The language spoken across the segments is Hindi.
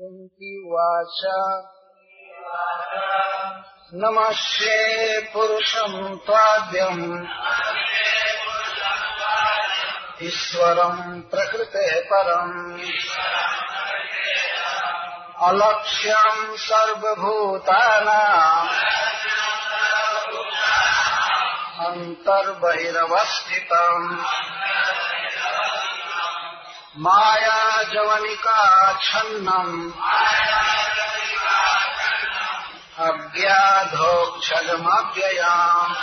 कुन्ती उवाच नमस्ये पुरुषम् त्वाद्यम् ईश्वरम् प्रकृतेः परम्। अलक्ष्यम् सर्वभूतानाम्। अन्तर्बहिरवस्थितम्। माया जवनिका छन्नम् अज्ञाधोक्षजमव्ययाम्।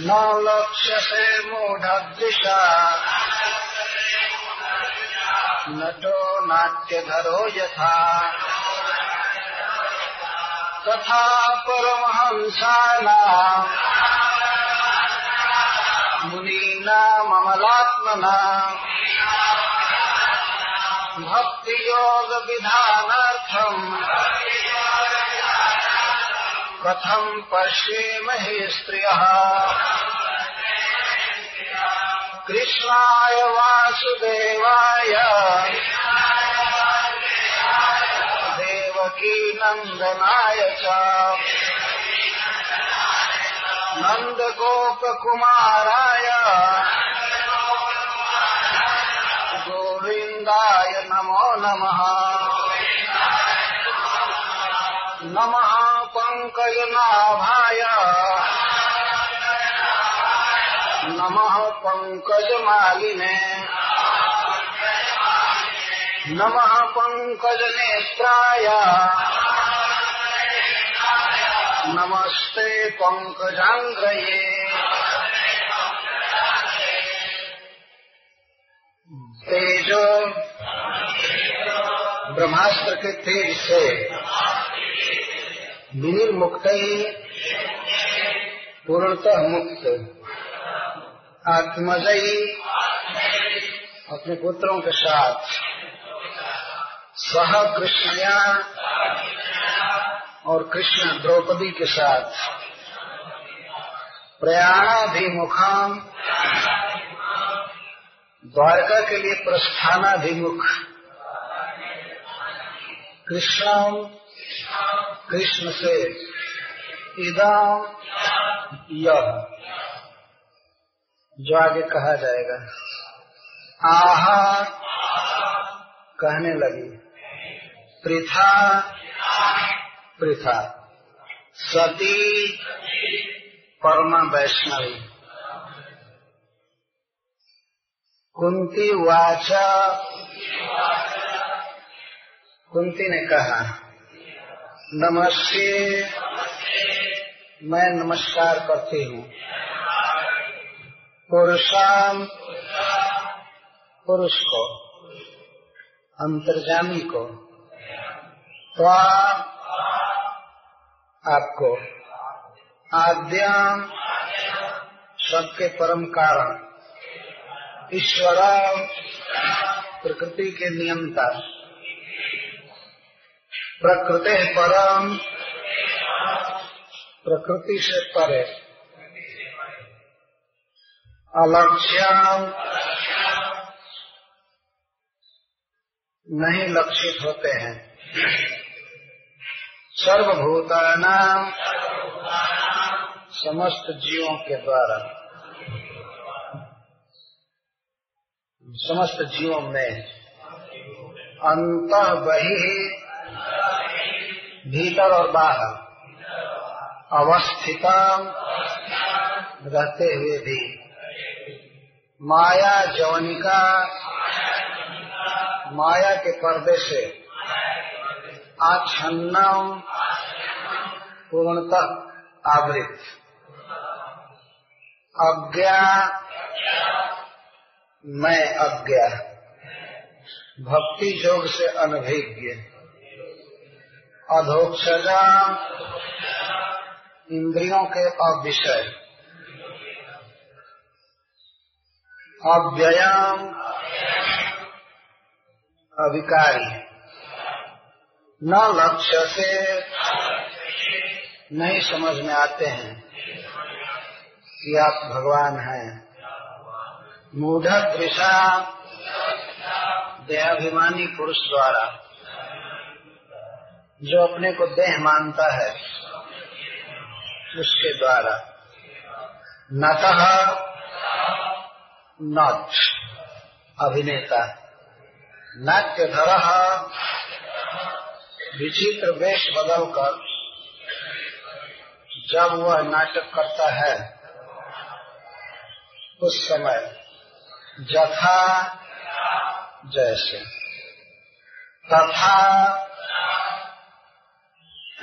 न लक्ष्यसे मूढदृशा नटो नाट्यधरो यथा। तथा परमहंसानाम्। मुनीनाममलात्मना भक्तियोगविधानार्थम् कथम् पश्येमहि स्त्रियः। कृष्णाय वासुदेवाय। देवकीनन्दनाय च। नन्दगोपकुमाराय। गोविन्दाय नमो नमः। नमः पङ्कजनाभाय। नमः पङ्कजमालिने। नमः पङ्कजनेत्राय। नमस्ते पङ्कजाङ्ग्रये तेजो। ब्रह्मास्त्र के तेज से। विनिर्मुक्त। पूर्णतः मुक्त। आत्मजयी अपने पुत्रों के साथ। सह कृष्णया। और कृष्ण द्रौपदी के साथ। प्रयाणाभिमुखाम। द्वारका के लिए प्रस्थानाभिमुख। कृष्ण कृष्ण से इदम यह। जो आगे कहा जाएगा। आहा कहने लगी। पृथा पृथा। सती परमा वैष्णवी। कुंती वाचा। कुंती ने कहा, नमस्ते। मैं नमस्कार करती हूँ। पुरुषाम, पुरुष को अंतर्जामी को, त्वा आपको। आद्याम सबके परम कारण। ईश्वर प्रकृति के नियंता। प्रकृति परम प्रकृति से परे। अलक्ष्यम नहीं लक्षित होते हैं। सर्वभूतानाम समस्त जीवों के द्वारा। समस्त जीवों में अंत बही भीतर और बाहर अवस्थिता रहते हुए भी माया जवनिका माया के पर्दे से आच्छन्नम पूर्णतः आवृत। अज्ञा, मैं अज्ञा। भक्ति योग से अनभिज्ञ। अधोक्षजा, इंद्रियों के अविषय। अव्ययाम, अविकारी। न लक्ष्य से नहीं समझ में आते हैं कि आप भगवान हैं। मूढ़ दृषा देहाभिमानी पुरुष द्वारा जो अपने को देह मानता है, उसके द्वारा। नतः नट, अभिनेता। नाट्यधर विचित्र वेश बदलकर जब वह नाटक करता है, उस समय जथा जैसे। तथा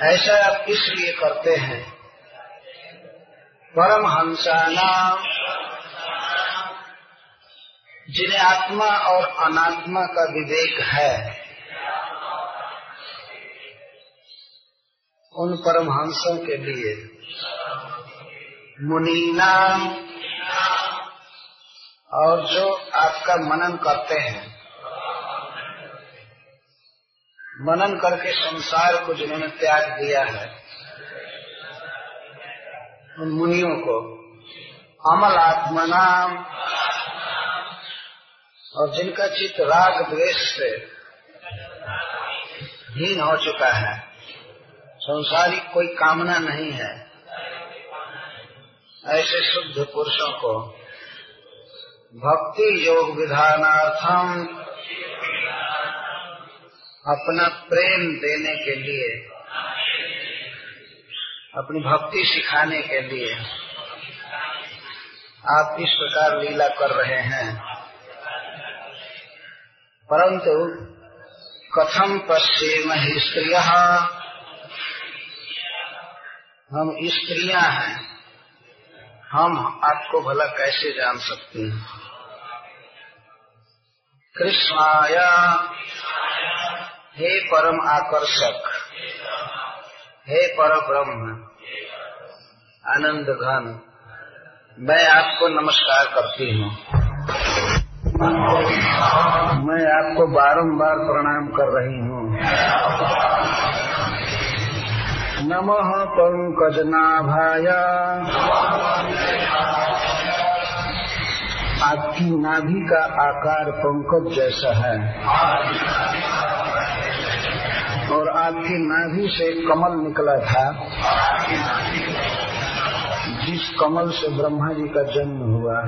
ऐसा आप इसलिए करते हैं परमहंसाना जिन्हें आत्मा और अनात्मा का विवेक है, उन परमहंसों के लिए मुनीना और जो आपका मनन करते हैं। मनन करके संसार को जिन्होंने त्याग दिया है, उन मुनियों को अमल आत्मना और जिनका चित्त राग द्वेष से हीन हो चुका है, संसारिक कोई कामना नहीं है। ऐसे शुद्ध पुरुषों को भक्ति योग विधानार्थम अपना प्रेम देने के लिए, अपनी भक्ति सिखाने के लिए आप इस प्रकार लीला कर रहे हैं। परंतु कथम पश्चिम ही स्त्रिय, हम स्त्रियाँ हैं। हम आपको भला कैसे जान सकते हैं? कृष्णाया। हे परम आकर्षक। हे पर ब्रह्म आनंद घन मैं आपको नमस्कार करती हूँ। मैं आपको बारंबार प्रणाम कर रही हूँ। नमः पंकजनाभाया। आपकी नाभि का आकार पंकज जैसा है। और आपकी नाभि से कमल निकला था। जिस कमल से ब्रह्मा जी का जन्म हुआ।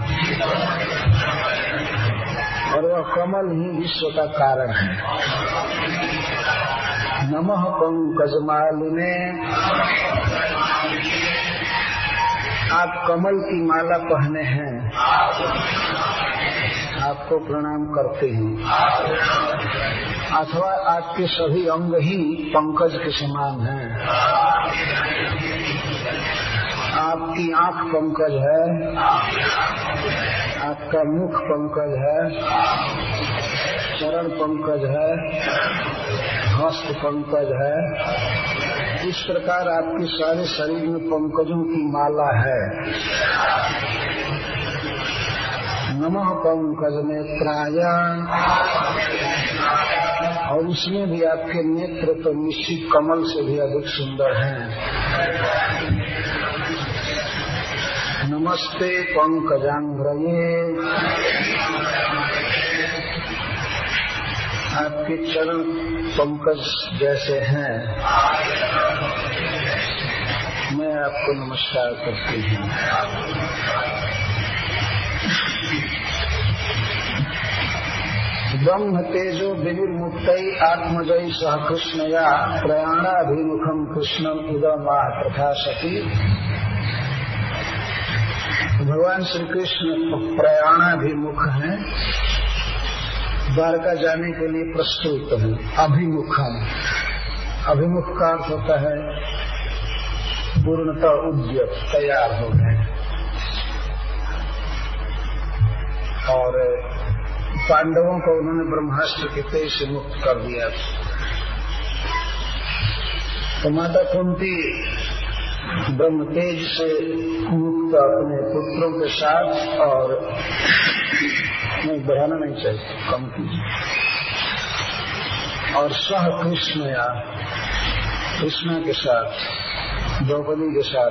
और वह कमल ही विश्व का कारण है। नमः पंकजमालिने। आप कमल की माला पहने हैं। आपको प्रणाम करते हैं। अथवा आपके सभी अंग ही पंकज के समान हैं। आपकी आँख पंकज है। आपका मुख पंकज है। चरण पंकज है। हस्त पंकज है। इस प्रकार आपके सारे शरीर में पंकजों की माला है। नमः पंकज नेत्रायण और उसमें भी आपके नेत्र तो निश्चित कमल से भी अधिक सुंदर हैं। नमस्ते पंकजांग्रये। आपके चरण पंकज जैसे हैं। मैं आपको नमस्कार करती हूँ। ब्रह्म तेजो विनिर्मुक्त आत्मजयी सह कृष्णया प्रयाणाभिमुखम कृष्णम इदम तथा सती। भगवान श्री कृष्ण प्रयाणाभिमुख हैं। द्वारका जाने के लिए प्रस्तुत है। अभिमुखम। अभिमुख का अर्थ होता है पूर्णतः उद्यत, तैयार हो गए। और पांडवों को उन्होंने ब्रह्मास्त्र के तेज से मुक्त कर दिया। तो माता कुंती ब्रह्म तेज से मुक्त अपने पुत्रों के साथ और नहीं बढ़ाना नहीं चाहिए, कम कीजिए। और सह कृष्ण या कृष्ण के साथ, द्रौपदी के साथ,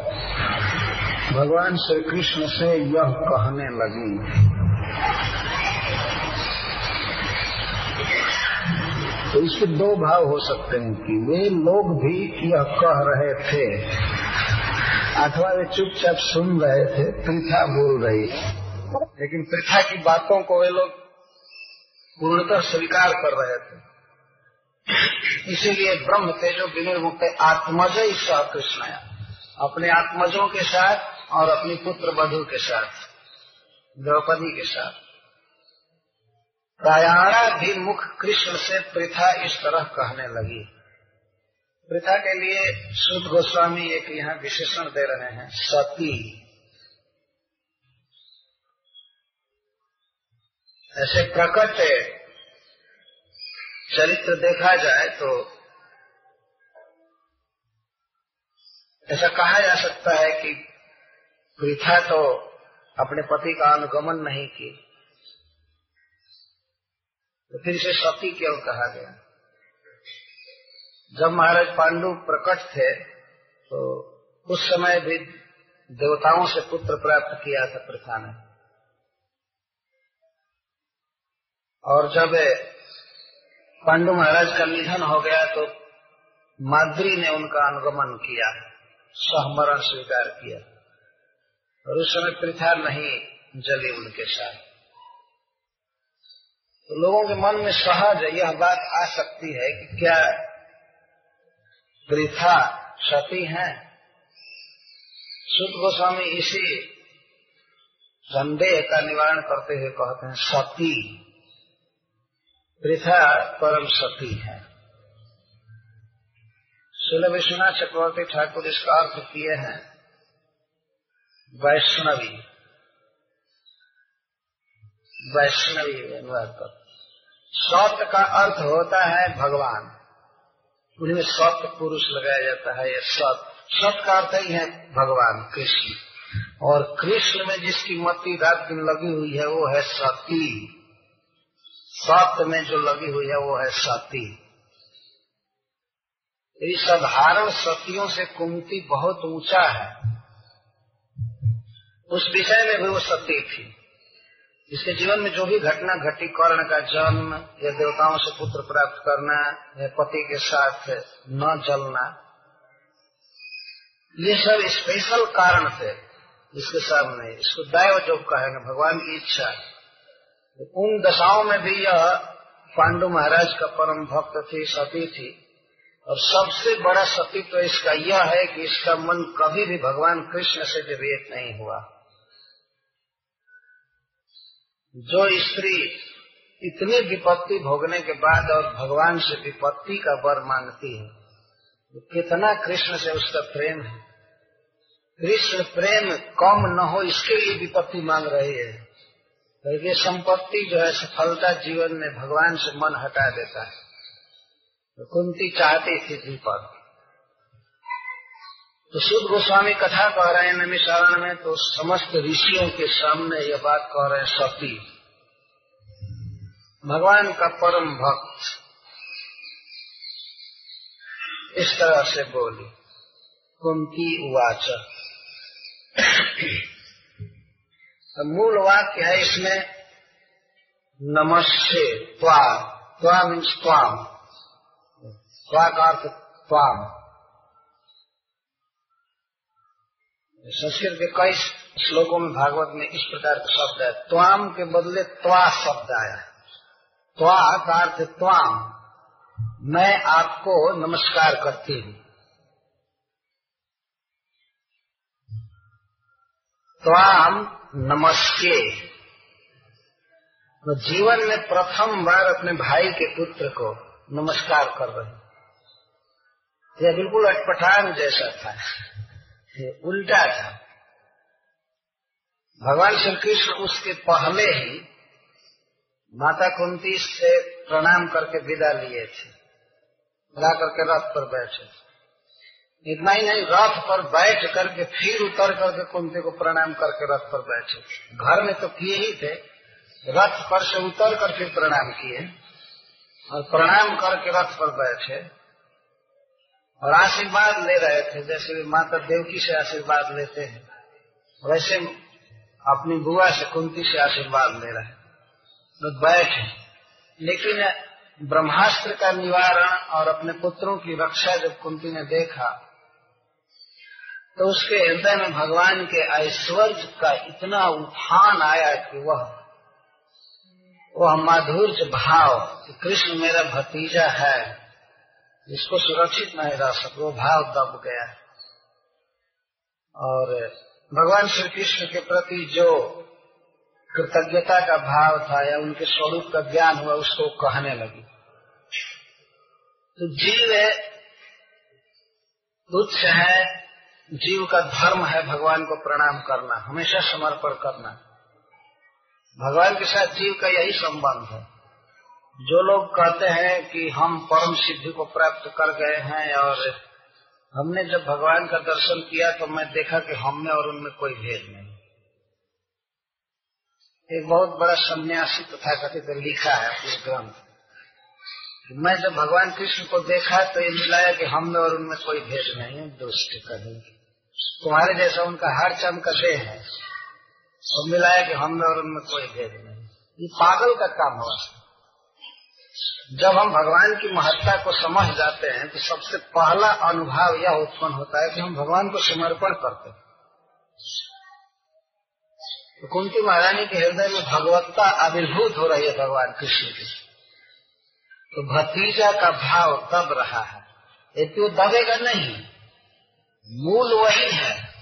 भगवान श्री कृष्ण से यह कहने लगी। तो इसके दो भाव हो सकते हैं कि वे लोग भी यह कह रहे थे। अथवा वे चुपचाप सुन रहे थे, प्रथा बोल रही लेकिन प्रथा की बातों को वे लोग पूर्णतः स्वीकार कर रहे थे। इसीलिए ब्रह्म तेजो विनिर्मुक्त आत्मज सह कृष्णया। अपने आत्मजों के साथ और अपनी पुत्र बधु के साथ, द्रौपदी के साथ। प्रायणा भी मुख कृष्ण से प्रथा इस तरह कहने लगी। प्रथा के लिए शुद्ध गोस्वामी एक यहाँ विशेषण दे रहे हैं, सती। ऐसे प्रकट चरित्र देखा जाए तो ऐसा कहा जा सकता है कि प्रथा तो अपने पति का अनुगमन नहीं की तो फिर इसे सती क्यों कहा गया? जब महाराज पांडु प्रकट थे तो उस समय भी देवताओं से पुत्र प्राप्त किया था प्रथा ने। और जब पांडु महाराज का निधन हो गया तो माद्री ने उनका अनुगमन किया, सहमरण स्वीकार किया। और उस समय प्रथा नहीं जली उनके साथ। तो लोगों के मन में सहज यह बात आ सकती है कि क्या प्रथा सती है? शुद्ध गोस्वामी इसी संदेह का निवारण करते हुए कहते हैं, सती। प्रथा परम सती है। शिल विश्वनाथ चक्रवर्ती ठाकुर इसका अर्थ किए हैं, वैष्णवी। वैष्णवी सत्य का अर्थ होता है भगवान। उन्हें सत्य पुरुष लगाया जाता है, यह सत सत का अर्थ ही है भगवान कृष्ण। और कृष्ण में जिसकी मति रात दिन लगी हुई है, वो है सती। सत्य में जो लगी हुई है वो है सती। साधारण सतियों से कुंती बहुत ऊँचा है। उस विषय में भी वो सत्य थी। इसके जीवन में जो भी घटना घटी, कर्ण का जन्म, या देवताओं से पुत्र प्राप्त करना, या पति के साथ न जलना, ये सब स्पेशल कारण थे। इसके सामने इसको दैव जो कहेंगे, भगवान की इच्छा। उन दशाओं में भी यह पांडु महाराज का परम भक्त थी, सती थी। और सबसे बड़ा सती तो इसका यह है कि इसका मन कभी भी भगवान कृष्ण से विवेक नहीं हुआ। जो स्त्री इतनी विपत्ति भोगने के बाद और भगवान से विपत्ति का वर मांगती है तो कितना कृष्ण से उसका प्रेम है। कृष्ण प्रेम कम न हो, इसके लिए विपत्ति मांग रही है। तो ये संपत्ति जो है सफलता जीवन में भगवान से मन हटा देता है। तो कुंती चाहती थी दीपक। तो शुद्ध गोस्वामी कथा कह रहे हैं, नमिशारण में तो समस्त ऋषियों के सामने यह बात कह रहे हैं, सती। भगवान का परम भक्त। इस तरह से बोली। कुंती उवाच। तो मूल वाक्य है इसमें, नमस्ते त्वा त्वा मीन्स त्वाम। त्वा का अर्थ त्वाम। संस्कृत के कई श्लोकों में भागवत में इस प्रकार का शब्द है। त्वाम के बदले त्वा शब्द आया त्वा का अर्थ त्वाम। मैं आपको नमस्कार करती हूँ। त्वाम नमस्ते। तो जीवन में प्रथम बार अपने भाई के पुत्र को नमस्कार कर रहे यह बिल्कुल अटपटांग जैसा था। उल्टा था। भगवान श्री कृष्ण उसके पहले ही माता कुंती से प्रणाम करके विदा लिए थे। ला करके रथ पर बैठे इतना ही नहीं, रथ पर बैठ करके फिर उतर करके कुंती को प्रणाम करके रथ पर बैठे। घर में तो किए ही थे, रथ पर से उतर कर फिर प्रणाम किए। और प्रणाम करके रथ पर बैठे। और आशीर्वाद ले रहे थे, जैसे माता देवकी से आशीर्वाद लेते हैं, वैसे अपनी बुआ से कुंती से आशीर्वाद ले रहे तो बैठे। लेकिन ब्रह्मास्त्र का निवारण और अपने पुत्रों की रक्षा जब कुंती ने देखा तो उसके हृदय में भगवान के ऐश्वर्य का इतना उठान आया कि वह वह माधुर्य भाव कि कृष्ण मेरा भतीजा है, जिसको सुरक्षित नहीं रह सक वो भाव दब गया। और भगवान श्री कृष्ण के प्रति जो कृतज्ञता का भाव था या उनके स्वरूप का ज्ञान हुआ, उसको कहने लगी। तो जीव तुच्छ है जीव का धर्म है भगवान को प्रणाम करना, हमेशा समर्पण करना। भगवान के साथ जीव का यही संबंध है। जो लोग कहते हैं कि हम परम सिद्धि को प्राप्त कर गए हैं और हमने जब भगवान का दर्शन किया तो मैं देखा कि हम में और उनमें कोई भेद नहीं। एक बहुत बड़ा सन्यासी तथा कथित लिखा है अपने ग्रंथ। मैं जब भगवान कृष्ण को देखा तो ये मिलाया कि हम में और उनमें कोई भेद नहीं है दोस्त कहीं तुम्हारे जैसा उनका हर चम का देह है। और मिलाया कि हम में और उनमें कोई भेद नहीं। ये पागल का काम हुआ। जब हम भगवान की महत्ता को समझ जाते हैं तो सबसे पहला अनुभव यह उत्पन्न होता है कि हम भगवान को समर्पण करते हैं। तो कुंती महारानी के हृदय में भगवत्ता आविर्भूत हो रही है भगवान कृष्ण की। तो भतीजा का भाव दब रहा है। यदि वो दबेगा नहीं। मूल वही है।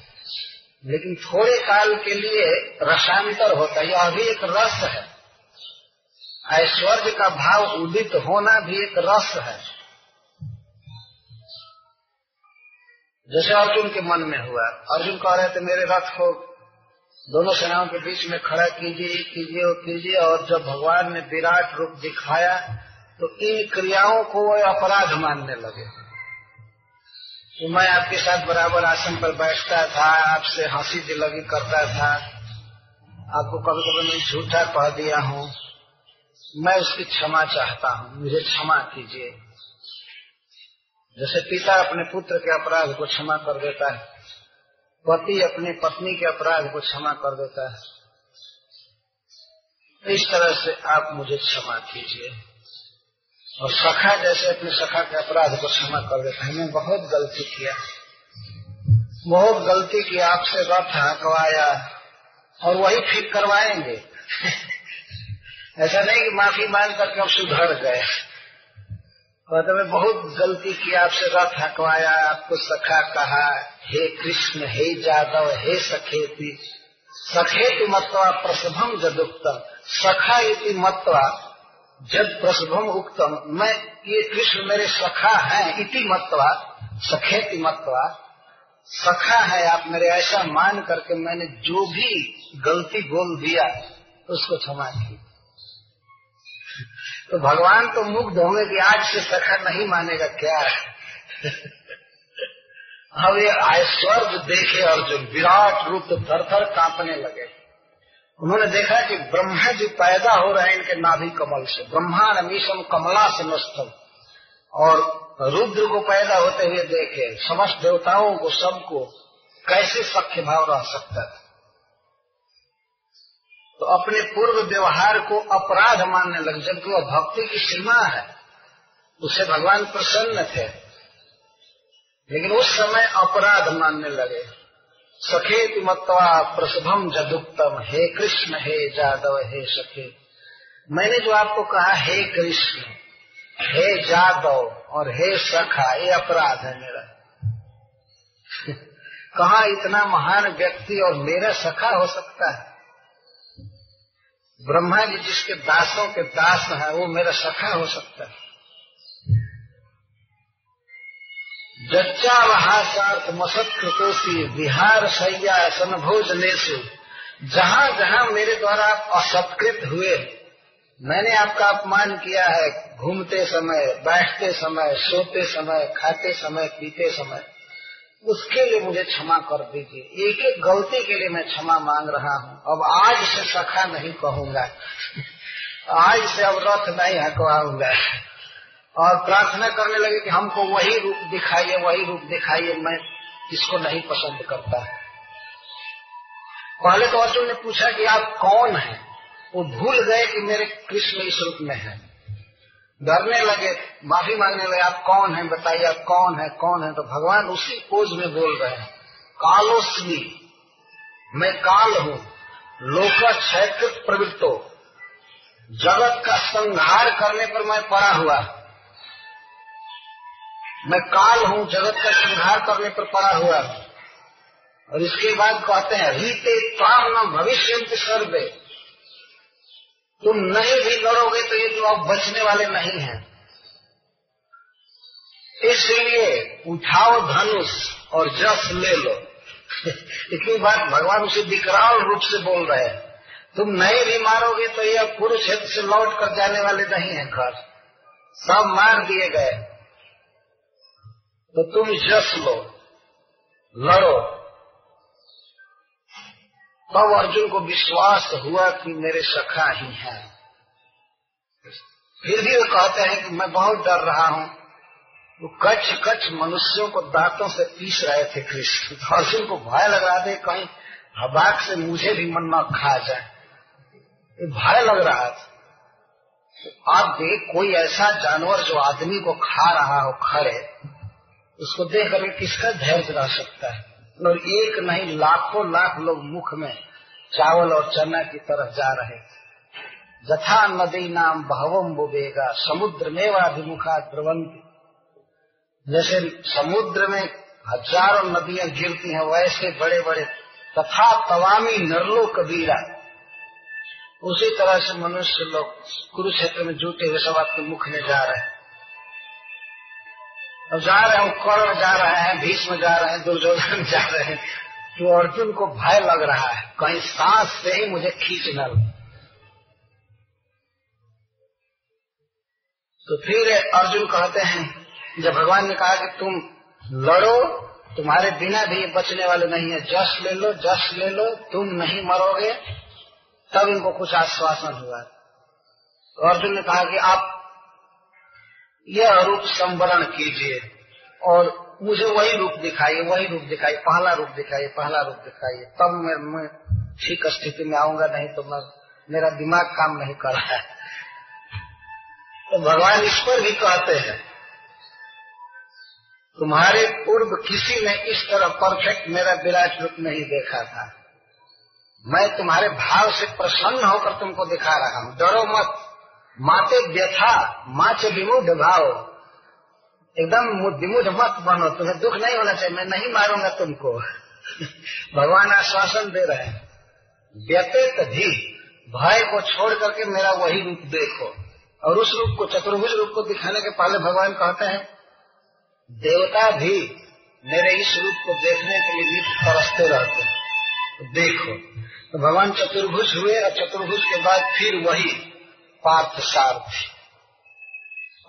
लेकिन थोड़े काल के लिए रसांतर होता है। यह अभी एक रस है। ऐश्वर्य का भाव उदित होना भी एक रस है। जैसे अर्जुन के मन में हुआ। अर्जुन कह रहे थे, मेरे रथ को दोनों सेनाओं के बीच में खड़ा कीजिए कीजिए और कीजिए। और जब भगवान ने विराट रूप दिखाया तो इन क्रियाओं को वो अपराध मानने लगे। तो मैं आपके साथ बराबर आसन पर बैठता था, आपसे हँसी दिलगी करता था। आपको कभी कभी मैं झूठा कह दिया हूँ। मैं उसकी क्षमा चाहता हूँ। मुझे क्षमा कीजिए। जैसे पिता अपने पुत्र के अपराध को क्षमा कर देता है, पति अपनी पत्नी के अपराध को क्षमा कर देता है। इस तरह से आप मुझे क्षमा कीजिए। और सखा जैसे अपने सखा के अपराध को क्षमा कर देता है। मैं बहुत गलती किया। बहुत गलती की। आपसे रथ हकवाया और वही फिर करवाएँगे। ऐसा नहीं कि माफ़ी मांग करके हम सुधर गए। कहते मैं बहुत गलती की। आपसे रथ हकवाया आपको सखा कहा, हे कृष्ण, हे जादव, हे सखेती, सखेति मत्वा प्रसभम जदुक्तम सखा इति मत्वा जब प्रसभम उक्तम मैं, ये कृष्ण मेरे सखा है, इति मत्वा, सखेति मत्वा, सखा है आप मेरे, ऐसा मान करके मैंने जो भी गलती बोल दिया, उसको क्षमा की। तो भगवान तो मुग्ध होंगे कि आज से सखा नहीं मानेगा क्या? अब ये ऐश्वर्य देखे अर्जुन विराट रूप थर थर कांपने लगे। उन्होंने देखा कि ब्रह्मा जी पैदा हो रहे हैं इनके नाभि कमल से। ब्रह्मांड मीशम कमला से नस्तम और रुद्र को पैदा होते हुए देखे, समस्त देवताओं को, सबको कैसे सख्य भाव रह सकता था? तो अपने पूर्व व्यवहार को अपराध मानने लगे। जबकि वह भक्ति की सीमा है उससे भगवान प्रसन्न थे। लेकिन उस समय अपराध मानने लगे। सखेत मत्वा प्रसभम जदुक्तम हे कृष्ण, हे जादव हे सखे। मैंने जो आपको कहा, हे कृष्ण, हे जादव और हे सखा, ये अपराध है मेरा। कहा इतना महान व्यक्ति और मेरा सखा हो सकता है? ब्रह्मा जी जिसके दासों के दास है, वो मेरा सखा हो सकता है। जच्चा वहासार्थ मसत कृतोषी विहार सैया सन भोजने से जहाँ जहाँ मेरे द्वारा आप असत्कृत हुए, मैंने आपका अपमान किया है घूमते समय, बैठते समय, सोते समय, खाते समय, पीते समय। उसके लिए मुझे क्षमा कर दीजिए। एक एक गलती के लिए मैं क्षमा मांग रहा हूँ। अब आज से सखा नहीं कहूँगा। आज से अब रथ नहीं हकवाऊँगा और प्रार्थना करने लगे कि हमको वही रूप दिखाइए, वही रूप दिखाइए, मैं इसको नहीं पसंद करता। है पहले तो अर्जुन ने पूछा कि आप कौन हैं? वो भूल गए कि मेरे कृष्ण इस रूप में है। डरने लगे, माफ़ी मांगने लगे, आप कौन है? बताइए, आप कौन है? कौन है? तो भगवान उसी पोज में बोल रहे हैं, कालोस्मी, मैं काल हूँ, लोक क्षेत्र प्रवृत्तो, जगत का संहार करने पर मैं पड़ा हुआ मैं काल हूँ, जगत का संहार करने पर पड़ा हुआ हूँ। और इसके बाद कहते हैं, रीते ताम न भविष्य सर्वे। तुम नहीं भी लड़ोगे तो ये तो अब बचने वाले नहीं हैं। इसलिए उठाओ धनुष और जस ले लो। इतनी बात भगवान उसे विकराल रूप से बोल रहे हैं। तुम नहीं भी मारोगे तो ये कुरुक्षेत्र से लौट कर जाने वाले नहीं है, घर। सब मार दिए गए। तो तुम जस लो, लड़ो। तब अर्जुन को विश्वास हुआ कि मेरे सखा ही है। फिर भी वो कहते हैं कि मैं बहुत डर रहा हूँ। वो कच्छ कच्छ मनुष्यों को दांतों से पीस रहे थे कृष्ण। तो अर्जुन को भय लग रहा था, कहीं हबाक से मुझे भी मन न खा जाए। भय लग रहा था। तो आप देख, कोई ऐसा जानवर जो आदमी को खा रहा हो, खड़े उसको देख कर किसका धैर्य रह सकता है? और एक नहीं, लाखों लाख लोग मुख में चावल और चना की तरफ़ जा रहे थे। जथा नदी नाम बहवम बुबेगा, समुद्र में वाभिमुखा द्रवंती। जैसे समुद्र में हज़ारों नदियाँ गिरती हैं, वैसे बड़े बड़े तथा तवामी नरलो कबीरा उसी तरह से मनुष्य लोग कुरुक्षेत्र में जुटे हुए सब आपके मुख में जा रहे हैं। अब जा रहे हैं कर्ण जा रहे हैं भीष्म जा रहे हैं दुर्योधन जा रहे हैं। तो अर्जुन को भय लग रहा है, कहीं सांस से ही मुझे खींच न तो फिर अर्जुन कहते हैं, जब भगवान ने कहा कि तुम लड़ो, तुम्हारे बिना भी बचने वाले नहीं है जस ले लो जस ले लो, तुम नहीं मरोगे, तब इनको कुछ आश्वासन हुआ। तो अर्जुन ने कहा कि आप यह रूप संवरण कीजिए। और मुझे वही रूप दिखाइए वही रूप दिखाइए पहला रूप दिखाइए पहला रूप दिखाइए। तब मैं, मैं ठीक स्थिति में आऊँगा नहीं तो मैं मेरा दिमाग काम नहीं कर रहा है। तो भगवान इस पर भी कहते हैं तुम्हारे पूर्व किसी ने इस तरह परफेक्ट मेरा विराट रूप नहीं देखा था। मैं तुम्हारे भाव से प्रसन्न होकर तुमको दिखा रहा हूँ। डरो मत। माते व्यथा माचे विमुड भाव। एकदम विमुड मत बनो, तुम्हें दुख नहीं होना चाहिए, मैं नहीं मारूँगा तुमको। भगवान आश्वासन दे रहे हैं। व्यतीत भी, भय को छोड़ करके मेरा वही रूप देखो। और उस रूप को, चतुर्भुज रूप को दिखाने के पहले भगवान कहते हैं, देवता भी मेरे इस रूप को देखने के लिए नित्य तरसते रहते देखो तो भगवान चतुर्भुज हुए और चतुर्भुज के बाद फिर वही पार्थ सारथी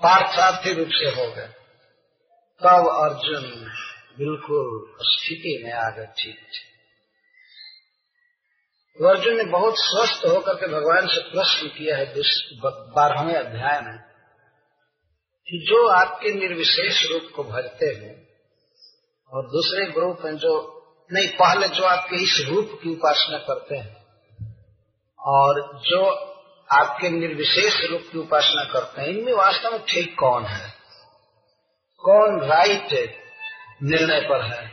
पार्थ सारथी रूप से हो गए। तब अर्जुन बिल्कुल स्थिति में आ गए, ठीक थे। तो अर्जुन ने बहुत स्वस्थ होकर के भगवान से प्रश्न किया है बारहवें अध्याय में, कि जो आपके निर्विशेष रूप को भजते हैं, और दूसरे ग्रुप हैं जो, नहीं, पहले जो आपके इस रूप की उपासना करते हैं, और जो आपके निर्विशेष रूप की उपासना करते हैं, इनमें वास्तव में ठीक कौन है? कौन राइट निर्णय पर है?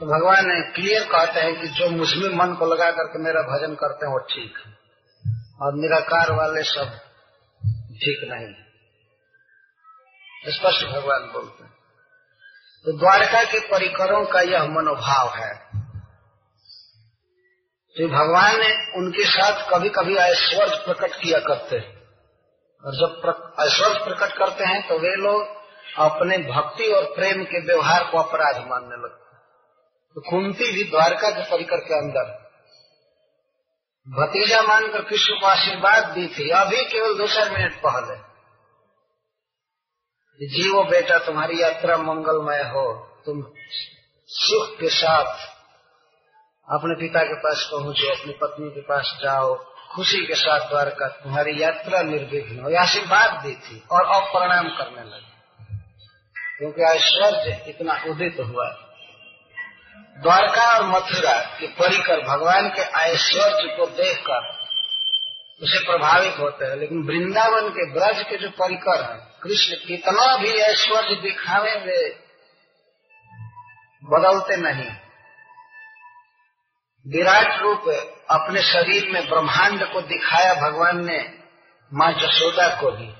तो भगवान क्लियर कहते हैं कि जो मुझमें मन को लगा करके मेरा भजन करते हैं, वो ठीक है। और निराकार वाले सब ठीक नहीं स्पष्ट भगवान बोलते हैं। तो द्वारका के परिकरों का यह मनोभाव है। तो भगवान ने उनके साथ कभी कभी ऐश्वर्य प्रकट किया करते हैं। और जब ऐश्वर्य प्रकट करते हैं तो वे लोग अपने भक्ति और प्रेम के व्यवहार को अपराध मानने लगते तो कुंती भी द्वारका के परिकर के अंदर। भतीजा मानकर कृष्ण को आशीर्वाद दी थी। अभी केवल दो चार मिनट पहले। जीवो बेटा, तुम्हारी यात्रा मंगलमय हो। तुम सुख के साथ अपने पिता के पास पहुंचो, अपनी पत्नी के पास जाओ, खुशी के साथ द्वारका तुम्हारी यात्रा निर्विघ्न हो आशीर्वाद दी थी और अब प्रणाम करने लगे। क्योंकि ऐश्वर्य इतना उदित हुआ। द्वारका और मथुरा के परिकर भगवान के ऐश्वर्य को देखकर उसे प्रभावित होते हैं, लेकिन वृंदावन के ब्रज के जो परिकर है, कृष्ण कितना भी ऐश्वर्य दिखावे वे बदलते नहीं। विराट रूप अपने शरीर में ब्रह्मांड को दिखाया भगवान ने माँ जसोदा को भी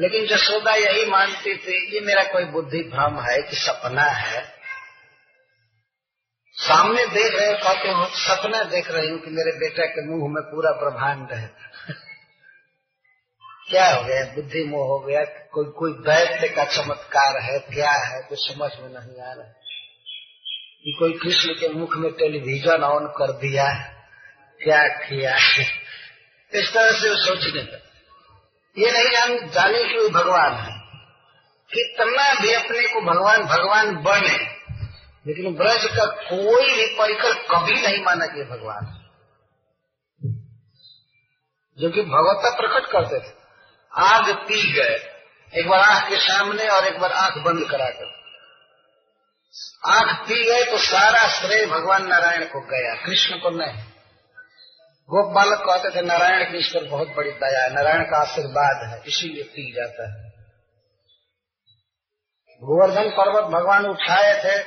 लेकिन जसोदा यही मानती थी, ये मेरा कोई बुद्धि भ्रम है कि सपना है। सामने देख रहे कहते हो, सपना देख रही हूँ कि मेरे बेटा के मुँह में पूरा ब्रह्मांड है। क्या हो गया? बुद्धि मोह हो गया? कोई कोई दैत्य का चमत्कार है? क्या है? कुछ समझ में नहीं आ रहा कि कोई कृष्ण के मुख में टेलीविज़न ऑन कर दिया क्या किया इस तरह से वो सोचने का ये नहीं जान जाने कि वो भगवान है। कितना भी अपने को भगवान भगवान बने, लेकिन ब्रज का कोई भी परिकर कभी नहीं माना कि भगवान जो कि भगवत्ता प्रकट करते थे। आग पी गए। एक बार आँख के सामने और एक बार आँख बंद कराकर आँख पी गए तो सारा श्रेय भगवान नारायण को गया, कृष्ण को नहीं। गोप बालक कहते थे, नारायण की पर बहुत बड़ी दया है, नारायण का आशीर्वाद है, इसीलिए पी जाता है। गोवर्धन पर्वत भगवान उठाए थे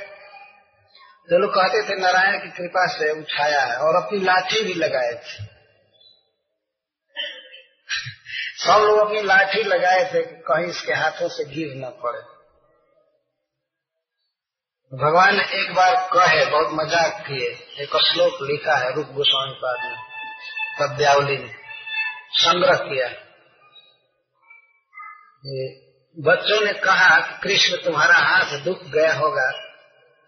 तो लोग कहते थे, नारायण की कृपा से उठाया है, और अपनी लाठी भी लगाए थे। सब लोग अपनी लाठी लगाए थे कि कहीं इसके हाथों से गिर न पड़े। भगवान ने एक बार कहे, बहुत मज़ाक किए। एक श्लोक लिखा है रूप गोस्वामी पाद में, पद्यावली ने संग्रह किया। बच्चों ने कहा कृष्ण तुम्हारा हाथ दुख गया होगा।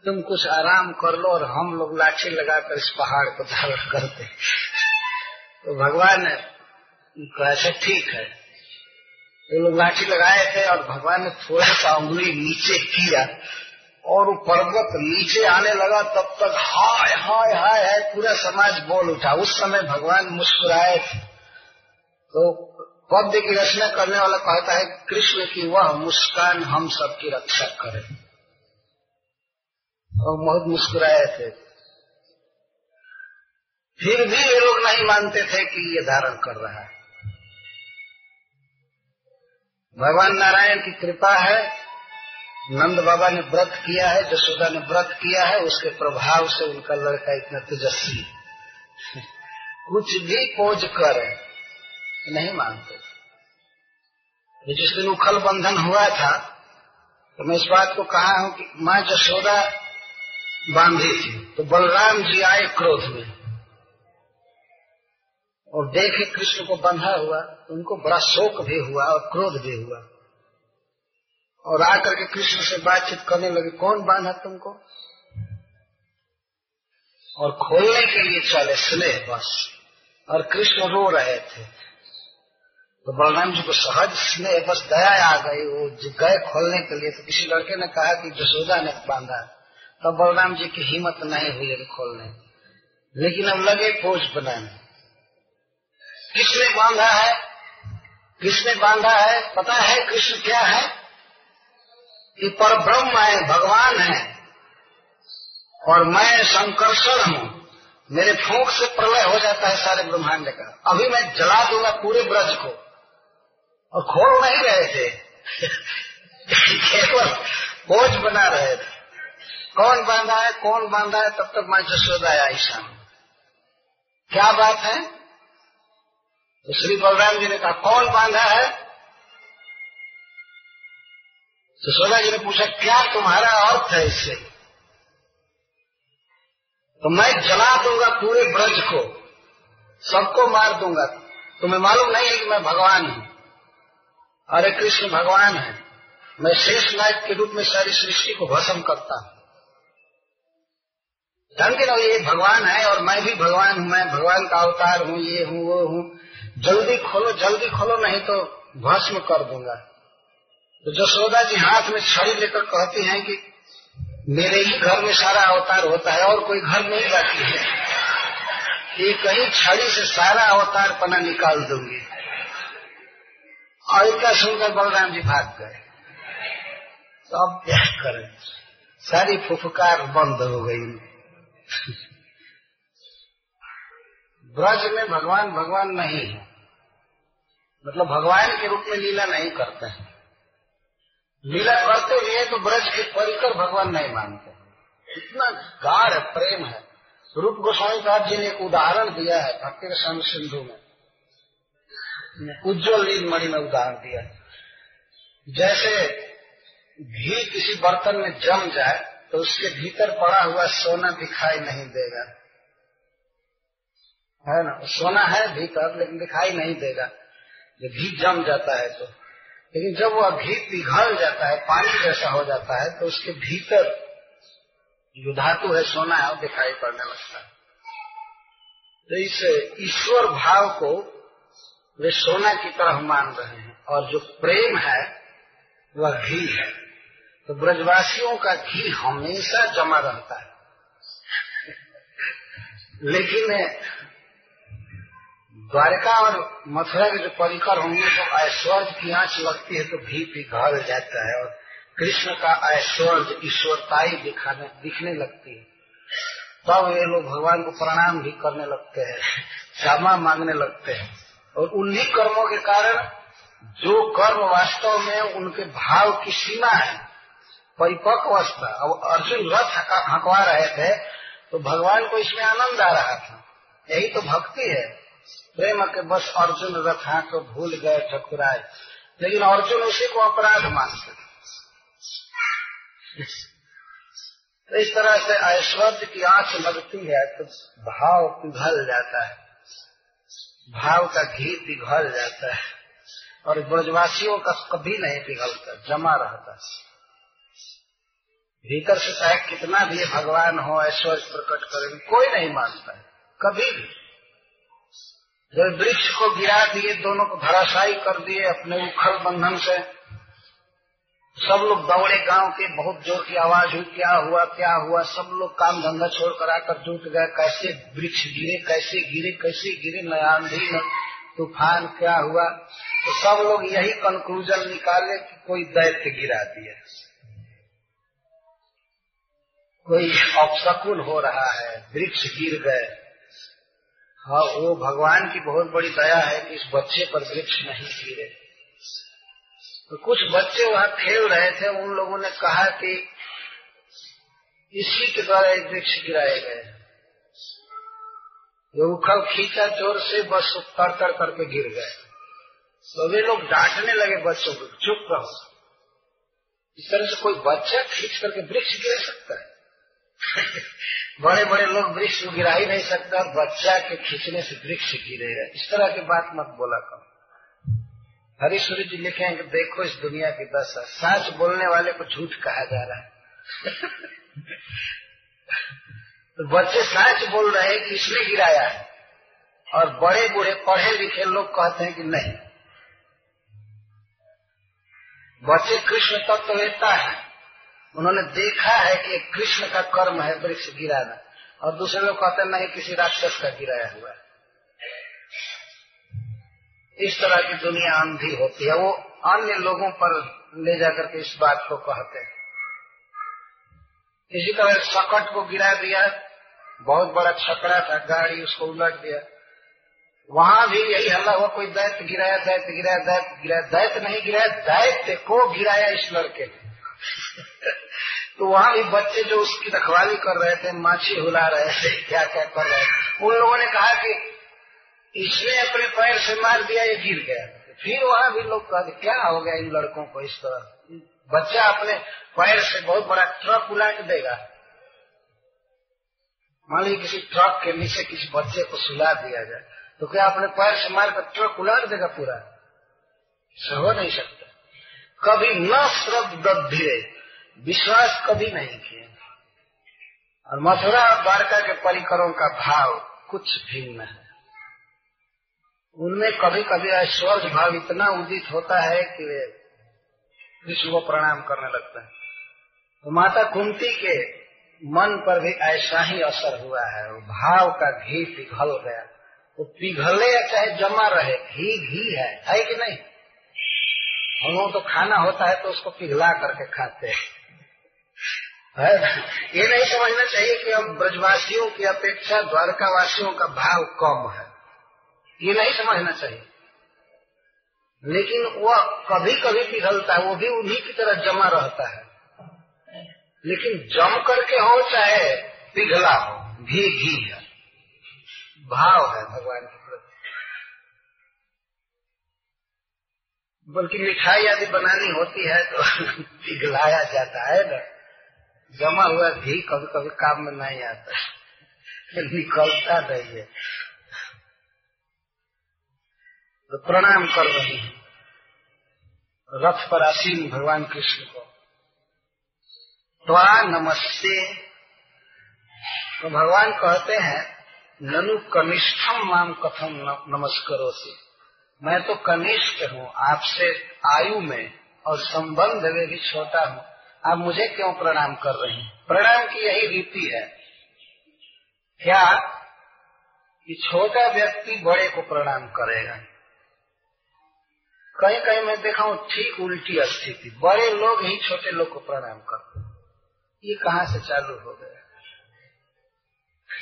तुम कुछ आराम कर लो और हम लोग लाठी लगाकर इस पहाड़ को धारण करते तो भगवान ने ऐसा ठीक है। लोग लाठी लगाए थे और भगवान ने थोड़ा सा उंगली नीचे किया। और वो पर्वत नीचे आने लगा, तब तक हाय हाय हाय हाय, पूरा समाज बोल उठा। उस समय भगवान मुस्कुराए। थे तो पद्य की रचना करने वाला कहता है, कृष्ण की वह मुस्कान हम सबकी रक्षा करे। और बहुत मुस्कुराए थे। फिर भी ये लोग नहीं मानते थे कि ये धारण कर रहा है। भगवान नारायण की कृपा है नंद बाबा ने व्रत किया है, जसोदा ने व्रत किया है, उसके प्रभाव से उनका लड़का इतना तेजस्वी कुछ भी खोज कर नहीं मानते। जिस दिन उखल बंधन हुआ था तो मैं इस बात को कहा हूँ कि माँ जसोदा बांधी थी तो बलराम जी आए क्रोध में। और देखे कृष्ण को बंधा हुआ तो उनको बड़ा शोक भी हुआ और क्रोध भी हुआ। और आकर के कृष्ण से बातचीत करने लगे, कौन बांधा तुमको? और खोलने के लिए चले स्नेह बस। और कृष्ण रो रहे थे। तो बलराम जी को सहज स्नेह बस, दया आ गई। वो गए खोलने के लिए तो किसी लड़के ने कहा कि जसोदा ने बांधा। तब बलराम जी की हिम्मत नहीं हुई खोलने। लेकिन अब लगे पोष बनाने। किसने बांधा है? किसने बांधा है? पता है कृष्ण क्या है? कि पर ब्रह्म है, भगवान है। और मैं संकर्षण हूँ। मेरे फूक से प्रलय हो जाता है सारे ब्रह्मांड का। अभी मैं जला दूँगा पूरे ब्रज को। और खोल नहीं रहे थे। केवल बोझ बना रहे थे। कौन बांधा है, कौन बांधा है, तब तक मैं जसोदा आई क्या बात है? तो श्री बलराम जी ने कहा, कौन बांधा है? जसोदा जी ने पूछा, क्या तुम्हारा अर्थ है इससे? तो मैं जला दूँगा पूरे ब्रज को, सबको मार दूँगा। तुम्हें मालूम नहीं है कि मैं भगवान हूँ। अरे कृष्ण भगवान है। मैं शेष नायक के रूप में सारी सृष्टि को भस्म करता हूँ। जानते ना ये भगवान है और मैं भी भगवान हूँ। मैं भगवान का अवतार हूँ, ये हूँ, वो हूँ। जल्दी खोलो जल्दी खोलो, नहीं तो भस्म कर दूँगा। तो जसोदा जी हाथ में छड़ी लेकर कहती हैं कि मेरे ही घर में सारा अवतार होता है और कोई घर नहीं बाकी है। ये कहीं छड़ी से सारा अवतार पना निकाल दूँगी। और इतना सुनकर बलराम जी भाग गए। तो अब क्या करें सारी फुफकार बंद हो गई। ब्रज में भगवान भगवान नहीं है। मतलब भगवान के रूप में लीला नहीं करते हैं। लीला करते हुए तो ब्रज के परिकर भगवान नहीं मानते इतना गाढ़ प्रेम है। रूप गोस्वामी साहब जी ने एक उदाहरण दिया है भक्ति रसायन सिंधु में। उज्जवल मणि में उदाहरण दिया जैसे घी किसी बर्तन में जम जाए तो उसके भीतर पड़ा हुआ सोना दिखाई नहीं देगा। है ना? सोना है भीतर, लेकिन दिखाई नहीं देगा। जब घी जम जाता है तो। लेकिन जब वह घी पिघल जाता है पानी जैसा हो जाता है तो उसके भीतर जो धातु है, सोना है, वो दिखाई पड़ने लगता है। तो इस ईश्वर भाव को वे सोना की तरह मान रहे हैं, और जो प्रेम है, वह घी है। तो ब्रजवासियों का घी हमेशा जमा रहता है। लेकिन द्वारका और मथुरा के जो परिकर होंगे तो ऐश्वर्य की आँच लगती है तो घी पिघल जाता है और कृष्ण का ऐश्वर्य, ईश्वरताई दिखाने, दिखने लगती है। तब ये लोग भगवान को प्रणाम भी करने लगते हैं, क्षमा मांगने लगते हैं। और उन्हीं कर्मों के कारण, जो कर्म वास्तव में उनके भाव की सीमा है, परिपक्व अवस्था, अब अर्जुन रथ हकवा रहे थे तो भगवान को इसमें आनंद आ रहा था। यही तो भक्ति है। प्रेम के बस अर्जुन रथ को भूल गए, ठकुराए। लेकिन अर्जुन उसी को अपराध मानते तो इस तरह से ऐश्वर्य की आँच लगती है तो भाव पिघल जाता है। भाव का घी पिघल जाता है। और ब्रजवासियों का कभी नहीं पिघलता, जमा रहता भीतर से चाहे कितना भी भगवान हो, ऐश्वर्य प्रकट करेंगे, कोई नहीं मानता है। कभी भी। जब वृक्ष को गिरा दिए, दोनों को धराशायी कर दिए अपने उखल बंधन से। सब लोग दौड़े, गाँव के बहुत ज़ोर की आवाज़ हुई, क्या हुआ क्या हुआ, सब लोग काम धंधा छोड़ कर आकर जुट गए, कैसे वृक्ष गिरे, कैसे गिरे कैसे गिरे न आंधी न तूफ़ान क्या हुआ? तो सब लोग यही कंक्लूजन निकाले कि कोई दैत्य गिरा दिया। कोई अपशकुन हो रहा है, वृक्ष गिर गए। हाँ वो भगवान की बहुत बड़ी दया है कि इस बच्चे पर वृक्ष नहीं गिरे। तो कुछ बच्चे वहाँ खेल रहे थे, उन लोगों ने कहा कि इसी के द्वारा एक वृक्ष गिराए गए। जो उखल खींचा चोर से, बस तर तर करके गिर गए। तो वे लोग डांटने लगे, बच्चों को, चुप रहो। इस तरह से कोई बच्चा खींच करके वृक्ष गिरा सकता है? बड़े बड़े लोग वृक्ष गिरा ही नहीं सकता, बच्चा के खींचने से वृक्ष गिरे गिरेगा इस तरह की बात मत बोला करो। हरीश्वरी जी लिखे हैं कि देखो इस दुनिया की दशा। सच बोलने वाले को झूठ कहा जा रहा है। तो बच्चे सच बोल रहे हैं कि इसने गिराया है। और बड़े बूढ़े पढ़े लिखे लोग कहते हैं कि नहीं। बच्चे कृष्ण तत्व तो लेता है। उन्होंने देखा है कि कृष्ण का कर्म है, वृक्ष गिराना। और दूसरे लोग कहते नहीं, किसी राक्षस का गिराया हुआ है। इस तरह की दुनिया अंधी होती है। वो अन्य लोगों पर ले जाकर के इस बात को कहते हैं। इसी तरह सकट को गिरा दिया। बहुत बड़ा छकड़ा था, गाड़ी उसको उलट दिया। वहाँ भी यही हल्ला हुआ, कोई दैत्य गिराया दैत्य गिराया दैत्य गिराया, दैत्य नहीं गिराया, दैत्य को गिराया इस लड़के ने। तो वहाँ भी बच्चे जो उसकी रखवाली कर रहे थे, माछी हुला रहे थे, क्या क्या कर रहे थे, उन लोगों ने कहा कि इसने अपने पैर से मार दिया, ये गिर गया। फिर वहाँ भी लोग कहते क्या हो गया इन लड़कों को इस तरह? बच्चा अपने पैर से बहुत बड़ा ट्रक उलाट देगा। मान लीजिए किसी ट्रक के नीचे किसी बच्चे को सुला दिया जाए तो क्या अपने पैर से मारकर ट्रक उलाट देगा पूरा? हो नहीं सकता। कभी न श्रद्ध विश्वास कभी नहीं किए। और मथुरा और द्वारका के परिकरों का भाव कुछ भिन्न है। उनमें कभी कभी ऐश्वर्य भाव इतना उदित होता है कि वे विश्व को प्रणाम करने लगते हैं। तो माता कुंती के मन पर भी ऐसा ही असर हुआ है। वो भाव का घी पिघल गया। वो पिघले या चाहे जमा रहे घी घी है है कि नहीं? हम लोग तो खाना होता है तो उसको पिघला करके खाते हैं। ये नहीं समझना चाहिए कि अब ब्रजवासियों की अपेक्षा द्वारकावासियों का भाव कम है। ये नहीं समझना चाहिए। लेकिन वह कभी कभी पिघलता है, वो भी उन्हीं की तरह जमा रहता है। लेकिन जम करके हो चाहे पिघला हो, भी घी है। भाव है भगवान के प्रति बल्कि मिठाई आदि बनानी होती है तो पिघलाया जाता है ना। जमा हुआ घी कभी कभी काम में नहीं आता। निकलता नहीं है। तो प्रणाम कर रही है। रथ पर आसीन भगवान कृष्ण को। त्वा नमस्ते। तो भगवान कहते हैं, ननु कनिष्ठम माम कथम नमस्करो से मैं तो कनिष्ठ हूँ, आपसे आयु में और संबंध में भी छोटा हूँ। आप मुझे क्यों प्रणाम कर रहे हैं? प्रणाम की यही रीति है। क्या कि छोटा व्यक्ति बड़े को प्रणाम करेगा? कहीं कहीं मैं देखा हूँ ठीक उल्टी स्थिति। बड़े लोग ही छोटे लोग को प्रणाम करते ये कहाँ से चालू हो गया?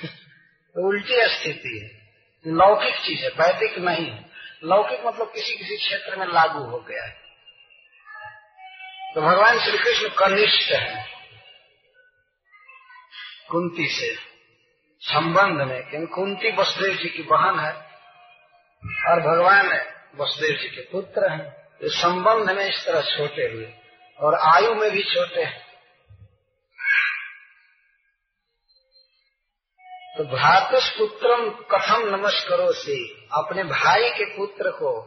उल्टी स्थिति है। लौकिक चीज़ है, वैदिक नहीं है। लौकिक मतलब किसी किसी क्षेत्र में लागू हो गया है। तो भगवान श्री कृष्ण कनिष्ठ है। कुंती से संबंध में, क्योंकि कुंती वसुदेव जी की बहन है और भगवान वसुदेव जी के पुत्र हैं। तो संबंध में इस तरह छोटे हुए और आयु में भी छोटे हैं। तो भ्रातुष पुत्रम कथम नमस्करो से अपने भाई के पुत्र को।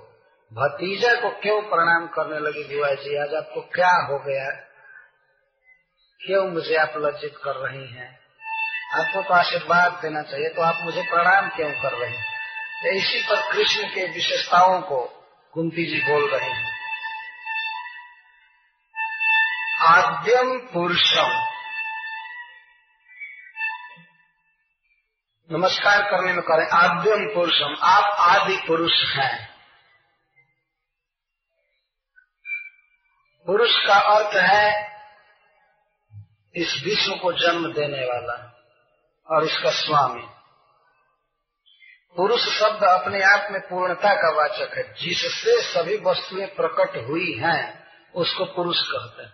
भतीजा को क्यों प्रणाम करने लगी बुआ जी आज आपको क्या हो गया? क्यों मुझे आप लज्जित कर रही हैं? आपको तो आशीर्वाद देना चाहिए तो आप मुझे प्रणाम क्यों कर रहे हैं? तो इसी पर कृष्ण के विशेषताओं को कुंती जी बोल रहे हैं। आद्यम पुरुषम। नमस्कार करने में करें। आद्यम पुरुषम, आप आदि पुरुष हैं। पुरुष का अर्थ है इस विश्व को जन्म देने वाला और इसका स्वामी। पुरुष शब्द अपने आप में पूर्णता का वाचक है। जिससे सभी वस्तुएँ प्रकट हुई हैं, उसको पुरुष कहते हैं।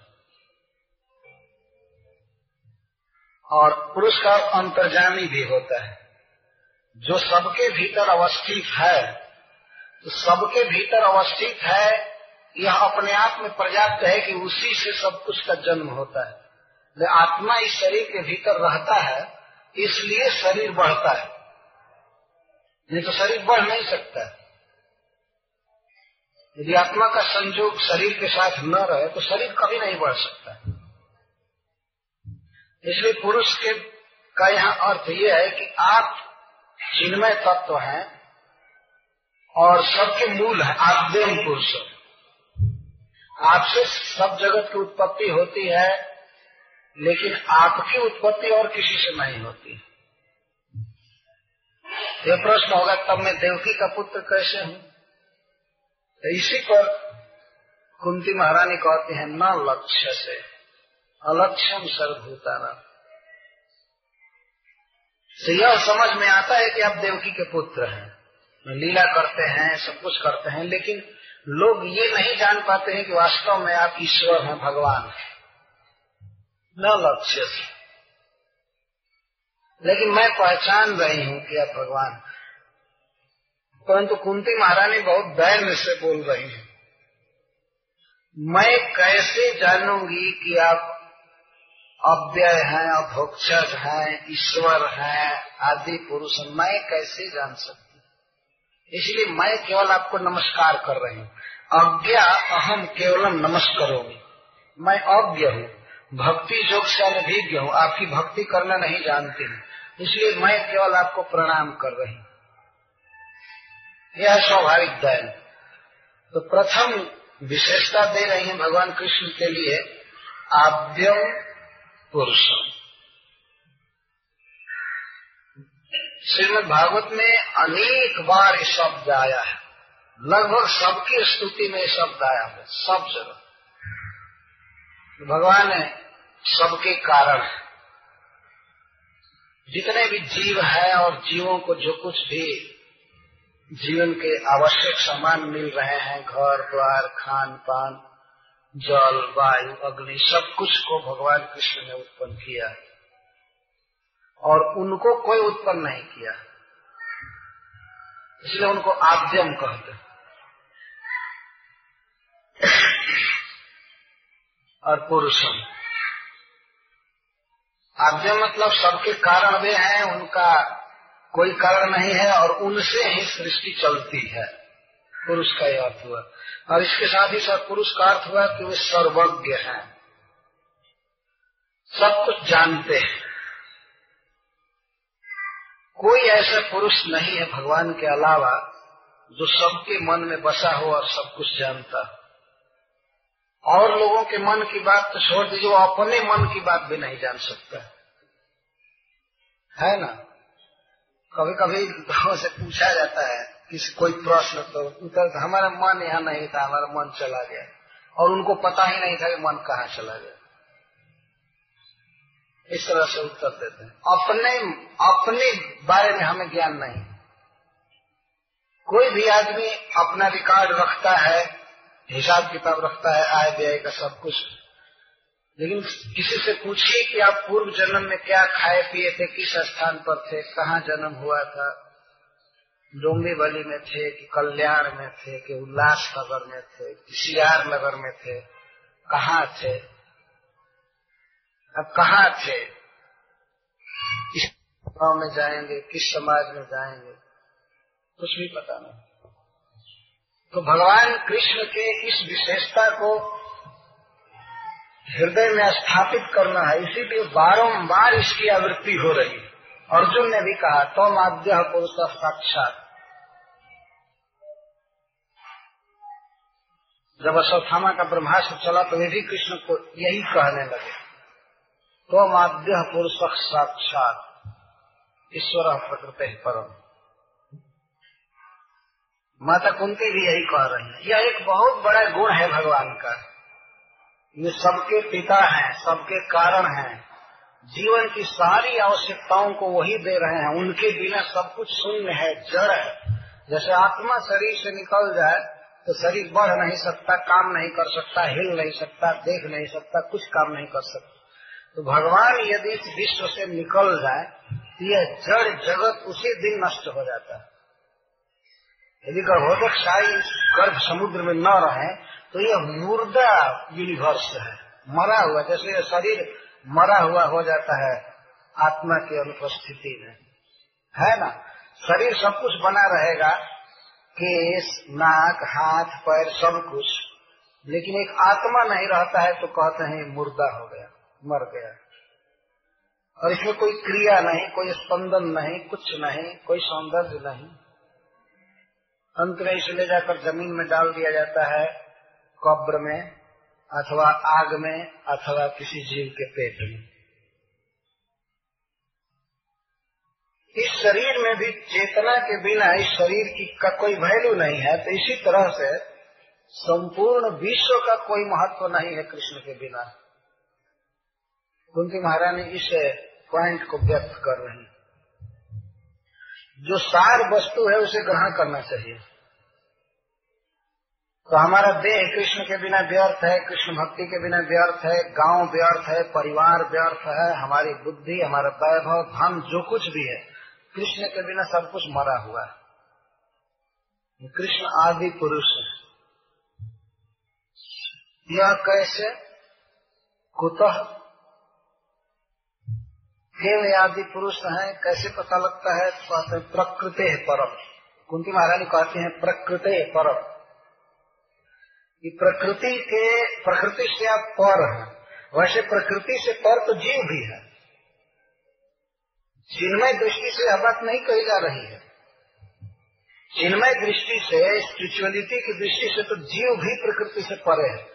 और पुरुष का अंतर्जामी भी होता है। जो सबके भीतर अवस्थित है तो सबके भीतर अवस्थित है, यह अपने आप में पर्याप्त है कि उसी से सब कुछ का जन्म होता है। आत्मा इस शरीर के भीतर रहता है, इसलिए शरीर बढ़ता है। नहीं तो शरीर बढ़ नहीं सकता है। यदि आत्मा का संयोग शरीर के साथ न रहे तो शरीर कभी नहीं बढ़ सकता इसलिए पुरुष के का यहाँ अर्थ यह है कि आप चिन्मय तत्व है और सबके मूल है आद्यम पुरुष। आपसे सब जगत की उत्पत्ति होती है, लेकिन आपकी उत्पत्ति और किसी से नहीं होती। ये प्रश्न होगा, तब मैं देवकी का पुत्र कैसे हूँ? तो इसी पर कुंती महारानी कहती है, न लक्ष्य से, अलक्ष्यम सर्वभूताना। तो यह समझ में आता है कि आप देवकी के पुत्र हैं। लीला करते हैं, सब कुछ करते हैं, लेकिन लोग ये नहीं जान पाते हैं कि वास्तव में आप ईश्वर हैं, भगवान न लक्ष्य से। लेकिन मैं पहचान रही हूँ कि आप भगवान परंतु कुंती महारानी बहुत धैर्य से बोल रही है। मैं कैसे जानूँगी कि आप अव्यय है, अभोक्षक है, ईश्वर है, आदि पुरुष मैं कैसे जान सकती इसलिए मैं केवल आपको नमस्कार कर रही हूँ। अज्ञा अहम केवलम नमस्करोगी मैं अज्ञ हूँ। भक्ति योग से अनभिज्ञ हूँ। आपकी भक्ति करना नहीं जानती हूँ। इसलिए मैं केवल आपको प्रणाम कर रही हूँ। यह स्वाभाविक दयन तो प्रथम विशेषता दे रही है भगवान कृष्ण के लिए। आद्यम पुरुषम श्रीमद भागवत में अनेक बार ये शब्द आया है। लगभग सबकी स्तुति में शब्द आया है, सब जगह। भगवान सबके कारण है। जितने भी जीव है और जीवों को जो कुछ भी जीवन के आवश्यक सामान मिल रहे हैं, घर, द्वार खान पान जल वायु अग्नि, सब कुछ को भगवान कृष्ण ने उत्पन्न किया और उनको कोई उत्पन्न नहीं किया। इसलिए उनको आद्यम कहते और पुरुषम। आद्य मतलब सबके कारण वे हैं, उनका कोई कारण नहीं है, और उनसे ही सृष्टि चलती है। पुरुष का यह अर्थ हुआ। और इसके साथ ही साथ पुरुष का अर्थ हुआ कि वे सर्वज्ञ हैं। सब कुछ जानते हैं। कोई ऐसा पुरुष नहीं है भगवान के अलावा जो सबके मन में बसा हो और सब कुछ जानता और लोगों के मन की बात तो छोड़ दीजिए, वो अपने मन की बात भी नहीं जान सकता। है ना? कभी कभी से पूछा जाता है किसी कोई प्रश्न तो उत्तर हमारा मन यहाँ नहीं था, हमारा मन चला गया। और उनको पता ही नहीं था कि मन कहाँ चला गया। इस तरह से उत्तर देते हैं। अपने अपने बारे में हमें ज्ञान नहीं। कोई भी आदमी अपना रिकॉर्ड रखता है, हिसाब किताब रखता है, आय व्यय का सब कुछ। लेकिन किसी से पूछिए कि आप पूर्व जन्म में क्या खाए, पिए थे, किस स्थान पर थे, कहाँ जन्म हुआ था। डोंगी बली में थे, कि कल्याण में थे, कि उल्लास नगर में थे, कि सियार नगर में थे। कहा थे? अब कहाँ थे? किस गाँव में जाएँगे, किस समाज में जाएँगे? कुछ भी पता नहीं। तो भगवान कृष्ण के इस विशेषता को हृदय में स्थापित करना है, इसीलिए बारंबार इसकी आवृत्ति हो रही है। अर्जुन ने भी कहा तो माध्य पुरुष साक्षात. जब अश्वत्थामा का ब्रह्मास्त्र चला तो वे भी कृष्ण को यही कहने लगे तो माध्य पुरुष साक्षात. ईश्वर प्रकृति परम। माता कुंती भी यही कह रही है। यह एक बहुत बड़ा गुण है भगवान का। ये सबके पिता हैं, सबके कारण हैं। जीवन की सारी आवश्यकताओं को वही दे रहे हैं। उनके बिना सब कुछ शून्य है, जड़ है। जैसे आत्मा शरीर से निकल जाए तो शरीर बढ़ नहीं सकता, काम नहीं कर सकता, हिल नहीं सकता, देख नहीं सकता, कुछ काम नहीं कर सकता। तो भगवान यदि इस विश्व से निकल जाए तो यह जड़ जगत उसी दिन नष्ट हो जाता है। यदि गर्भोदक शाही गर्भ समुद्र में न रहे तो यह मुर्दा यूनिवर्स है। मरा हुआ, जैसे शरीर मरा हुआ हो जाता है, आत्मा की अनुपस्थिति में। है ना? शरीर सब कुछ बना रहेगा, केस, नाक, हाथ, पैर, सब कुछ। लेकिन एक आत्मा नहीं रहता है तो कहते हैं, मुर्दा हो गया, मर गया। और इसमें कोई क्रिया नहीं, कोई स्पंदन नहीं, कुछ नहीं, कोई सौंदर्य नहीं। अंत में इसे ले जाकर ज़मीन में डाल दिया जाता है, कब्र में। अथवा आग में, अथवा किसी जीव के पेट में। इस शरीर में भी चेतना के बिना इस शरीर की का कोई वैल्यू नहीं है तो इसी तरह से संपूर्ण विश्व का कोई महत्व नहीं है कृष्ण के बिना। कुंती महारानी इस पॉइंट को व्यक्त कर रही जो सार वस्तु है, उसे ग्रहण करना चाहिए। तो हमारा देह कृष्ण के बिना व्यर्थ है, कृष्ण भक्ति के बिना व्यर्थ है, गाँव व्यर्थ है, परिवार व्यर्थ है, हमारी बुद्धि, हमारा वैभव, धन, जो कुछ भी है, कृष्ण के बिना सब कुछ मरा हुआ है। कृष्ण आदि पुरुष है। यह कैसे? कुतः? केव आदि पुरुष है, कैसे पता लगता है? कहते हैं, प्रकृति है परम। कुंती महारानी कहते हैं, प्रकृति परम। कि प्रकृति के, प्रकृति से आप पर है। वैसे प्रकृति से पर तो जीव भी है। चिन्मय दृष्टि से यह बात नहीं कही जा रही है। चिन्मय दृष्टि से स्पिरिचुअलिटी की दृष्टि से तो जीव भी प्रकृति से परे है।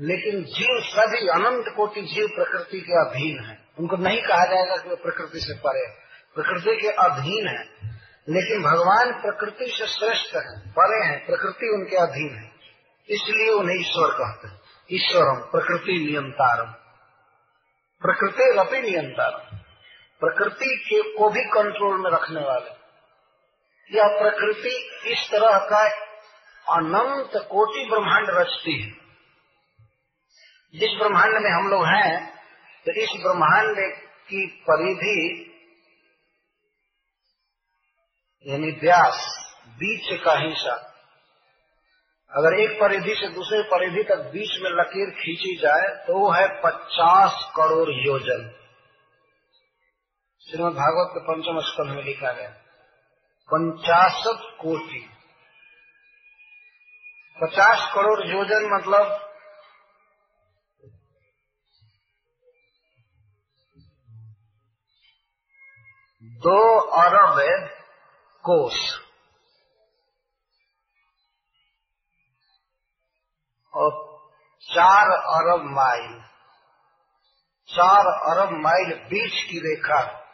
लेकिन जीव सभी अनंत कोटि जीव प्रकृति के अधीन है। उनको नहीं कहा जाएगा कि वे प्रकृति से परे है। प्रकृति के अधीन है। लेकिन भगवान प्रकृति से श्रेष्ठ है, परे हैं। प्रकृति उनके अधीन है। इसलिए उन्हें ईश्वर कहते हैं। ईश्वरम, प्रकृति नियंतारम। प्रकृति रपी नियंत्रण प्रकृति के को भी कंट्रोल में रखने वाले। यह प्रकृति इस तरह का अनंत कोटि ब्रह्मांड रचती है। जिस ब्रह्मांड में हम लोग हैं तो इस ब्रह्मांड की परिधि, यानी व्यास, बीच का हिस्सा अगर एक परिधि से दूसरे परिधि तक बीच में लकीर खींची जाए तो वो है पचास करोड़ योजन। श्रीमद भागवत के पंचम स्कंध में लिखा गया। पंचाशत कोटि। पचास करोड़ योजन मतलब दो अरब कोस। और चार अरब माइल। चार अरब माइल बीच की रेखा।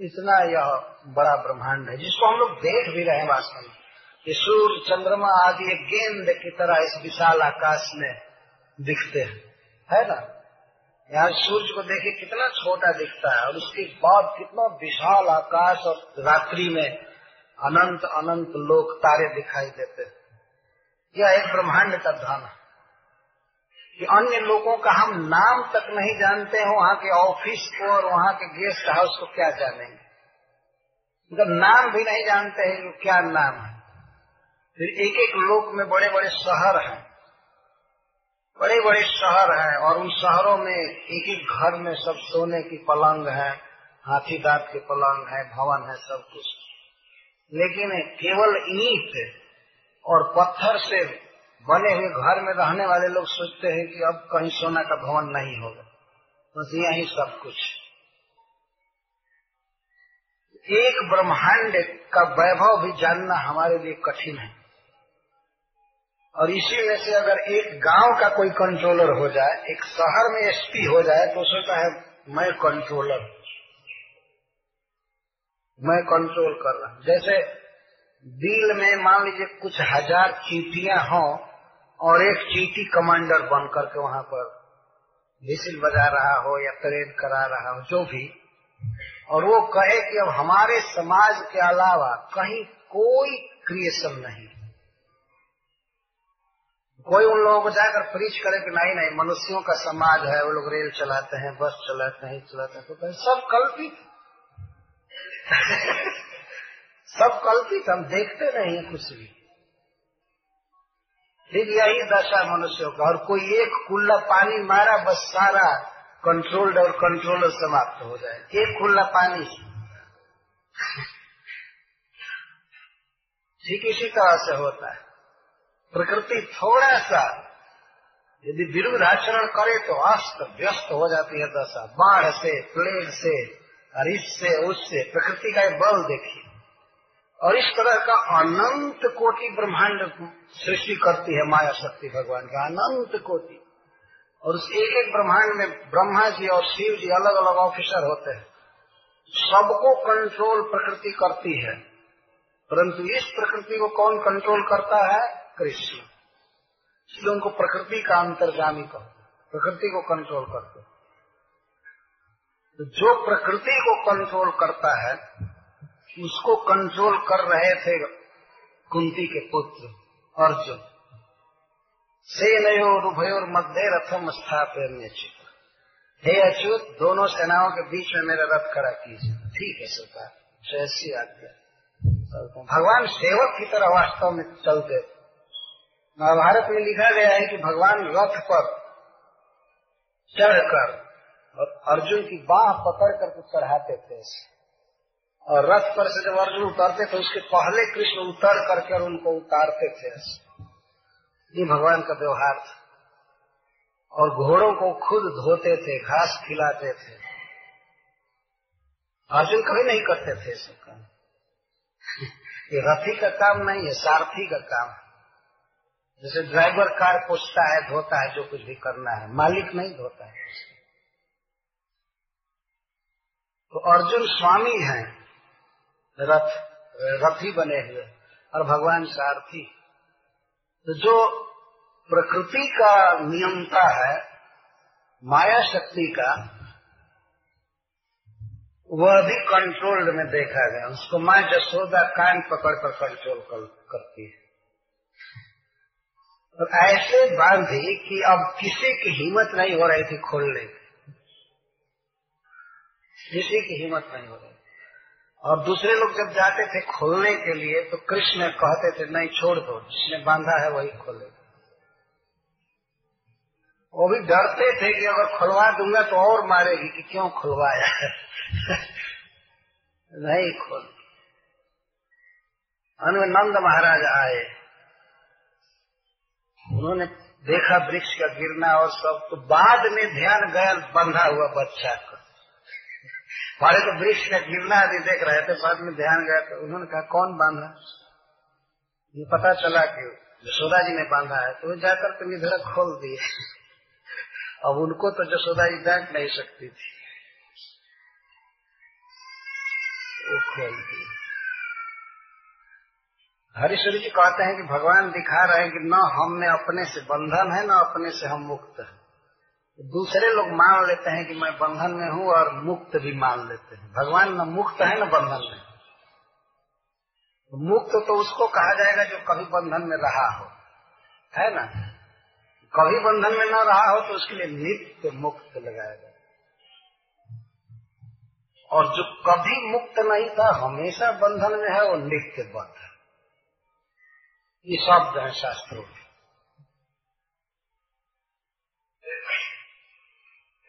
इतना यह बड़ा ब्रह्मांड है, जिसको हम लोग देख भी रहे हैं वास्तव में। ये सूर्य, चंद्रमा आदि एक गेंद की तरह इस विशाल आकाश में दिखते हैं। है ना? यहाँ सूर्य को देखे कितना छोटा दिखता है, और उसके बाद कितना विशाल आकाश और रात्रि में अनंत अनंत लोग तारे दिखाई देते हैं। यह एक ब्रह्मांड का धन। है कि अन्य लोगों का हम नाम तक नहीं जानते हैं, वहाँ के ऑफ़िस को और वहाँ के गेस्ट हाउस को क्या जानेंगे? मतलब नाम भी नहीं जानते हैं कि क्या नाम है। फिर एक एक लोक में बड़े बड़े शहर हैं। बड़े बड़े शहर हैं और उन शहरों में एक एक घर में सब सोने की पलंग है, हाथी दांत के पलंग है, भवन है, सब कुछ। लेकिन केवल ईट और पत्थर से बने हुए घर में रहने वाले लोग सोचते हैं कि अब कहीं सोना का भवन नहीं होगा। बस यही सब कुछ। एक ब्रह्मांड का वैभव भी जानना हमारे लिए कठिन है। और इसी में से अगर एक गाँव का कोई कंट्रोलर हो जाए, एक शहर में एसपी हो जाए तो सोचता है, मैं कंट्रोलर मैं कंट्रोल कर रहा जैसे दिल में मान लीजिए कुछ हज़ार चीटियाँ हों और एक चीटी कमांडर बन करके वहाँ पर विसिल बजा रहा हो या परेड करा रहा हो, जो भी। और वो कहे कि अब हमारे समाज के अलावा कहीं कोई क्रिएशन नहीं। कोई उन लोगों को जाकर प्रीच करे कि नहीं नहीं, मनुष्यों का समाज है, वो लोग रेल चलाते हैं बस चलाते हैं चलाते हैं। तो सब कल्पित। सब कल्पित, हम देखते नहीं कुछ भी। ठीक यही दशा मनुष्यों का और कोई एक कुल्ला पानी मारा, बस सारा कंट्रोल्ड और कंट्रोलर समाप्त हो जाए। एक खुला पानी। ठीक इसी तरह से होता है। प्रकृति थोड़ा सा यदि विरुद्ध आचरण करे तो अस्त, व्यस्त हो जाती है दशा। बाढ़ से, प्लेग से, और इससे, उससे, प्रकृति का एक बल देखिए। और इस तरह का अनंत कोटि ब्रह्मांड सृष्टि करती है माया शक्ति भगवान का, अनंत कोटि। और उस एक एक ब्रह्मांड में ब्रह्मा जी और शिव जी अलग अलग ऑफिसर होते हैं। सबको कंट्रोल प्रकृति करती है। परंतु इस प्रकृति को कौन कंट्रोल करता है? कृष्ण। इसलिए उनको प्रकृति का अंतर्जामी कहते प्रकृति को कंट्रोल करते तो जो प्रकृति को कंट्रोल करता है उसको कंट्रोल कर रहे थे कुंती के पुत्र, अर्जुन। से नयो रुभयोर मध्य रथम स्थापय हे अच्युत, दोनों सेनाओं के बीच में मेरा रथ खड़ा कीजिए। ठीक है, सरकार। जैसी आज्ञा। भगवान सेवक की तरह वास्तव में चलते महाभारत में लिखा गया है कि भगवान रथ पर चढ़कर और अर्जुन की बाह पकड़ करके चढ़ाते थे। और रथ पर से जब अर्जुन उतरते थे, उसके पहले कृष्ण उतर करके और उनको उतारते थे। ये भगवान का व्यवहार था। और घोड़ों को खुद धोते थे, घास खिलाते थे। अर्जुन कभी नहीं करते थे सब काम। ये रथी का काम नहीं है सारथी का काम जैसे ड्राइवर कार पोछता है, धोता है, जो कुछ भी करना है। मालिक नहीं धोता है। तो अर्जुन स्वामी हैं। रथ रथी बने हुए और भगवान सारथी। तो जो प्रकृति का नियमता है माया शक्ति का वह भी कंट्रोल्ड में देखा गया। उसको माँ जसोदा कान पकड़ कर कंट्रोल कर, करती है। और ऐसे बांधी कि अब किसी की हिम्मत नहीं हो रही थी खोलने की। किसी की हिम्मत नहीं हो रही और दूसरे लोग जब जाते थे खोलने के लिए तो कृष्ण कहते थे, नहीं, छोड़ दो, जिसने बांधा है वही खोले। वो भी डरते थे कि अगर खुलवा दूँगा तो और मारेगी कि क्यों खुलवाया नहीं खोल। नंद महाराज आए। उन्होंने देखा वृक्ष का गिरना और सब तो बाद में ध्यान गया, बंधा हुआ बच्चा को। हमारे तो वृक्ष का गिरना आदि देख रहे थे, बाद में ध्यान गया तो उन्होंने कहा, कौन बांधा? ये पता चला कि यशोदा जी ने बांधा है तो वो जाकर तुम इधर खोल दिए। अब उनको तो जसोदा जी डांट नहीं सकती थी, वो खोल दी हरीश्वरी जी कहते हैं कि भगवान दिखा रहे हैं कि न हम में अपने से बंधन है, न अपने से हम मुक्त हैं। दूसरे लोग मान लेते हैं कि मैं बंधन में हूँ और मुक्त भी मान लेते हैं। भगवान न मुक्त है, न बंधन में। मुक्त तो उसको कहा जाएगा जो कभी बंधन में रहा हो। है ना? कभी बंधन में न रहा हो तो उसके लिए नित्य मुक्त लगाया जाए। और जो कभी मुक्त नहीं था, हमेशा बंधन में है, वो नित्य बद्ध है। ये शब्द है शास्त्रों में।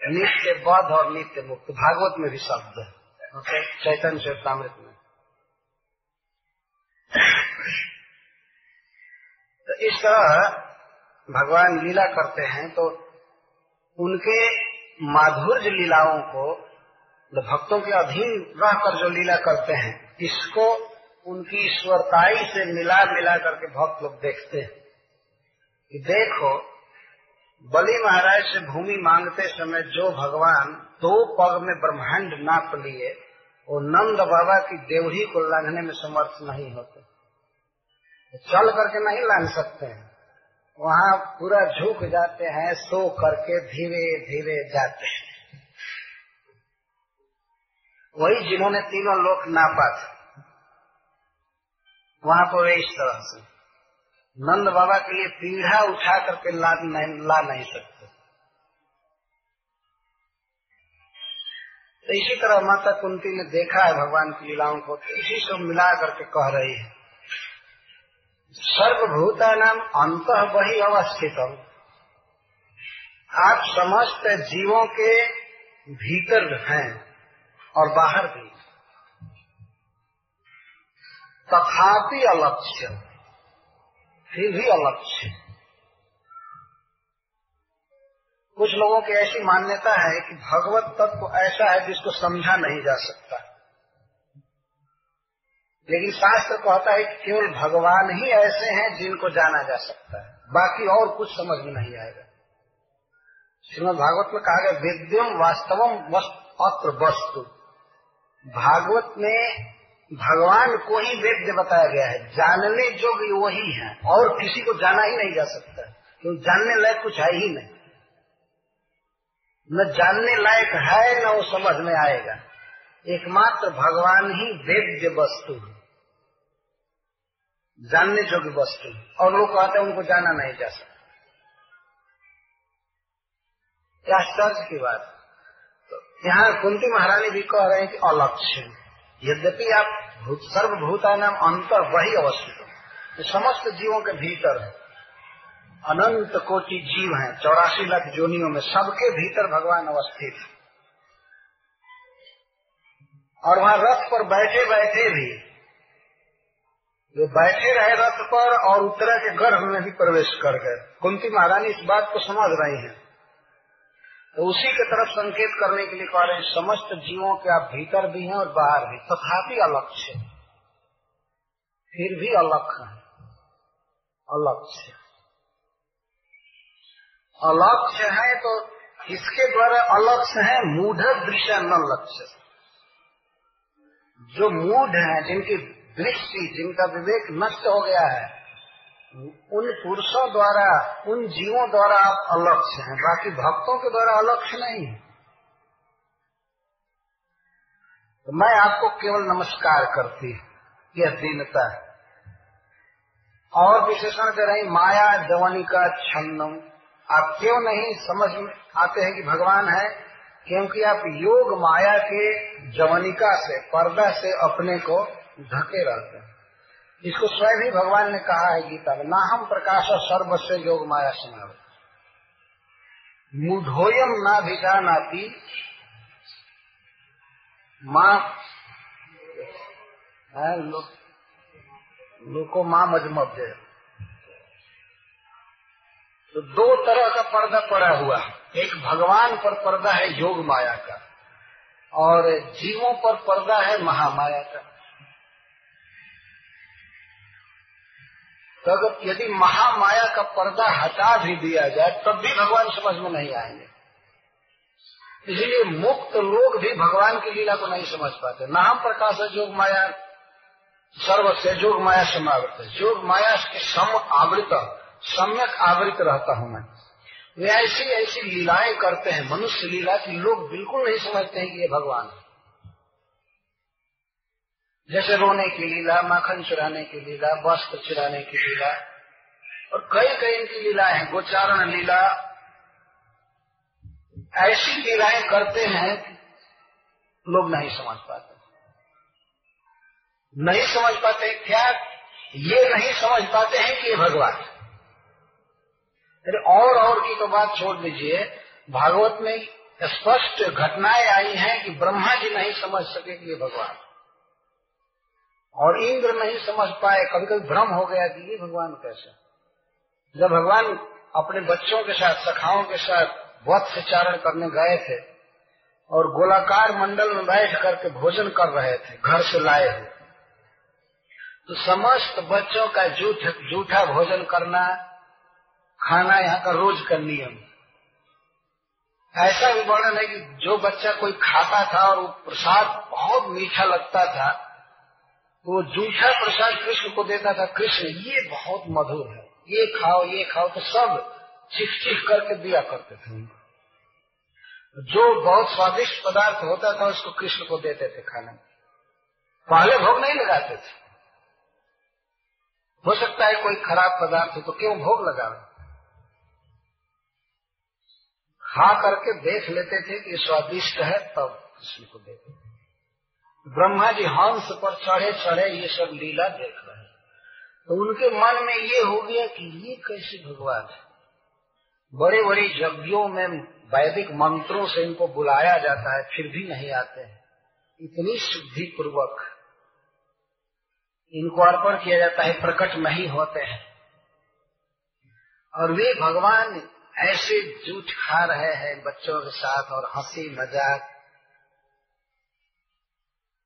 नित्य बद्ध और नित्य मुक्त। भागवत में भी शब्द है। चैतन्य चैतामृत में। तो इस तरह भगवान लीला करते हैं तो उनके माधुर्य लीलाओं को भक्तों के अधीन रहकर जो लीला करते हैं, इसको उनकी ईश्वरताई से मिला मिला करके भक्त लोग देखते हैं। कि देखो बलि महाराज से भूमि मांगते समय जो भगवान दो पग में ब्रह्मांड नाप लिए, वो नंद बाबा की देवही को लांघने में समर्थ नहीं होते। चल करके नहीं लांघ सकते हैं। वहाँ पूरा झुक जाते हैं, सो करके धीरे धीरे जाते हैं। वही जिन्होंने तीनों लोक नापा था, वहाँ पर इस तरह से नंद बाबा के लिए पीढ़ा उठा करके ला नहीं, ला नहीं सकते। तो इसी तरह माता कुंती ने देखा है भगवान की लीलाओं को तो इसी से मिला करके कह रही है। सर्वभूता नाम अंत वही अवस्थित आप समस्त जीवों के भीतर हैं और बाहर भी। तथापि अलक्ष्य फिर भी अलक्ष्य कुछ लोगों की ऐसी मान्यता है कि भगवत तत्व ऐसा है जिसको समझा नहीं जा सकता। लेकिन शास्त्र कहता है कि केवल भगवान ही ऐसे हैं जिनको जाना जा सकता है। बाकी और कुछ समझ में नहीं आएगा। श्रीमद भागवत में कहा गया, वेद्यम वास्तवम अत्र वस्तु। भागवत में भगवान को ही वेद्य बताया गया है। जानने योग्य वही है, और किसी को जाना ही नहीं जा सकता। क्योंकि जानने लायक कुछ है ही नहीं। न जानने लायक है, न वो समझ में आएगा। एकमात्र भगवान ही वेद्य वस्तु है। जानने योग्य वस्तु और लोग कहते हैं उनको जाना नहीं जा सकता। आश्चर्य की बात? तो यहाँ कुंती महारानी भी कह रहे हैं कि अलक्ष्य। यद्यपि आप भूत सर्वभूता नाम अंतर वही अवस्थित हो। समस्त जीवों के भीतर है अनंत कोटि जीव हैं। चौरासी लाख जोनियों में सबके भीतर भगवान अवस्थित है। और वहाँ रथ पर बैठे बैठे भी वे बैठे रहे रथ पर और उत्तरा के गर्भ में भी प्रवेश कर गए। कुंती महारानी इस बात को समझ रही हैं। उसी के तरफ़ संकेत करने के लिए कह रहे हैं, समस्त जीवों के आप भीतर भी हैं और बाहर भी, तथापि अलक्ष्य फिर भी अलक्ष्य है। अलक्ष्य अलक्ष्य है तो इसके द्वारा अलक्ष्य है, मूढ़ दृश्य न लक्ष्य जो मूढ़ है, जिनकी दृष्टि, जिनका विवेक नष्ट हो गया है उन पुरुषों द्वारा, उन जीवों द्वारा आप अलक्ष्य हैं, बाकी भक्तों के द्वारा अलक्ष्य नहीं है। तो मैं आपको केवल नमस्कार करती हूँ, यह दीनता है। और विशेषण दे रही, माया जवानी का छन्नम आप क्यों नहीं समझ में आते हैं कि भगवान है? क्योंकि आप योग माया के जवनिका से, पर्दा से अपने को ढके रहते हैं। इसको स्वयं ही भगवान ने कहा है गीता में ना हम प्रकाश सर्व से योग माया समाव मुढ़ोयम ना भी जानाती, माँ लोको माँ मजमब तो दो तरह का पर्दा पड़ा हुआ है। एक भगवान पर पर्दा है योग माया का, और जीवों पर पर्दा है महामाया का। तो अगर यदि महामाया का पर्दा हटा भी दिया जाए, तब भी भगवान समझ में नहीं आएँगे। इसलिए मुक्त लोग भी भगवान की लीला को नहीं समझ पाते। नाम प्रकाश है जोग माया सर्व से जोग माया समावृत है। जोग माया के सम आवृत सम्यक आवृत रहता हूँ मैं। वे ऐसी ऐसी लीलाएँ करते हैं, मनुष्य लीला की लोग बिल्कुल नहीं समझते हैं कि ये भगवान है। जैसे रोने की लीला, माखन चुराने की लीला, वस्त्र चुराने की लीला। और कई कई इनकी लीला है, गोचारण लीला। ऐसी लीलाएँ करते हैं, लोग नहीं समझ पाते। नहीं समझ पाते क्या? ये नहीं समझ पाते हैं कि ये भगवान अरे और और की तो बात छोड़ दीजिए। भागवत में स्पष्ट घटनाएँ आई हैं कि ब्रह्मा जी नहीं समझ सके कि ये भगवान और इंद्र नहीं समझ पाए कभी कभी भ्रम हो गया कि ये भगवान कैसे? जब भगवान अपने बच्चों के साथ, सखाओं के साथ वत्स चारण करने गए थे और गोलाकार मंडल में बैठ करके भोजन कर रहे थे, घर से लाए हुए। तो समस्त बच्चों का जूठ, जूठा भोजन करना, खाना यहाँ का रोज का नियम। ऐसा भी वर्णन है कि जो बच्चा कोई खाता था और वो प्रसाद बहुत मीठा लगता था वो जूठा प्रसाद कृष्ण को देता था, कृष्ण, ये बहुत मधुर है। ये खाओ ये खाओ। तो सब चिख चिख करके दिया करते थे जो बहुत स्वादिष्ट पदार्थ होता था, उसको कृष्ण को देते थे खाने में। पहले भोग नहीं लगाते थे। हो सकता है कोई खराब पदार्थ हो तो क्यों भोग लगा खा करके देख लेते थे कि स्वादिष्ट है, तब कृष्ण को देते थे। ब्रह्मा जी हंस पर चढ़े चढ़े, ये सब लीला देख रहे हैं। तो उनके मन में ये हो गया कि ये कैसे भगवान है? बड़े बड़े यज्ञों में वैदिक मंत्रों से इनको बुलाया जाता है, फिर भी नहीं आते हैं। इतनी शुद्धि पूर्वक इनको अर्पण किया जाता है, प्रकट नहीं होते हैं। और वे भगवान ऐसे जूठ खा रहे हैं बच्चों के साथ और हँसी मज़ाक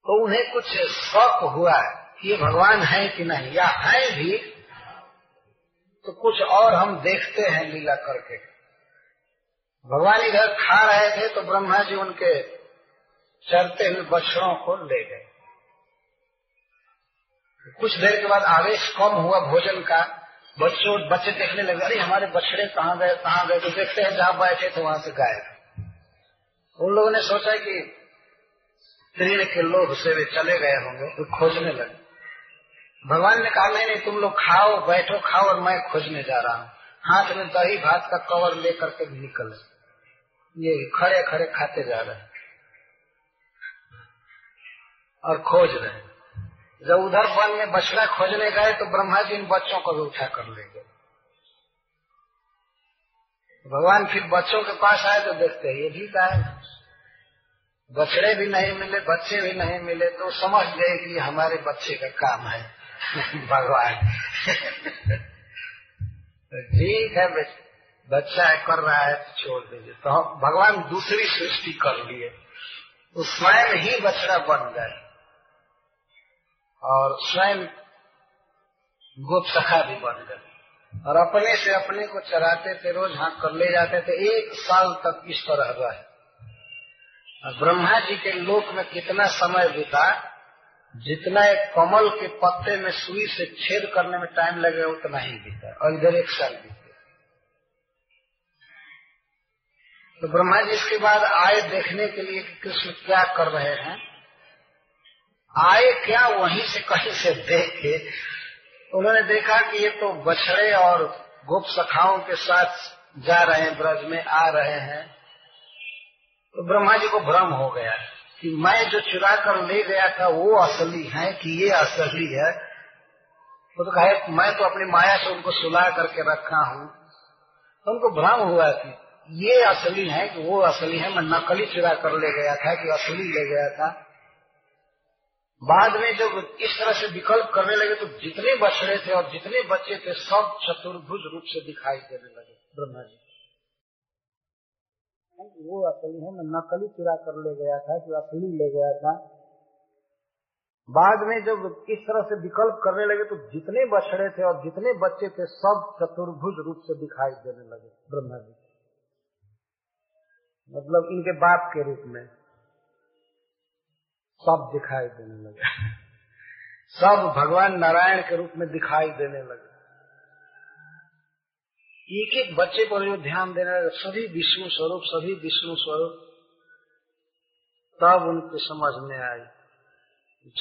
तो उन्हें कुछ शौक हुआ कि ये भगवान है कि नहीं, या है भी तो कुछ और हम देखते हैं लीला करके। भगवान इधर खा रहे थे तो ब्रह्मा जी उनके चलते हुए बछड़ों को ले गए। कुछ देर के बाद आवेश कम हुआ भोजन का। बच्चों, बच्चे देखने लगे, अरे, हमारे बछड़े कहाँ गए कहाँ गए? तो देखते हैं, जहाँ बैठे थे, वहाँ से गायब। उन लोगों ने सोचा कि तीर्ण के लोग से वे चले गए होंगे तो खोजने लगे। भगवान ने कहा, नहीं तुम लोग खाओ, बैठो, खाओ और मैं खोजने जा रहा हूँ। हाथ में दही भात का कवर लेकर के निकले ये खड़े खड़े खाते जा रहे और खोज रहे जब उधर वन में बछड़ा खोजने गए तो ब्रह्मा जी इन बच्चों को भी उठा कर ले गए। भगवान फिर बच्चों के पास आए तो देखते ये भी है। बछड़े भी नहीं मिले, बच्चे भी नहीं मिले तो समझ गए कि हमारे बच्चे का काम है। भगवान। ठीक है बच्चा कर रहा है तो छोड़ दीजिए। तो हम भगवान दूसरी सृष्टि कर लिए। स्वयं ही बछड़ा बन गए। और स्वयं गोप सखा भी बन गए। और अपने से अपने को चराते थे, रोज हाँक कर ले जाते थे। एक साल तक इस तरह रहे। ब्रह्मा जी के लोक में कितना समय बीता, जितना एक कमल के पत्ते में सुई से छेद करने में टाइम लगे, उतना ही बीता, और इधर एक साल बीते। तो ब्रह्मा जी इसके बाद आए देखने के लिए कि कृष्ण क्या कर रहे हैं। आए क्या वहीं से कहीं से देख के उन्होंने देखा कि ये तो बछड़े और गुप्त सखाओं के साथ जा रहे हैं, ब्रज में आ रहे हैं। तो ब्रह्मा जी को भ्रम हो गया कि मैं जो चुरा कर ले गया था, वो असली है कि ये असली है? वो तो कहे, मैं तो अपनी माया से उनको सुला करके रखा हूँ। तो उनको भ्रम हुआ कि ये असली है कि वो असली है। मैं नकली चुरा कर ले गया था कि असली ले गया था। बाद में जब इस तरह से विकल्प करने लगे तो जितने बछड़े थे और जितने बच्चे थे, सब चतुर्भुज रूप से दिखाई देने लगे ब्रह्मा जी। वो असली है, मैं नकली चुरा कर ले गया था कि असली ले गया था। बाद में जब इस तरह से विकल्प करने लगे तो जितने बछड़े थे और जितने बच्चे थे, सब चतुर्भुज रूप से दिखाई देने लगे, ब्रह्मा जी। मतलब इनके बाप के रूप में सब दिखाई देने लगे। सब भगवान नारायण के रूप में दिखाई देने लगे। एक एक बच्चे पर जो ध्यान देना सभी विष्णु स्वरूप, सभी विष्णु स्वरूप, तब उनकी समझ में आई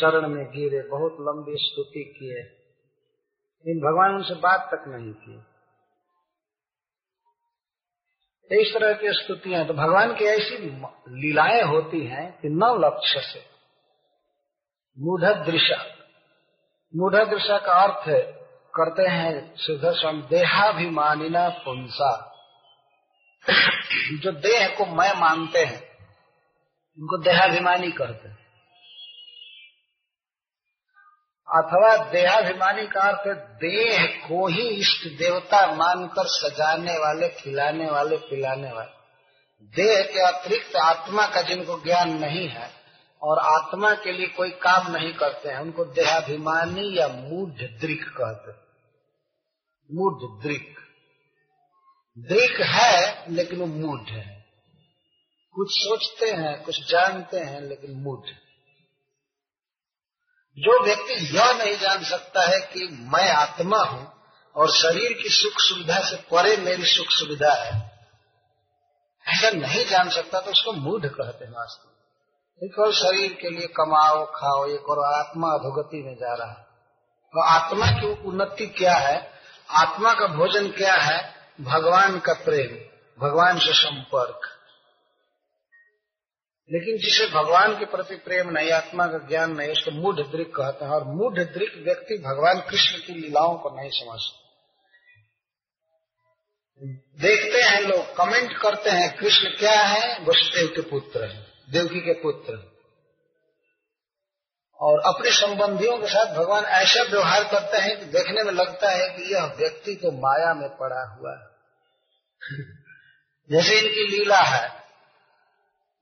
चरण में गिरे, बहुत लंबी स्तुति किए। लेकिन भगवान उनसे बात तक नहीं की इस तरह की स्तुतियाँ तो भगवान की ऐसी लीलाएँ होती हैं कि नौ लक्ष्य से। मूढ़ दृश्य मूढ़ दृश्य का अर्थ करते हैं सुधर स्वामी देहाभिमानिना पुंसा। जो देह को मैं मानते हैं, उनको देहाभिमानी करते हैं। अथवा देहाभिमानी का अर्थ देह को ही इष्ट देवता मानकर सजाने वाले, खिलाने वाले, पिलाने वाले। देह के अतिरिक्त आत्मा का जिनको ज्ञान नहीं है, और आत्मा के लिए कोई काम नहीं करते हैं, उनको देहाभिमानी या मूढ़ दृक कहते मूढ़ दृक दृक है, लेकिन वो मूढ़ है। कुछ सोचते हैं, कुछ जानते हैं, लेकिन मूढ़ जो व्यक्ति यह नहीं जान सकता है कि मैं आत्मा हूँ और शरीर की सुख सुविधा से परे मेरी सुख सुविधा है, ऐसा नहीं जान सकता तो उसको मूढ़ कहते हैं वास्तव केवल शरीर के लिए कमाओ, खाओ ये करो आत्मा अधोगति में जा रहा है। तो आत्मा की उन्नति क्या है? आत्मा का भोजन क्या है? भगवान का प्रेम, भगवान से संपर्क। लेकिन जिसे भगवान के प्रति प्रेम नहीं, आत्मा का ज्ञान नहीं, उसको मूढ़ दृक कहते हैं, और मूढ़ दृक व्यक्ति भगवान कृष्ण की लीलाओं को नहीं समझते। देखते हैं लोग, कमेंट करते हैं, कृष्ण क्या है? वसुदेव के पुत्र है, देवकी के पुत्र और अपने संबंधियों के साथ भगवान ऐसा व्यवहार करते हैं कि देखने में लगता है कि यह व्यक्ति तो माया में पड़ा हुआ है। जैसे इनकी लीला है।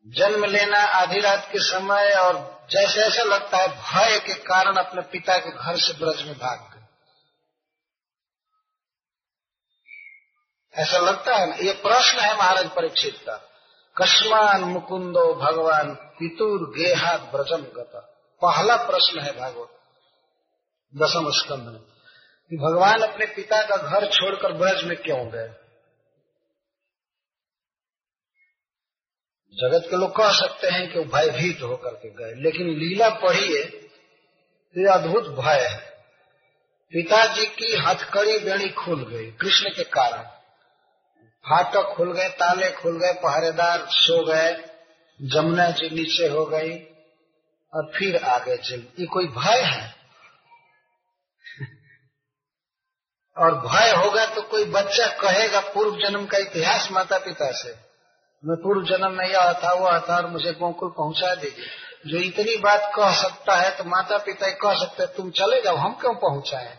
जन्म लेना आधी रात के समय और जैसे ऐसा लगता है भय के कारण अपने पिता के घर से ब्रज में भाग गए। ऐसा लगता है ना? ये प्रश्न है महाराज परीक्षित का। कस्मान मुकुंदो भगवान पितुर गेहा ब्रजम गता। पहला प्रश्न है भागवत, दसम स्कंद में। कि भगवान अपने पिता का घर छोड़कर ब्रज में क्यों गए? जगत के लोग कह सकते हैं कि वो भयभीत होकर के गए, लेकिन लीला पढ़िए तो अद्भुत भय है। पिताजी की हथकड़ी बेणी खुल गई, कृष्ण के कारण। फाटक खुल गए, ताले खुल गए, पहरेदार सो गए, जमुना जी नीचे हो गई और फिर आगे चल। ये कोई भय है? और भय होगा तो कोई बच्चा कहेगा, पूर्व जन्म का इतिहास माता पिता से, मैं पूर्व जन्म में यह था, वो था और मुझे गोकुल पहुँचा दीजिए। जो इतनी बात कह सकता है तो माता पिता कह सकते तुम चले जाओ, हम क्यों पहुँचाए?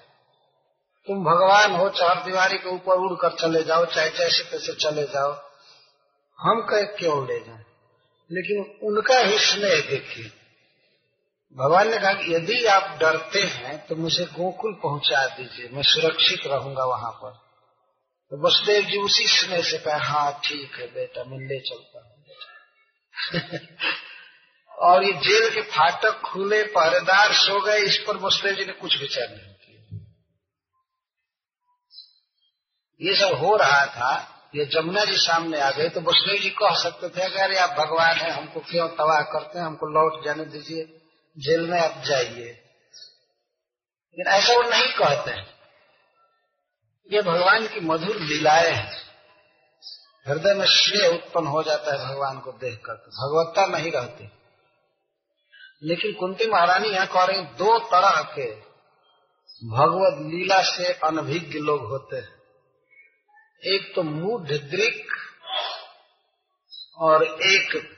तुम भगवान हो, चार दीवारी के ऊपर उड़ कर चले जाओ, चाहे जैसे तैसे चले जाओ। हम कह क्यों ले जाए? लेकिन उनका ही स्नेह देखिए। भगवान ने कहा कि यदि आप डरते हैं तो मुझे गोकुल पहुँचा दीजिए, मैं सुरक्षित रहूँगा वहाँ पर। तो वसुदेव जी उसी स्नेह से कहा हाँ ठीक है बेटा, मैं ले चलता हूँ और ये जेल के फाटक खुले पहरेदार सो गए, इस पर वसुदेव जी ने कुछ विचार नहीं ये सब हो रहा था, ये जमुना जी सामने आ गए तो वसुदेव जी कह सकते थे अगर आप भगवान है, हमको क्यों तबाह करते हैं, हमको लौट जाने दीजिए। जेल में आप जाइए। लेकिन ऐसा वो नहीं कहते। हैं ये भगवान की मधुर लीलाएँ हैं। हृदय में श्रेय उत्पन्न हो जाता है भगवान को देख कर भगवत्ता नहीं रहती। लेकिन कुंती महारानी यहाँ कह रही दो तरह के भगवत लीला से अनभिज्ञ लोग होते हैं। एक तो मूढ़ दृक और एक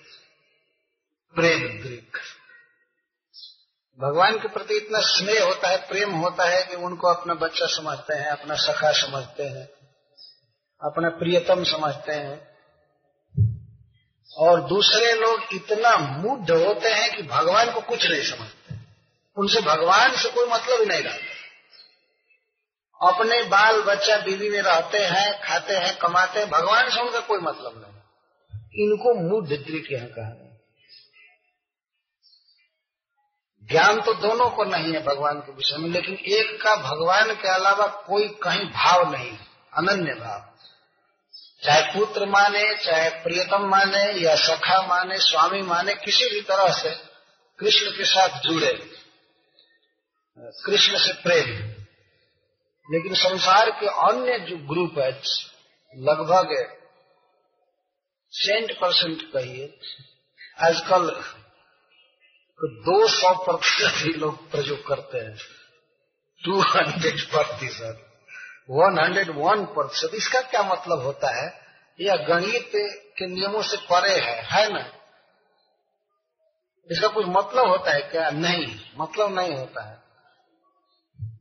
प्रेम दृक भगवान के प्रति इतना स्नेह होता है, प्रेम होता है कि उनको अपना बच्चा समझते हैं, अपना सखा समझते हैं, अपना प्रियतम समझते हैं। और दूसरे लोग इतना मुग्ध होते हैं कि भगवान को कुछ नहीं समझते। उनसे भगवान से कोई मतलब ही नहीं रहता। अपने बाल बच्चा बीवी में रहते हैं, खाते हैं, कमाते हैं, भगवान से उनका कोई मतलब नहीं। इनको दृक यहाँ कहा ज्ञान तो दोनों को नहीं है भगवान के विषय में, लेकिन एक का भगवान के अलावा कोई कहीं भाव नहीं, अनन्य भाव। चाहे पुत्र माने, चाहे प्रियतम माने, या सखा माने, स्वामी माने, किसी भी तरह से कृष्ण के साथ जुड़े। कृष्ण से प्रेम। लेकिन संसार के अन्य जो ग्रुप है, लगभग सेंट परसेंट कहिए, आजकल तो दो सौ प्रतिशत ही लोग प्रयोग करते हैं। टू हंड्रेड प्रतिशत। वन हंड्रेड वन प्रतिशत। इसका क्या मतलब होता है? यह गणित के नियमों से परे है है ना? इसका कुछ मतलब होता है क्या? नहीं मतलब नहीं होता है।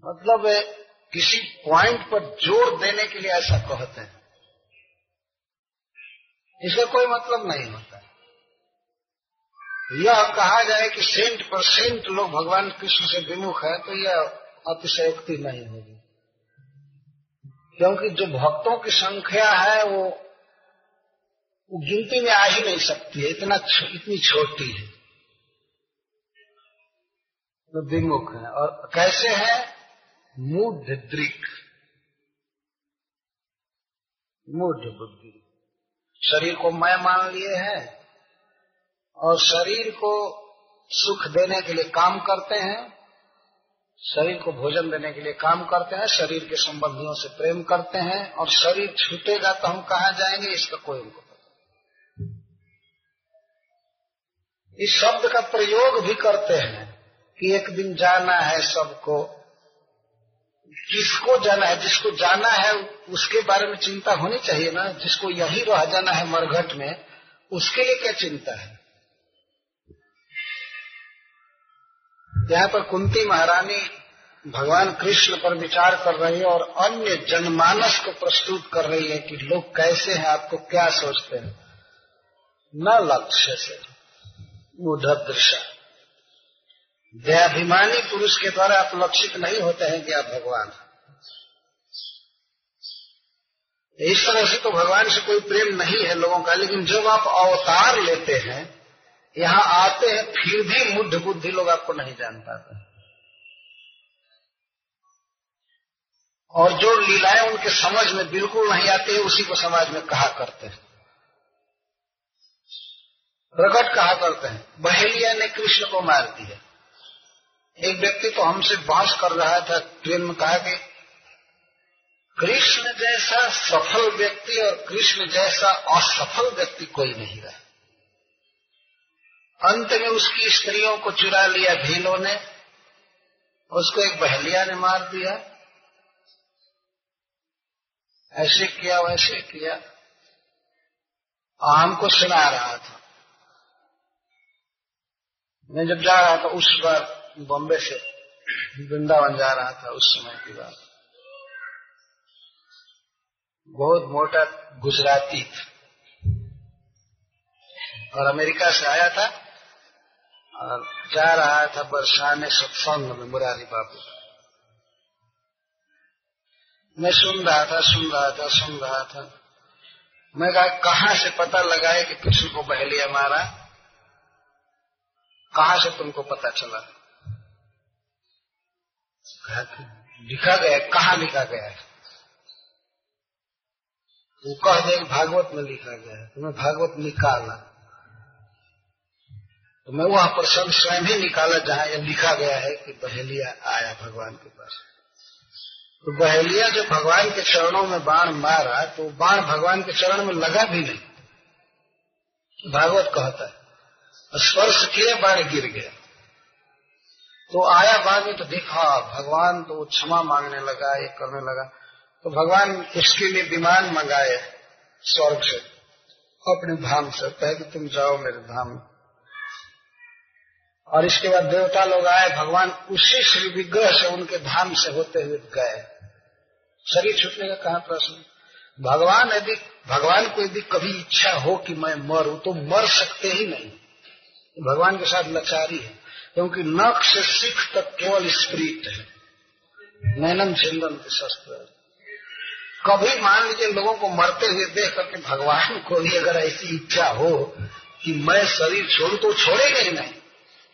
मतलब किसी पॉइंट पर ज़ोर देने के लिए ऐसा कहते हैं। इसका कोई मतलब नहीं होता यह कहा जाए कि सेंट परसेंट लोग भगवान कृष्ण से विमुख है तो यह अतिशयोक्ति नहीं होगी। क्योंकि जो भक्तों की संख्या है वो, वो गिनती में आ ही नहीं सकती है इतना इतनी छोटी है। तो विमुख है और कैसे है? मूढ़ दृक मूढ़ बुद्धि शरीर को मैं मान लिए हैं और शरीर को सुख देने के लिए काम करते हैं, शरीर को भोजन देने के लिए काम करते हैं, शरीर के संबंधियों से प्रेम करते हैं, और शरीर छूटेगा तो हम कहा जाएँगे, इसका कोई उनको इस शब्द का प्रयोग भी करते हैं कि एक दिन जाना है सबको किसको जाना है, जिसको जाना है, उसके बारे में चिंता होनी चाहिए ना, जिसको यही रह जाना है मरघट में, उसके लिए क्या चिंता है? यहाँ पर कुंती महारानी भगवान कृष्ण पर विचार कर रही है और अन्य जनमानस को प्रस्तुत कर रही है कि लोग कैसे हैं, आपको क्या सोचते हैं? न लक्ष्य से दृश्य दयाभिमानी पुरुष के द्वारा आप लक्षित नहीं होते हैं कि आप भगवान इस तरह से तो भगवान से कोई प्रेम नहीं है लोगों का, लेकिन जब आप अवतार लेते हैं यहाँ आते हैं, फिर भी मुद्ध बुद्धि लोग आपको नहीं जान पाते और जो लीलाएँ उनके समझ में बिल्कुल नहीं आती है उसी को समाज में कहा करते हैं। प्रकट कहा करते हैं। बहेलिया ने कृष्ण को मार दिया। एक व्यक्ति तो हमसे बहस कर रहा था ट्रेन में कहा कि कृष्ण जैसा सफल व्यक्ति और कृष्ण जैसा असफल व्यक्ति कोई नहीं रहा। अंत में उसकी स्त्रियों को चुरा लिया भीलों ने, उसको एक बहलिया ने मार दिया। ऐसे किया, वैसे किया। हमको सुना रहा था। मैं जब जा रहा था उस बार बॉम्बे से, वृंदावन जा रहा था उस समय की बात। बहुत मोटा गुजराती था। और अमेरिका से आया था। और जा रहा था बरसाने सत्संग में, मुरारी बाबू। मैं सुन रहा था, सुन रहा था, सुन रहा था। मैं कहा से पता लगाए कि कृष्ण को बहलिया मारा? कहा से तुमको पता चला? लिखा गया, कहा लिखा गया? है वो कह दे, भागवत में लिखा गया है। तुम्हें भागवत निकाला। तो मैं वह प्रसंग स्वयं ही निकाला जहाँ यह लिखा गया है कि बहेलिया आया भगवान के पास। तो बहेलिया जो भगवान के चरणों में बाण मारा तो बाण भगवान के चरण में लगा भी नहीं। भागवत कहता है स्पर्श किए बाण गिर गया। तो आया बाद में तो देखा, भगवान तो क्षमा मांगने लगा, ये करने लगा। तो भगवान इसके लिए विमान मंगाए स्वर्ग से, अपने धाम से, कहे कि तुम जाओ मेरे धाम में। और इसके बाद देवता लोग आए, भगवान उसी श्री विग्रह से उनके धाम से होते हुए गए। शरीर छूटने का कहा प्रश्न? भगवान यदि, भगवान को यदि कभी इच्छा हो कि मैं मरू तो मर सकते ही नहीं। भगवान के साथ लाचारी है, क्योंकि नख से सिख तक केवल स्प्रीट है। नैनम छिंदन के शस्त्र कभी मान लीजिए लोगों को मरते हुए देख करके भगवान को भी अगर ऐसी इच्छा हो कि मैं शरीर छोड़ू तो छोड़ेगा ही नहीं।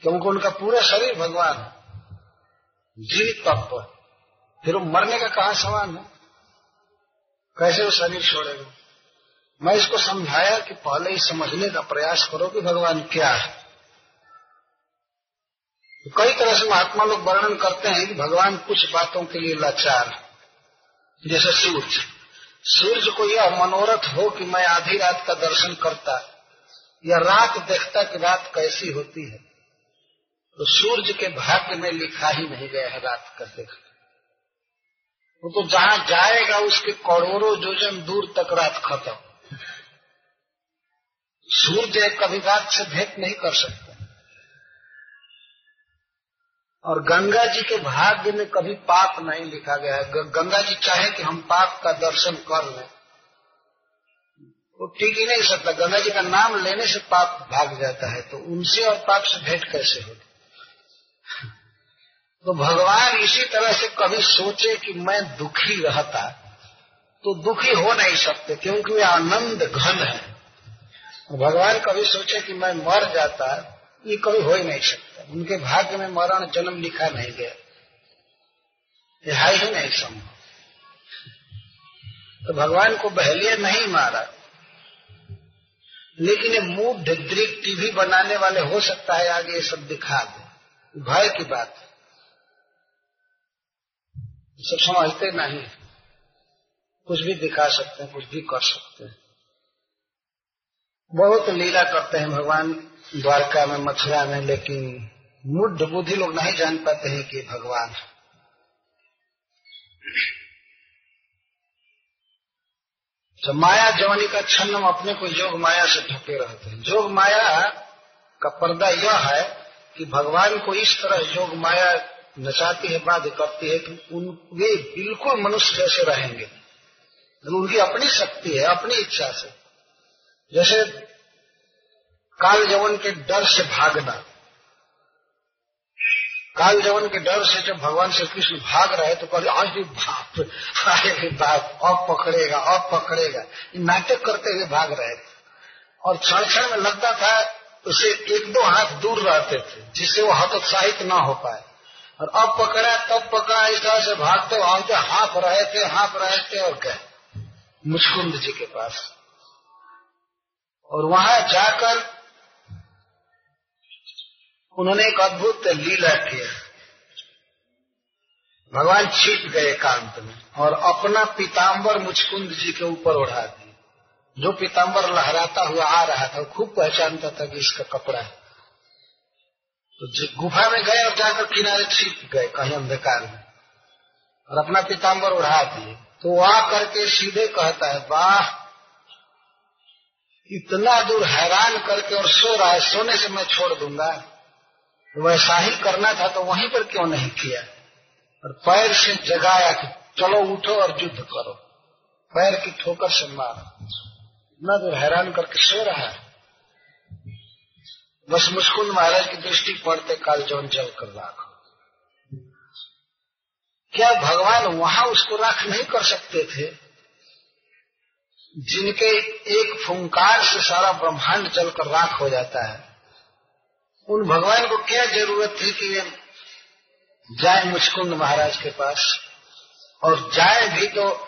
क्योंकि उनका पूरा शरीर भगवान जीवित तत्व फिर वो मरने का कहा सवाल है? कैसे वो शरीर छोड़ेगा? मैं इसको समझाया कि पहले ही समझने का प्रयास करो कि भगवान क्या है। तो कई तरह से महात्मा लोग वर्णन करते हैं कि भगवान कुछ बातों के लिए लाचार जैसे सूर्य। सूर्य को यह मनोरथ हो कि मैं आधी रात का दर्शन करता या रात देखता कि रात कैसी होती है। तो सूर्य के भाग्य में लिखा ही नहीं गया है रात का देखना वो तो जहाँ जाएगा, उसके करोड़ों जोजन दूर तक रात खत्म। सूर्य कभी रात से भेंट नहीं कर सकता। और गंगा जी के भाग्य में कभी पाप नहीं लिखा गया है। गंगा जी चाहे कि हम पाप का दर्शन कर लें, वो ठीक ही नहीं सकता। गंगा जी का नाम लेने से पाप भाग जाता है तो उनसे और पाप से भेंट कैसे होगी तो भगवान इसी तरह से कभी सोचे कि मैं दुखी रहता तो दुखी हो नहीं सकते, क्योंकि वे आनंद घन है। भगवान कभी सोचे कि मैं मर जाता, ये कभी हो ही नहीं सकता। उनके भाग्य में मरण जन्म लिखा नहीं गया। यह है नहीं संभव। तो भगवान को बहलिया नहीं मारा। लेकिन ये मूड दृक टीवी बनाने वाले हो सकता है, आगे ये सब दिखा दे। भय की बात है। सब समझते नहीं। कुछ भी दिखा सकते हैं, कुछ भी कर सकते हैं। बहुत लीला करते हैं भगवान द्वारका में, मथुरा में, लेकिन मुद्ध बुद्धि लोग नहीं जान पाते हैं कि भगवान तो माया जवानी का छन्न अपने को योग माया से ढके रहते हैं। योग माया का पर्दा यह है कि भगवान को इस तरह योग माया नचाती है बाध्य करती है कि उन, वे बिल्कुल मनुष्य जैसे रहेंगे। उनकी अपनी शक्ति है, अपनी इच्छा से। जैसे काल जवन के डर से भागना। काल जवन के डर से जब भगवान श्री कृष्ण भाग रहे तो कहते आज भी बाप अरे बाप, अब पकड़ेगा अब पकड़ेगा। नाटक करते हुए भाग रहे थे। और क्षण क्षण में लगता था उसे एक दो हाथ दूर रहते थे, जिससे वो हतोत्साहित ना हो पाए। और अब पकड़ा, तब पकड़ा, इस तरह से भागते भागते हाँफ रहे थे हाँफ रहे थे और गए मुचकुंद जी के पास। और वहाँ जाकर उन्होंने एक अद्भुत लीला किया भगवान छिप गए एकांत में और अपना पीताम्बर मुचकुंद जी के ऊपर उड़ा दिए। जो पीताम्बर लहराता हुआ आ रहा था खूब पहचानता था कि इसका कपड़ा है। तो गुफा में गए और जाकर किनारे छिप गए, कहीं अंधकार में। और अपना पीताम्बर उड़ा दिए। तो वहाँ करके सीधे कहता है, वाह, इतना दूर हैरान करके और सो रहा है, सोने से मैं छोड़ दूँगा। वैसा ही करना था तो वहीं पर क्यों नहीं किया? और पैर से जगाया कि, चलो उठो और युद्ध करो। पैर की ठोकर से मारो। इतना दूर हैरान करके सो रहा है। बस मुस्कुल महाराज की दृष्टि पड़ते काल जौन जल कर राखो क्या भगवान वहाँ उसको राख नहीं कर सकते थे? जिनके एक फुंकार से सारा ब्रह्मांड जलकर राख हो जाता है, उन भगवान को क्या ज़रूरत थी कि वे जाए मुचकुंद महाराज के पास? और जाए भी तो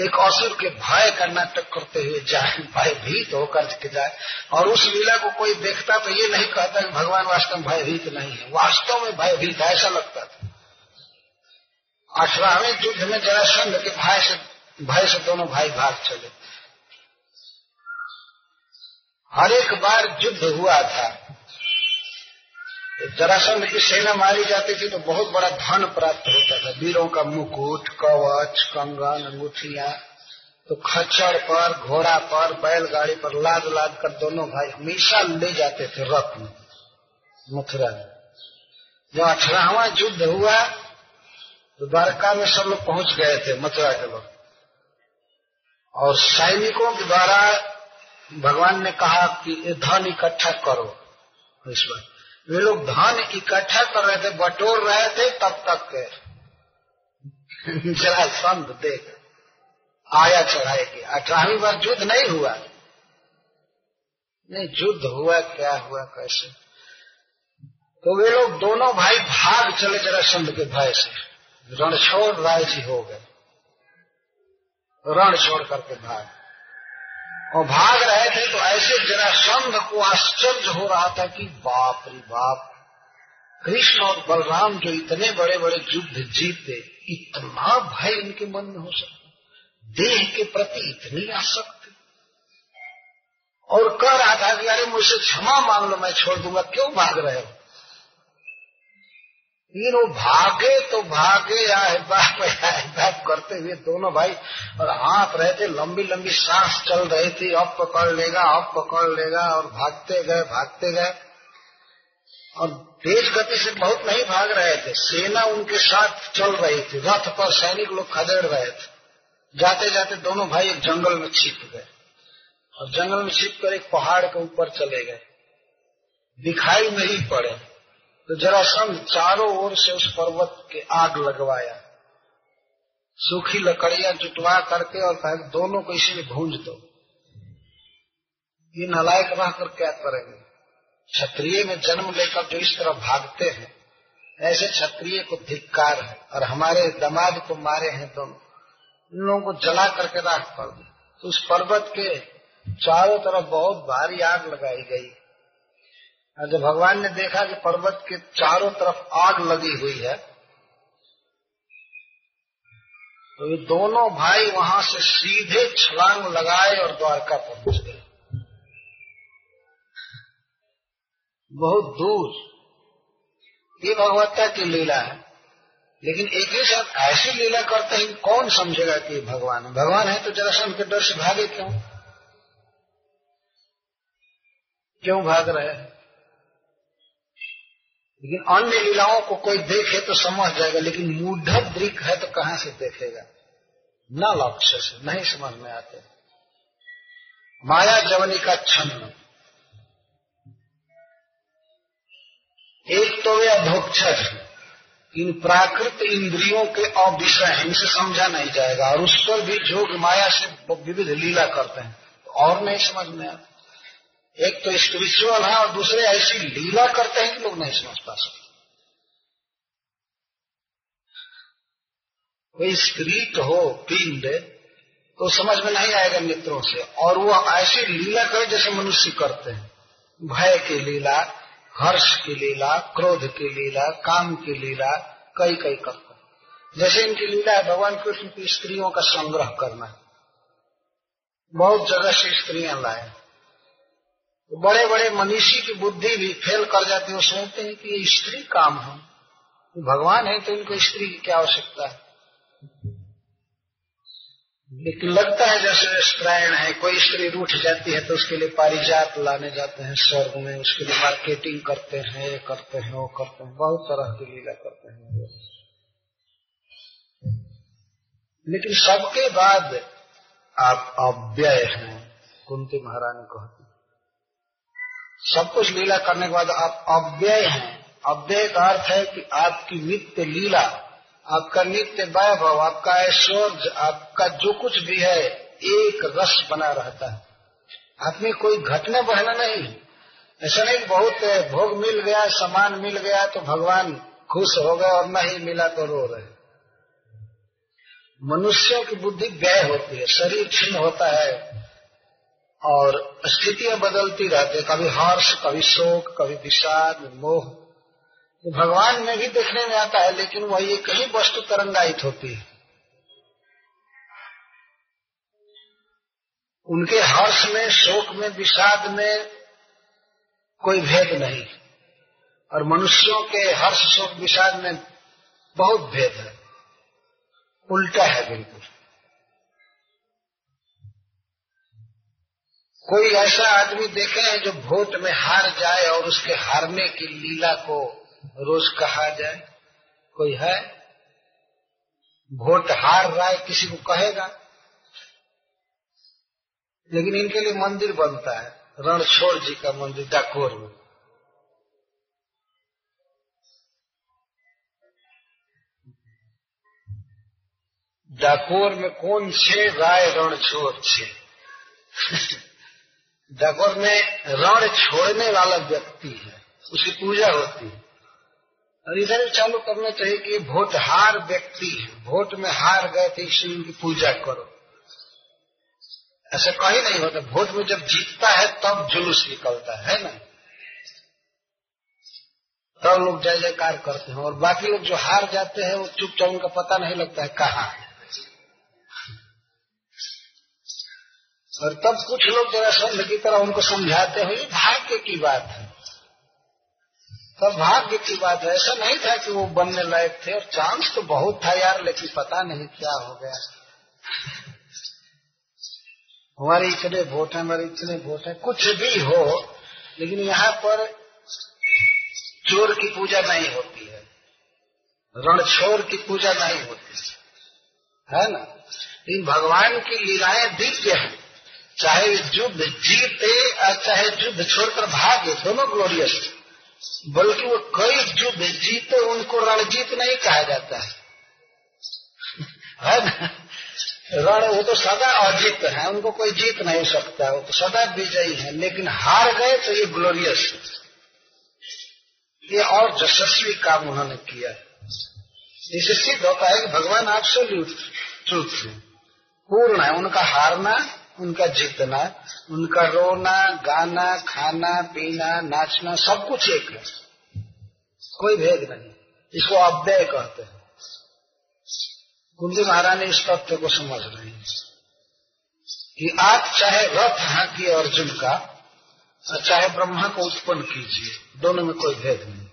एक असुर के भय का नाटक करते हुए जाए भयभीत होकर के जाए। और उस लीला को कोई देखता तो ये नहीं कहता कि भगवान वास्तव में भयभीत नहीं है। वास्तव में भयभीत ऐसा लगता था। अठारहवें युद्ध में जरासंध के भाई से भय से दोनों भाई भाग चले। हर एक बार युद्ध हुआ था। जरासंध की सेना मारी जाती थी तो बहुत बड़ा धन प्राप्त होता था। वीरों का मुकुट, कवच, कंगन, अंगूठिया तो खच्चर पर, घोड़ा पर, बैलगाड़ी पर लाद लाद कर दोनों भाई हमेशा ले जाते थे रथ में मथुरा में। जब अठारहवा युद्ध हुआ तो द्वारका में सब लोग पहुँच गए थे मथुरा के लोग। और सैनिकों के द्वारा भगवान ने कहा कि धन इकट्ठा करो। इस बार वे लोग धन इकट्ठा कर रहे थे, बटोर रहे थे, तब तक जरा संत देख। आया चढ़ाए के। अठारहवीं बार युद्ध नहीं हुआ। नहीं, युद्ध हुआ, क्या हुआ, कैसे? तो वे लोग दोनों भाई भाग चले जरा संत के भय से। रणछोड़ राय जी हो गए। रण छोड़ करके भाग। और भाग रहे थे तो ऐसे जरा संघ को आश्चर्य हो रहा था कि बाप रे बाप, कृष्ण और बलराम जो इतने बड़े बड़े युद्ध जीते, इतना भय इनके मन में हो सकता देह के प्रति इतनी आसक्ति। और कह रहा था कि अरे मुझसे क्षमा मांग लो, मैं छोड़ दूँगा, क्यों भाग रहे हो? वो भागे तो भागे या बाप आए बाप करते हुए दोनों भाई, और हाथ रहे थे, लंबी लंबी सांस चल रही थी, अब पकड़ लेगा, अब पकड़ लेगा, और भागते गए भागते गए। और तेज गति से बहुत नहीं भाग रहे थे, सेना उनके साथ चल रही थी, रथ पर सैनिक लोग खदेड़ रहे थे। जाते जाते दोनों भाई एक जंगल में छिप गए, और जंगल में छिप कर एक पहाड़ के ऊपर चले गए। दिखाई नहीं पड़े। तो जरासंध चारों ओर से उस पर्वत के आग लगवाया। सूखी लकड़ियाँ जुटवा करके और कहा, दोनों को इसी में भूंज दो। ये नलायक रहकर क्या करेंगे? क्षत्रिय में जन्म लेकर जो इस तरह भागते हैं, ऐसे क्षत्रिय को धिक्कार है और हमारे दमाद को मारे हैं दोनों। इन लोगों को जला करके राख कर तो उस पर्वत के चारों तरफ़ बहुत भारी आग लगाई गई। जब भगवान ने देखा कि पर्वत के चारों तरफ़ आग लगी हुई है तो ये दोनों भाई वहाँ से सीधे छलांग लगाए और द्वारका पहुँच गए। बहुत दूर। ये भगवत्ता की लीला है। लेकिन एक ही साथ ऐसी लीला करते हैं, कौन समझेगा कि भगवान है? भगवान है तो जरा के डर से भागे क्यों? क्यों भाग रहे हैं? लेकिन अन्य लीलाओं को कोई देखे तो समझ जाएगा, लेकिन मूढ़ दृक है तो कहाँ से देखेगा? न लक्ष्य से, नहीं समझ में आते। माया जवनी का छन्न एक तो वे अधोक्षज इन प्राकृत इंद्रियों के अविषय इनसे समझा नहीं जाएगा, और उस पर भी जोग माया से विविध लीला करते हैं तो और नहीं समझ में आता। एक तो स्पिरिचुअल है और दूसरे ऐसी लीला करते हैं कि लोग नहीं समझ पा सकते। कोई स्पिरिट हो पिंड तो समझ में नहीं आएगा मित्रों से। और वो ऐसी लीला करे जैसे मनुष्य करते हैं। भय की लीला, हर्ष की लीला, क्रोध की लीला, काम की लीला कई कई करते हैं। जैसे इनकी लीला है, भगवान कृष्ण की स्त्रियों का संग्रह करना। बहुत जगह से स्त्रियाँ लाए तो बड़े बड़े मनीषी की बुद्धि भी फेल कर जाती है वो सोचते हैं कि ये स्त्री काम है। तो भगवान है तो इनको स्त्री की क्या आवश्यकता है? लेकिन लगता है जैसे स्त्रायण है, कोई स्त्री रूठ जाती है तो उसके लिए पारिजात लाने जाते हैं स्वर्ग में, उसके लिए मार्केटिंग करते हैं, ये करते हैं, वो करते हैं, बहुत तरह की लीला करते हैं। लेकिन सबके बाद आप अव्यय हैं, कुंती महारानी कहते सब कुछ लीला करने के बाद आप अव्यय हैं। अव्यय का अर्थ है कि आपकी नित्य लीला, आपका नित्य वैभव, आपका ऐश्वर्य, आपका जो कुछ भी है, एक रस बना रहता है। आप में कोई घटना बढ़ना नहीं। ऐसा नहीं बहुत भोग मिल गया, सामान मिल गया तो भगवान खुश हो गए और नहीं मिला तो रो रहे। मनुष्यों की बुद्धि व्यय होती है, शरीर छिन्न होता है। और स्थितियाँ बदलती रहती है। कभी हर्ष, कभी शोक, कभी विषाद, मोह। भगवान में भी देखने में आता है, लेकिन वही एक ही वस्तु तरंगायित होती है। उनके हर्ष में, शोक में, विषाद में कोई भेद नहीं। और मनुष्यों के हर्ष, शोक, विषाद में बहुत भेद है। उल्टा है बिल्कुल। कोई ऐसा आदमी देखे हैं जो वोट में हार जाए और उसके हारने की लीला को रोज कहा जाए? कोई है? वोट हार रहा है, किसी को कहेगा? लेकिन इनके लिए मंदिर बनता है, रणछोड़ जी का मंदिर, डाकोर में। डाकोर में कौन छे? राय रणछोड़ छे। डाकोर में रण छोड़ने वाला व्यक्ति है, उसकी पूजा होती है। और इधर चालू करना चाहिए कि वोट हार व्यक्ति है वोट में हार गए थे इसलिए उनकी पूजा करो। ऐसा कहीं नहीं होता वोट में जब जीतता है तब जुलूस निकलता है ना? तब लोग जय जयकार करते हैं, और बाकी लोग जो हार जाते हैं, वो चुपचाप उनका पता नहीं लगता है कहाँ है। और तब कुछ लोग जरा संघ की तरह उनको समझाते हैं, ये भाग्य की बात है। तब भाग्य की बात है। ऐसा नहीं था कि वो बनने लायक थे, और चांस तो बहुत था यार, लेकिन पता नहीं क्या हो गया। हमारे इतने वोट है, हमारे इतने वोट है, कुछ भी हो, लेकिन यहाँ पर चोर की पूजा नहीं होती है। रणछोर की पूजा नहीं होती है। है ना? लेकिन भगवान की लीलाएँ दिव्य है। चाहे युद्ध जीते और चाहे युद्ध छोड़कर भागे, दोनों ग्लोरियस बल्कि वो कई युद्ध जीते, उनको रणजीत नहीं कहा जाता है। रण, वो तो सदा अजीत है, उनको कोई जीत नहीं सकता, वो तो सदा विजयी है, लेकिन हार गए तो ये ग्लोरियस ये और यशस्वी काम उन्होंने किया। इससे सिद्ध होता है कि भगवान एब्सोल्यूट ट्रूथ है। पूर्ण है, उनका हारना उनका जीतना उनका रोना, गाना, खाना, पीना, नाचना, सब कुछ एक है। कोई भेद नहीं। इसको अव्यय कहते हैं। कुंदी महारानी इस तथ्य को समझ रहे हैं कि आप चाहे रथ हाकी अर्जुन का, और चाहे ब्रह्मा को उत्पन्न कीजिए, दोनों में कोई भेद नहीं।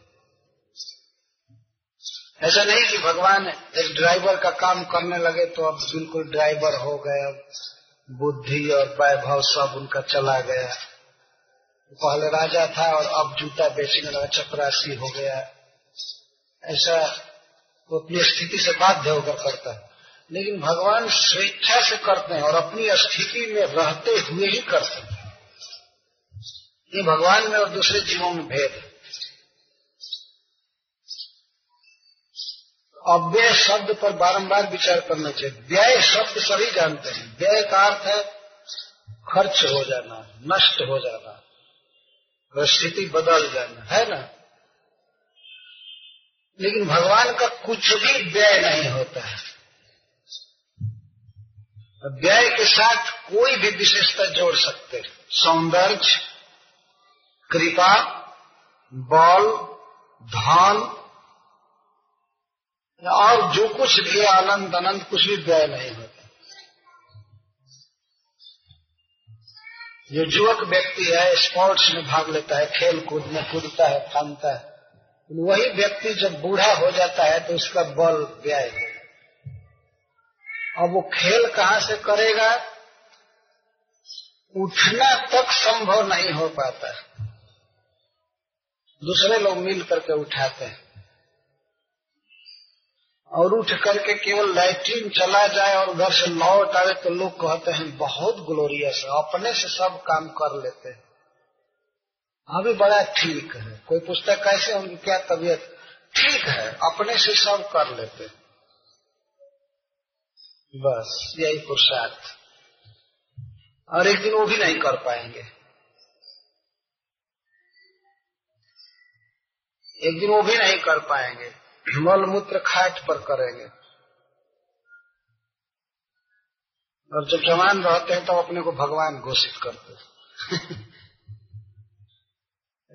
ऐसा नहीं कि भगवान एक ड्राइवर का काम करने लगे तो अब बिल्कुल ड्राइवर हो गए, अब बुद्धि और वैभव सब उनका चला गया। पहले राजा था और अब जूता बेचने लगा चपरासी हो गया। ऐसा वो अपनी स्थिति से बाध्य होकर करता है। लेकिन भगवान स्वेच्छा से करते हैं और अपनी स्थिति में रहते हुए ही करते हैं। ये भगवान में और दूसरे जीवों में भेद है। अव्यय शब्द पर बारंबार विचार करना चाहिए। व्यय शब्द सभी जानते हैं। व्यय का अर्थ है खर्च हो जाना, नष्ट हो जाना स्थिति बदल जाना, है ना? लेकिन भगवान का कुछ भी व्यय नहीं होता है। व्यय के साथ कोई भी विशेषता जोड़ सकते सौंदर्य, कृपा, बल, धन और जो कुछ भी आनंद अनंत, कुछ भी व्यय नहीं होता। जो युवक व्यक्ति है स्पोर्ट्स में भाग लेता है खेल कूद में कूदता है फानता है। वही व्यक्ति जब बूढ़ा हो जाता है तो उसका बल व्यय है। अब वो खेल कहाँ से करेगा? उठना तक संभव नहीं हो पाता। दूसरे लोग मिल करके उठाते हैं। और उठ करके केवल लैट्रिन चला जाए और घर से लौट आवे तो लोग कहते हैं, बहुत ग्लोरियस है, अपने से सब काम कर लेते हैं। अभी बड़ा ठीक है। कोई पुस्तक कैसे उनकी क्या तबीयत? ठीक है, अपने से सब कर लेते बस, यही पुरुषार्थ। और एक दिन वो भी नहीं कर पाएँगे। एक दिन वो भी नहीं कर पाएँगे। मल मूत्र खाट पर करेंगे। और जब जवान रहते हैं तो अपने को भगवान घोषित करते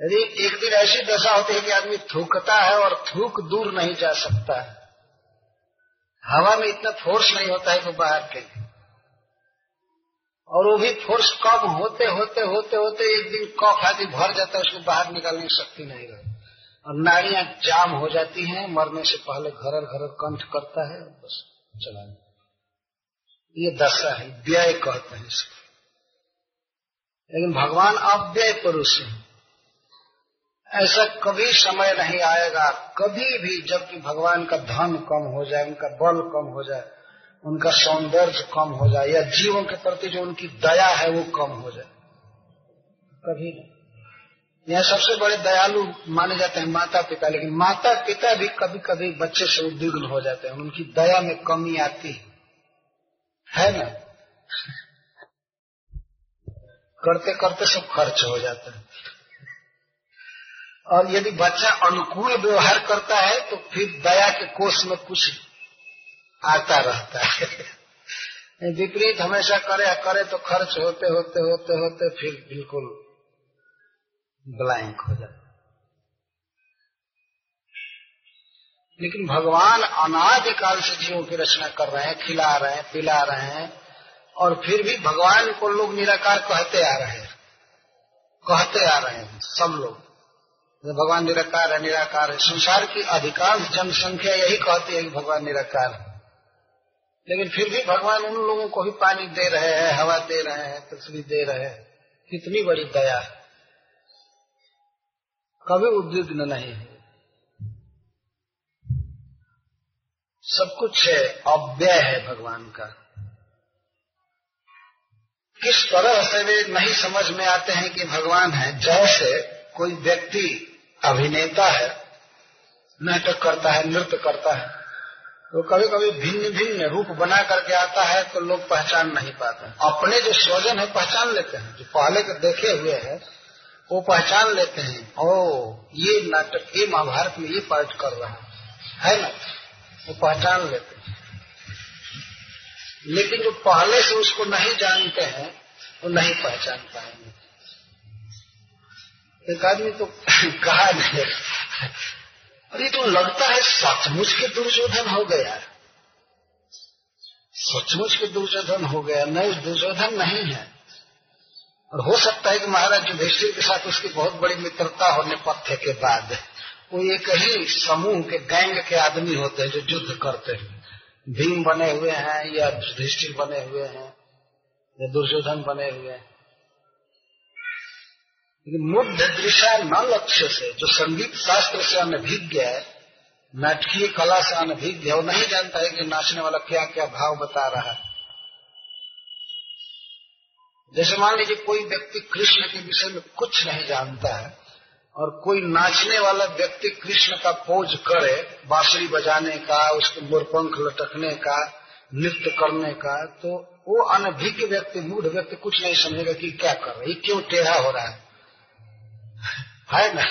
यदि एक दिन ऐसी दशा होती है कि आदमी थूकता है और थूक दूर नहीं जा सकता है। हवा में इतना फोर्स नहीं होता है तो बाहर के और वो भी फोर्स कम होते होते होते होते एक दिन कफ आदि भर जाता है, उसको बाहर निकालने की शक्ति नहीं रहती। और नाड़ियाँ जाम हो जाती हैं, मरने से पहले घरर घरर कंठ करता है, बस चला ये दशा है, व्यय कहते हैं इसको। लेकिन भगवान अव्यय पुरुष है। ऐसा कभी समय नहीं आएगा, कभी भी जबकि भगवान का धन कम हो जाए, उनका बल कम हो जाए, उनका सौंदर्य कम हो जाए, या जीवों के प्रति जो उनकी दया है वो कम हो जाए। कभी नहीं। यहाँ सबसे बड़े दयालु माने जाते हैं माता पिता, लेकिन माता पिता भी कभी कभी बच्चे से उद्विग्न हो जाते हैं। उनकी दया में कमी आती है। है ना? करते करते सब खर्च हो जाता है। और यदि बच्चा अनुकूल व्यवहार करता है तो फिर दया के कोष में कुछ आता रहता है। विपरीत हमेशा करे करे तो खर्च होते होते होते होते फिर बिल्कुल ब्लैंक हो जाता लेकिन भगवान अनादिकाल से जीवों की रचना कर रहे हैं, खिला रहे हैं, पिला रहे हैं, और फिर भी भगवान को लोग निराकार कहते आ रहे हैं। कहते आ रहे हैं, सब लोग। भगवान निराकार है निराकार है। संसार की अधिकांश जनसंख्या यही कहती है कि भगवान निराकार है। लेकिन फिर भी भगवान उन लोगों को भी पानी दे रहे हैं, हवा दे रहे हैं, पृथ्वी दे रहे हैं। कितनी बड़ी दया है। कभी उद्विग्न नहीं है। सब कुछ है, अव्यय है भगवान का। किस तरह से वे नहीं समझ में आते हैं कि भगवान है, जैसे कोई व्यक्ति अभिनेता है, नाटक करता है, नृत्य करता है तो कभी कभी भिन्न भिन्न रूप बना करके आता है तो लोग पहचान नहीं पाते। अपने जो स्वजन है, पहचान लेते हैं। जो पहले के देखे हुए हैं वो पहचान लेते हैं। ओ, ये नाटक, ये महाभारत में ये पार्ट कर रहा है। है ना? वो पहचान लेते हैं। लेकिन जो पहले से उसको नहीं जानते हैं, वो नहीं पहचान पाएँगे। एक आदमी तो कहा नहीं। अरे तो लगता है सचमुच के दुर्योधन हो गया। सचमुच के दुर्योधन हो गया। नहीं, दुर्योधन नहीं है। और हो सकता है कि महाराज युधिष्ठिर के साथ उसकी बहुत बड़ी मित्रता होने पथ्य के बाद, वो एक ही समूह के गैंग के आदमी होते हैं जो युद्ध करते हैं। भीम बने हुए हैं या युधिष्ठिर बने हुए हैं, या दुर्योधन बने हुए हैं। मुग्ध दृशा न लक्ष्य से, जो संगीत शास्त्र से अनभिज्ञ है, नाटकीय कला से अनभिज्ञ है, वो नहीं जानता है कि नाचने वाला क्या क्या भाव बता रहा है। जैसे मान लीजिए कोई व्यक्ति कृष्ण के विषय में कुछ नहीं जानता है और कोई नाचने वाला व्यक्ति कृष्ण का पोज करे, बांसुरी बजाने का, उसके मोरपंख लटकने का, नृत्य करने का तो वो अनभिज्ञ व्यक्ति, मूढ़ व्यक्ति कुछ नहीं समझेगा कि क्या कर रहा है। क्यों टेढ़ा हो रहा है? है ना?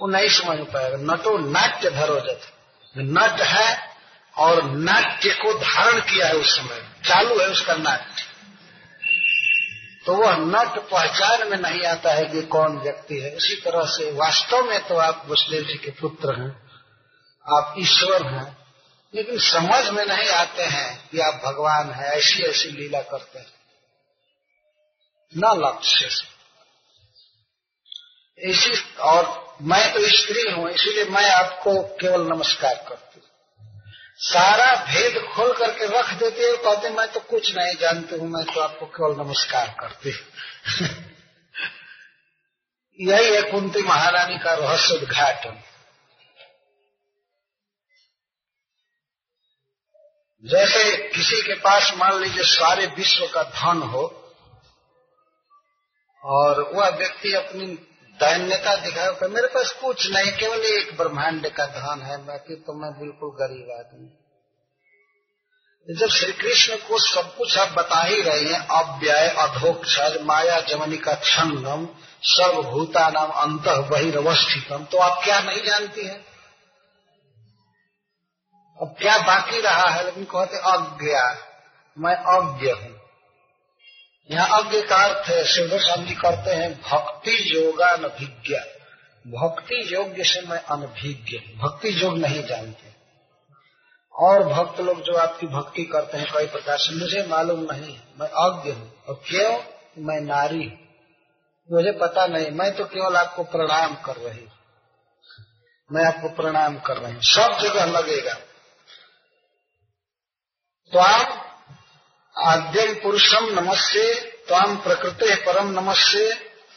वो नहीं समझ पाएगा। नटो नाट्य धरोजत नट है और नाट्य को धारण किया है उस समय। चालू है उसका नाट्य। तो वह नट पहचान में नहीं आता है कि कौन व्यक्ति है। इसी तरह से वास्तव में तो आप वसुदेव जी के पुत्र हैं, आप ईश्वर हैं, लेकिन समझ में नहीं आते हैं कि आप भगवान हैं, ऐसी ऐसी लीला करते हैं। न लक्ष्य से। इसी और मैं तो स्त्री हूँ, इसीलिए मैं आपको केवल नमस्कार करती सारा भेद खोल करके रख देते हो कहते मैं तो कुछ नहीं जानती हूँ, मैं तो आपको केवल नमस्कार करती यही है कुंती महारानी का रहस्य उद्घाटन। जैसे किसी के पास मान लीजिए सारे विश्व का धन हो, और वह व्यक्ति अपनी दैन्यता दिखाए मेरे पास कुछ नहीं, केवल एक ब्रह्मांड का धन है, बाकी तो मैं बिल्कुल गरीब आदमी जब श्री कृष्ण को सब कुछ आप बता ही रहे हैं, अव्यय, अधोक्षर, माया, जमनी का छंगम सर्वभूता नाम अंत बहिर्वस्थितम तो आप क्या नहीं जानती हैं? अब क्या बाकी रहा है? लेकिन कहते अज्ञा मैं अज्ञ हूँ। यहाँ अज्ञ का अर्थ है स्वामी जी करते हैं, भक्ति योगानभिज्ञ। भक्ति योग्य से मैं अनभिज्ञ भक्ति योग नहीं जानते। और भक्त लोग जो आपकी भक्ति करते हैं, कई प्रकार से, मुझे मालूम नहीं मैं अज्ञ हूँ। और क्यों? मैं नारी मुझे पता नहीं, मैं तो केवल आपको प्रणाम कर रही मैं आपको प्रणाम कर रही हूँ। सब जगह लगेगा। त्वाम आद्यम पुरुषम नमस्ते त्वाम प्रकृति परम नमस्ते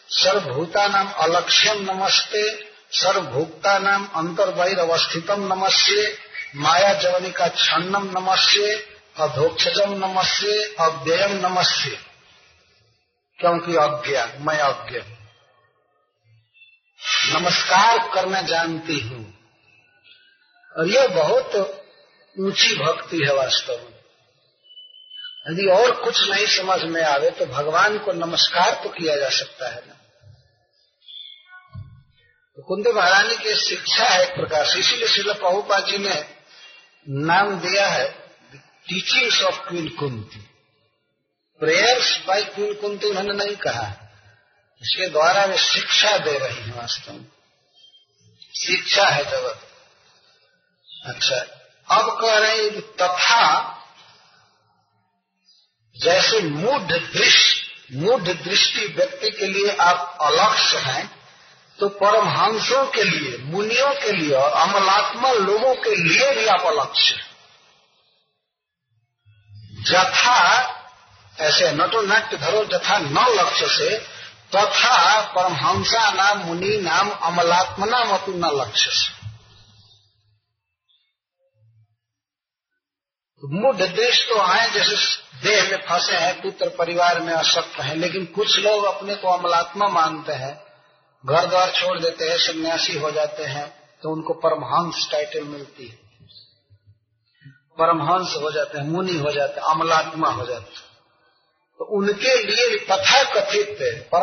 सर्वभूता नाम अलक्ष्यम नमस्ते सर्वभूक्ता नाम अंतर्वैर अवस्थितम नमस्ते माया जवनी का छन्नम नमस्ते अधोक्षजम नमस्ते अव्ययम नमस्ते। क्योंकि अज्ञा मैं अज्ञ नमस्कार करना जानती हूँ। और यह बहुत ऊँची भक्ति है वास्तव में। यदि और कुछ नहीं समझ में आवे तो भगवान को नमस्कार तो किया जा सकता है ना? तो कुंती महारानी की शिक्षा है एक प्रकार से। इसीलिए श्रील प्रभुपा जी ने नाम दिया है teachings of queen Kunti prayers by queen Kunti उन्होंने नहीं कहा। इसके द्वारा वे शिक्षा दे रही है वास्तव में। शिक्षा है जगत। अच्छा। अब कह रहे हैं, तथा जैसे मूढ़ दृष्टि मूढ़ दृष्टि व्यक्ति के लिए आप अलक्ष्य हैं तो परमहंसों के लिए, मुनियों के लिए और अमलात्मा लोगों के लिए भी आप अलक्ष्य जथा, ऐसे नटो नाट्य धरो, जथा न लक्ष्य से, तथा परमहंसा नाम, मुनि नाम, अमलात्मा नाम अपनी न लक्ष्य से। मूढ़ देश तो आए जैसे देह में फंसे हैं, पुत्र परिवार में असक्त हैं, लेकिन कुछ लोग अपने को अमलात्मा मानते हैं। घर द्वार छोड़ देते हैं, सन्यासी हो जाते हैं तो उनको परमहंस टाइटल मिलती है। परमहंस हो जाते हैं, मुनि हो जाते हैं, अमलात्मा हो जाते हैं। तो उनके लिए तथा कथित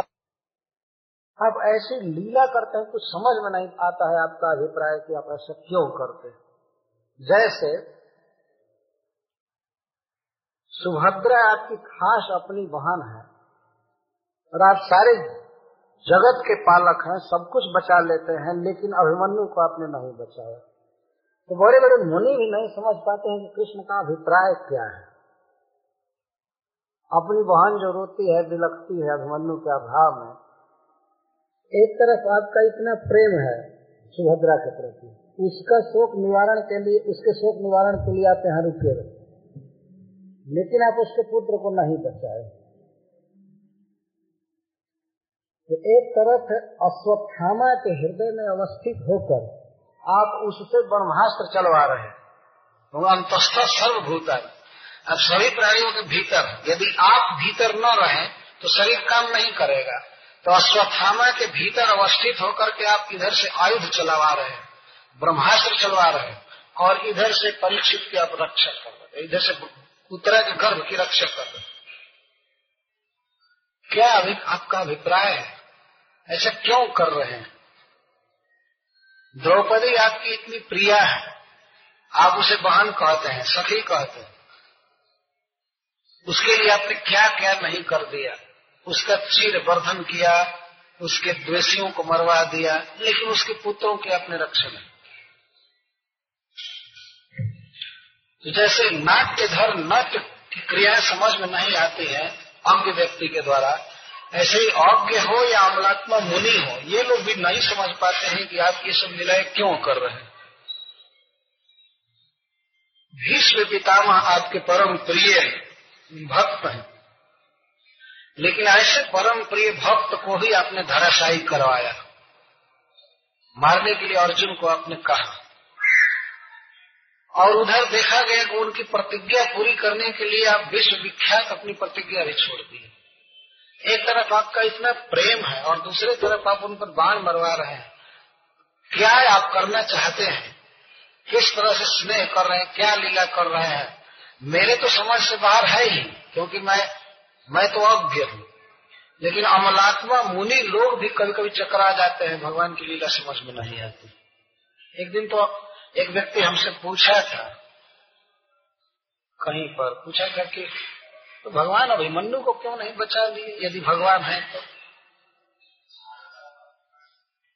आप ऐसी लीला करते हैं, कुछ समझ में नहीं आता है आपका अभिप्राय कि आप ऐसा क्यों करते हैं। जैसे सुभद्रा आपकी खास अपनी बहन है और आप सारे जगत के पालक हैं, सब कुछ बचा लेते हैं, लेकिन अभिमन्यु को आपने नहीं बचाया। तो बड़े बड़े मुनि भी नहीं समझ पाते हैं कि कृष्ण का अभिप्राय क्या है। अपनी बहन जो रोती है, बिलखती है अभिमन्यु के अभाव में, एक तरफ़ आपका इतना प्रेम है सुभद्रा के प्रति, उसका शोक निवारण के लिए, उसके शोक निवारण के लिए आप यहाँ रुके रहे लेकिन आप उसके पुत्र को नहीं बचाए। तो एक तरफ़ अश्वत्थामा के हृदय में अवस्थित होकर आप उससे ब्रह्मास्त्र चलवा रहे हैं। अंतस्थ सर्वभूता अब सभी प्राणियों के भीतर, यदि आप भीतर न रहे तो शरीर काम नहीं करेगा। तो अश्वत्थामा के भीतर अवस्थित होकर के आप इधर से आयुध चलवा रहे हैं, ब्रह्मास्त्र चलवा रहे हैं, और इधर से परीक्षित की आप रक्षा कर रहे इधर से उत्तरा के गर्भ की रक्षा कर। क्या अभी आपका अभिप्राय है? ऐसा क्यों कर रहे हैं? द्रौपदी आपकी इतनी प्रिया है। आप उसे बहन कहते हैं, सखी कहते हैं। उसके लिए आपने क्या क्या नहीं कर दिया? उसका चीर वर्धन किया, उसके द्वेषियों को मरवा दिया, लेकिन उसके पुत्रों की आपने रक्षा नहीं। जैसे नाट्य धर नाट्य की क्रियाएँ समझ में नहीं आती है अज्ञ व्यक्ति के द्वारा, ऐसे ही अज्ञ हो या अमलात्मा मुनि हो, ये लोग भी नहीं समझ पाते हैं कि आप ये सब लीलाएँ क्यों कर रहे हैं। भीष्म पितामह आपके परम प्रिय भक्त हैं। लेकिन ऐसे परम प्रिय भक्त को ही आपने धराशायी करवाया। मारने के लिए अर्जुन को आपने कहा। और उधर देखा गया कि उनकी प्रतिज्ञा पूरी करने के लिए आप विश्व विख्यात अपनी प्रतिज्ञा भी छोड़ दी एक तरफ़ आपका इतना प्रेम है और दूसरी तरफ़ आप उन पर बाण मरवा रहे हैं। क्या आप करना चाहते हैं? किस तरह से स्नेह कर रहे हैं? क्या लीला कर रहे हैं? मेरे तो समझ से बाहर है ही, क्योंकि मैं मैं तो अज्ञ हूँ। लेकिन अमलात्मा मुनि लोग भी कभी कभी चकरा जाते हैं, भगवान की लीला समझ में नहीं आती। एक दिन तो एक व्यक्ति हमसे पूछा था, कहीं पर पूछा था कि तो भगवान अभिमन्यु को क्यों नहीं बचा लिए? यदि भगवान है तो?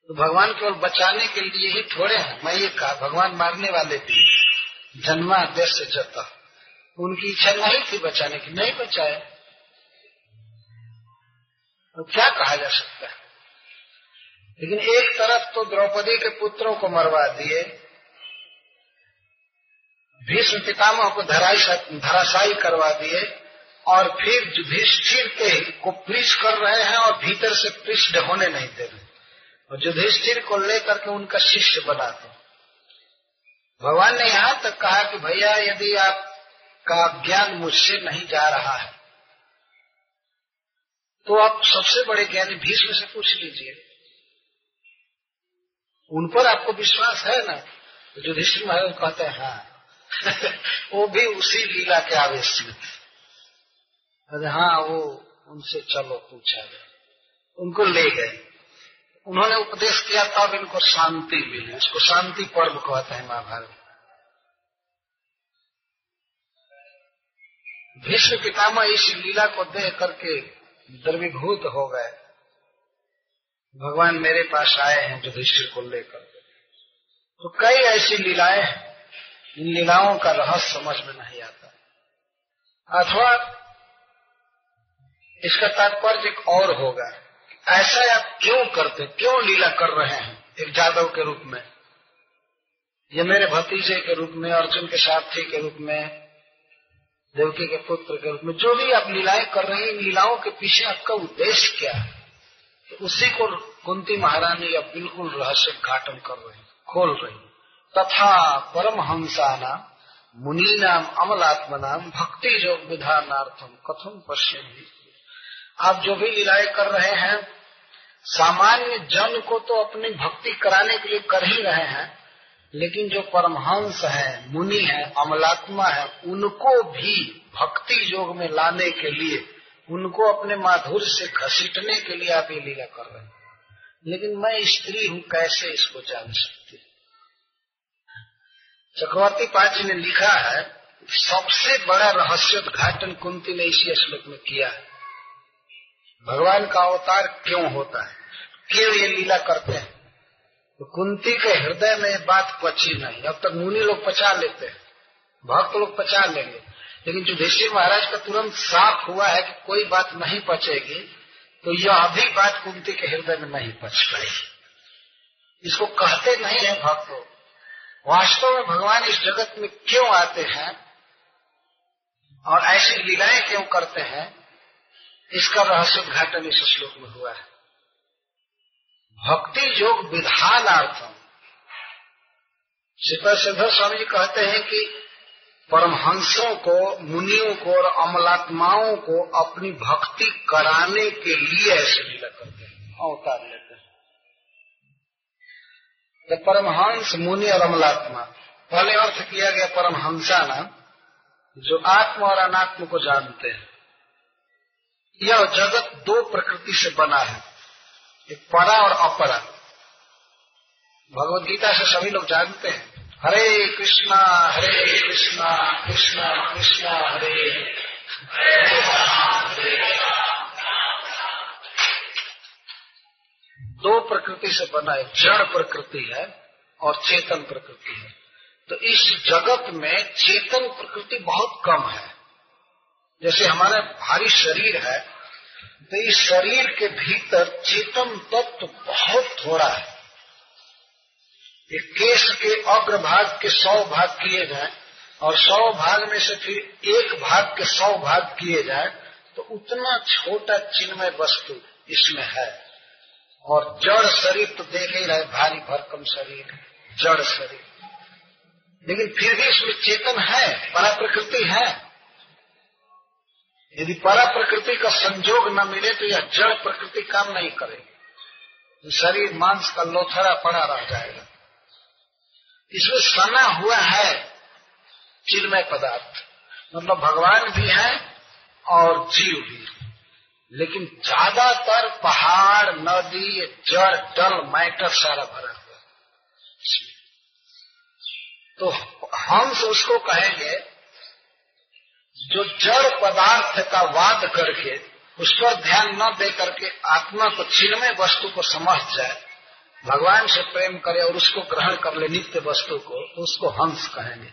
तो भगवान केवल बचाने के लिए ही थोड़े हैं। मैं ये कहा, भगवान मारने वाले थे जन्मा देश से जता उनकी इच्छा नहीं थी बचाने की, नहीं बचाए। तो क्या कहा जा सकता है? लेकिन एक तरफ़ तो द्रौपदी के पुत्रों को मरवा दिए भीष्म पितामह को धराशायी करवा दिए और फिर युधिष्ठिर के को पृष्ठ कर रहे हैं और भीतर से पृष्ठ होने नहीं दे रहे और युधिष्ठिर को लेकर के उनका शिष्य बना दो भगवान ने यहाँ तक कहा कि भैया, यदि आपका ज्ञान मुझसे नहीं जा रहा है तो आप सबसे बड़े ज्ञानी भीष्म से पूछ लीजिए। उन पर आपको विश्वास है ना? तो युधिष्ठिर महाराज कहते हैं हाँ। वो भी उसी लीला के आवेश में थे। हाँ वो उनसे चलो, पूछा गया। उनको ले गए। उन्होंने उपदेश किया तब इनको शांति मिली। उसको शांति पर्व कहते हैं महाभारत भीष्म पितामह इस लीला को देख करके द्रवीभूत हो गए। भगवान मेरे पास आए हैं, युधिष्ठिर को लेकर। तो कई ऐसी लीलाएँ हैं। इन लीलाओं का रहस्य समझ में नहीं आता। अथवा इसका तात्पर्य एक और होगा, ऐसा आप क्यों करते, क्यों लीला कर रहे हैं एक जादव के रूप में? ये मेरे भतीजे के रूप में, अर्जुन के साथी के रूप में, देवकी के पुत्र के रूप में, जो भी आप लीलाएँ कर रहे हैं, इन लीलाओं के पीछे आपका उद्देश्य क्या है? तो उसी को कुंती महारानी अब बिल्कुल रहस्य घाटन कर रही खोल रही तथा परम हंसा नाम मुनी नाम अमलात्म नाम भक्ति योग विधानार्थम कथम पश्चिम आप जो भी लीलाएँ कर रहे हैं, सामान्य जन को तो अपनी भक्ति कराने के लिए कर ही रहे हैं, लेकिन जो परमहंस है, मुनि है, अमलात्मा है, उनको भी भक्ति योग में लाने के लिए, उनको अपने माधुर से घसीटने के लिए आप ये लीला कर रहे हैं। लेकिन मैं स्त्री हूँ, कैसे इसको जान सकती? चक्रवर्ती पाची ने लिखा है, सबसे बड़ा रहस्योद्घाटन कुंती ने इसी श्लोक में किया है। भगवान का अवतार क्यों होता है? क्यों ये लीला करते हैं? तो कुंती के हृदय में बात पची नहीं, अब तक मुनि लोग पचा लेते हैं, भक्त लोग पचा लेंगे। लेकिन युधिष्ठिर महाराज का तुरंत साफ़ हुआ है कि कोई बात नहीं पचेगी तो यह अभी बात कुंती के हृदय में नहीं पच पाई इसको कहते नहीं है भक्त वास्तव में भगवान इस जगत में क्यों आते हैं और ऐसी लीलाएँ क्यों करते हैं, इसका रहस्य उद्घाटन इस श्लोक में हुआ है। भक्ति योग विधानार्थम। श्रीपद सिद्धर स्वामी जी कहते हैं कि परमहंसों को, मुनियों को और अमलात्माओं को अपनी भक्ति कराने के लिए ऐसी लीला करते हैं। अवतार लेते हैं तो परमहंस मुनि और अमलात्मा। पहले अर्थ किया गया परमहंसा नाम, जो आत्म और अनात्म को जानते हैं। यह जगत दो प्रकृति से बना है, एक परा और अपरा। भगवत गीता से सभी लोग जानते हैं। हरे कृष्णा हरे कृष्णा कृष्णा कृष्णा, हरे। दो प्रकृति से बना है जड़ प्रकृति है और चेतन प्रकृति है। तो इस जगत में चेतन प्रकृति बहुत कम है। जैसे हमारा भारी शरीर है तो इस शरीर के भीतर चेतन तत्व बहुत थोड़ा है। एक केस के अग्रभाग के सौ भाग किए जाए और सौ भाग में से फिर एक भाग के सौ भाग किए जाए तो उतना छोटा चिन्मय वस्तु इसमें है। और जड़ शरीर तो देख ही रहे, भारी भरकम शरीर, जड़ शरीर। लेकिन फिर भी इसमें चेतन है परा प्रकृति है। यदि परा प्रकृति का संजोग न मिले तो यह जड़ प्रकृति काम नहीं करेगी। तो शरीर मांस का लोथरा पड़ा रह जाएगा। इसमें सना हुआ है चिन्मय पदार्थ। मतलब भगवान भी है और जीव भी लेकिन ज़्यादातर पहाड़, नदी, जड़ डल मैटर सारा भरा हुआ तो हम उसको कहेंगे, जो जड़ पदार्थ का वाद करके, उस पर ध्यान न दे करके आत्मा को चिन्मय वस्तु को समझ जाए, भगवान से प्रेम करे और उसको ग्रहण कर ले नित्य वस्तु को तो उसको हंस कहेंगे।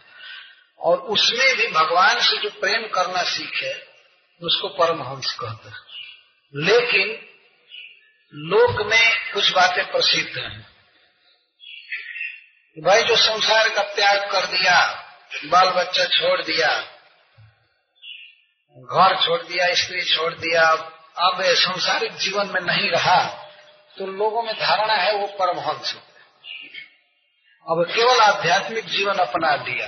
और उसमें भी भगवान से जो प्रेम करना सीखे, उसको परमहंस कहते हैं। लेकिन लोक में कुछ बातें प्रसिद्ध हैं। भाई, जो संसार का त्याग कर दिया बाल बच्चा छोड़ दिया, घर छोड़ दिया, स्त्री छोड़ दिया, अब संसारिक जीवन में नहीं रहा तो लोगों में धारणा है वो परमहंस अब केवल आध्यात्मिक जीवन अपना लिया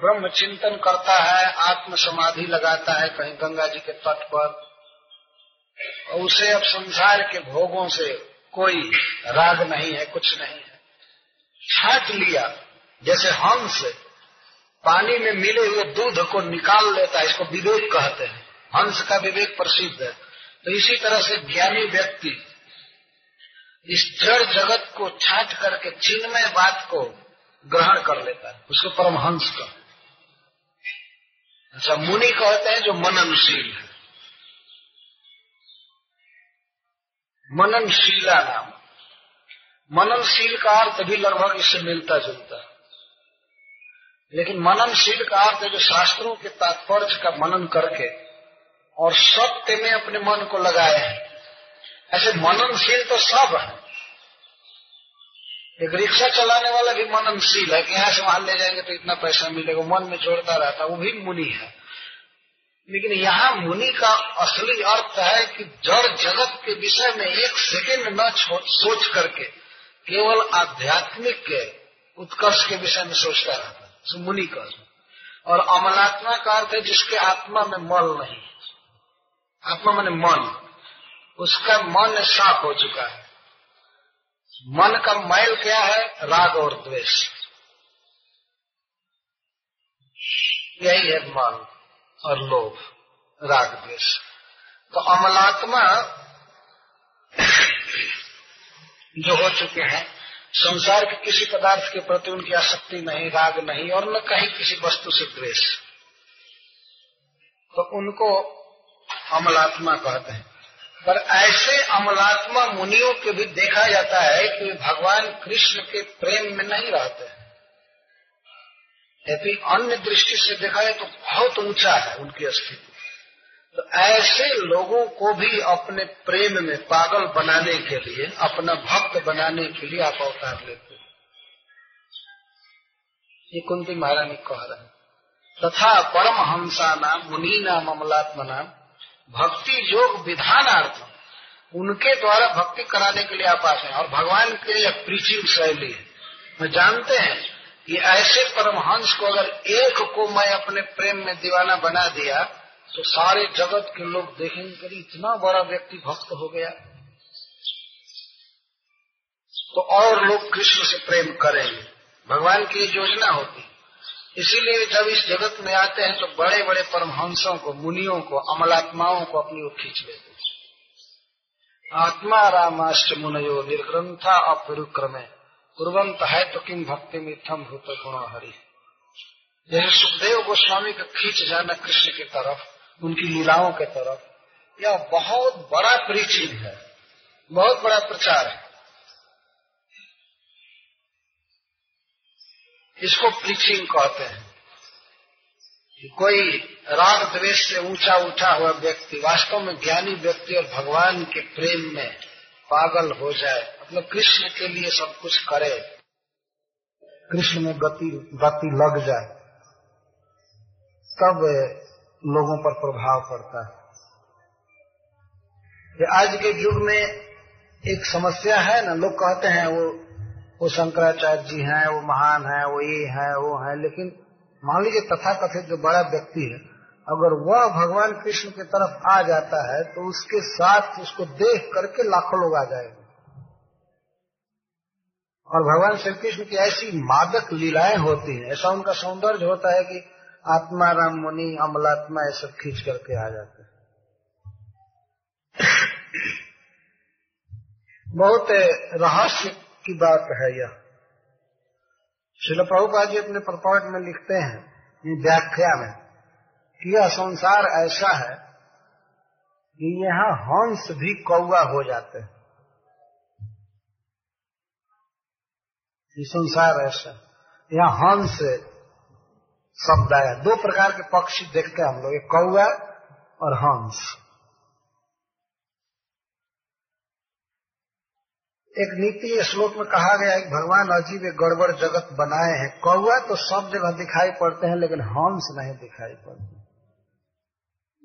ब्रह्म चिंतन करता है आत्म समाधि लगाता है कहीं गंगा जी के तट पर। और उसे अब संसार के भोगों से कोई राग नहीं है, कुछ नहीं है। छाट लिया, जैसे हंस, पानी में मिले हुए दूध को निकाल लेता है, इसको विवेक कहते हैं। हंस का विवेक प्रसिद्ध है। तो इसी तरह से ज्ञानी व्यक्ति इस जड़ जगत को छाट करके चिन्मय बात को ग्रहण कर लेता है, उसको परमहंस का अच्छा मुनि कहते हैं जो मननशील है। मननशीला नाम। मननशील का अर्थ भी लगभग इससे मिलता जुलता लेकिन मननशील का अर्थ है जो शास्त्रों के तात्पर्य का मनन करके और सत्य में अपने मन को लगाए हैं। ऐसे मननशील तो सब है। एक रिक्शा चलाने वाला भी मननशील है कि यहाँ से वहाँ ले जाएँगे तो इतना पैसा मिलेगा। मन में जोड़ता रहता वो भी मुनि है। लेकिन यहाँ मुनि का असली अर्थ है कि जड़ जगत के विषय में एक सेकेंड न सोच करके केवल आध्यात्मिक के उत्कर्ष के विषय में सोचता रहता है। मुनि का और अमलात्मा का अर्थ है जिसके आत्मा में मल नहीं है। आत्मा मैंने मन। उसका मन साफ़ हो चुका है। मन का मैल क्या है? राग और द्वेष। यही है मन और लोभ, राग, द्वेष। तो अमलात्मा जो हो चुके हैं, संसार के किसी पदार्थ के प्रति उनकी आसक्ति नहीं, राग नहीं और न कहीं किसी वस्तु से द्वेष। तो उनको अमलात्मा कहते हैं। पर ऐसे अमलात्मा मुनियों के भी देखा जाता है कि भगवान कृष्ण के प्रेम में नहीं रहते हैं। यदि अन्य दृष्टि से देखा जाए तो बहुत ऊँचा है उनकी स्थिति। तो ऐसे लोगों को भी अपने प्रेम में पागल बनाने के लिए, अपना भक्त बनाने के लिए आप अवतार लेते ये कुंती महारानी कह रहे हैं। तथा परम हंसा नाम, मुनि नाम, अमलात्मा नाम भक्ति योग विधानार्थ। उनके द्वारा भक्ति कराने के लिए आप आते हैं और भगवान के लिए प्रीचिंग शैली है। मैं जानते हैं कि ऐसे परमहंस को अगर एक को मैं अपने प्रेम में दीवाना बना दिया तो सारे जगत के लोग देखेंगे कि इतना बड़ा व्यक्ति भक्त हो गया। तो और लोग कृष्ण से प्रेम करेंगे। भगवान की योजना होती इसीलिए जब इस जगत में आते हैं तो बड़े बड़े परमहंसों को, मुनियों को, अमलात्माओं को अपनी ओर खींच लेते आत्मा रामाष्ट मुनयो निर्ग्रंथा अपरुक्रमे। कुरंत है तो किम भक्ति मिथम भूत गुण हरि। जैसे सुखदेव गोस्वामी का खींच जाना कृष्ण की तरफ़, उनकी लीलाओं के तरफ़। यह बहुत बड़ा परिचय है, बहुत बड़ा प्रचार है। इसको प्रीचिंग कहते हैं। कोई राग द्वेष से ऊँचा उठा हुआ व्यक्ति, वास्तव में ज्ञानी व्यक्ति और भगवान के प्रेम में पागल हो जाए मतलब कृष्ण के लिए सब कुछ करे, कृष्ण में गति गति लग जाए, तब लोगों पर प्रभाव पड़ता है। आज के युग में एक समस्या है ना, लोग कहते हैं वो वो शंकराचार्य जी हैं, वो महान है, वो ये है, वो है, लेकिन मान लीजिए तथा कथित जो बड़ा व्यक्ति है, अगर वह भगवान कृष्ण की तरफ़ आ जाता है तो उसके साथ उसको देख करके लाखों लोग आ जाएँगे। और भगवान श्री कृष्ण की ऐसी मादक लीलाएँ होती हैं, ऐसा उनका सौंदर्य होता है कि आत्मा राम मुनि अमलात्मा ये सब खींच करके आ जाते हैं। बहुत रहस्य की बात है यह। शिल प्रभुपा जी अपने प्रपाट में लिखते हैं व्याख्या में, कि यह संसार ऐसा है कि यहाँ हंस भी कौआ हो जाते हैं। ये संसार ऐसा यहाँ हंस शब्द आया। दो प्रकार के पक्षी देखते हैं हम लोग, एक कौआ और हंस। एक नीति श्लोक में कहा गया है भगवान अजीब एक गड़बड़ जगत बनाए हैं। कौआ तो सब जगह दिखाई पड़ते हैं, लेकिन हंस नहीं दिखाई पड़ते।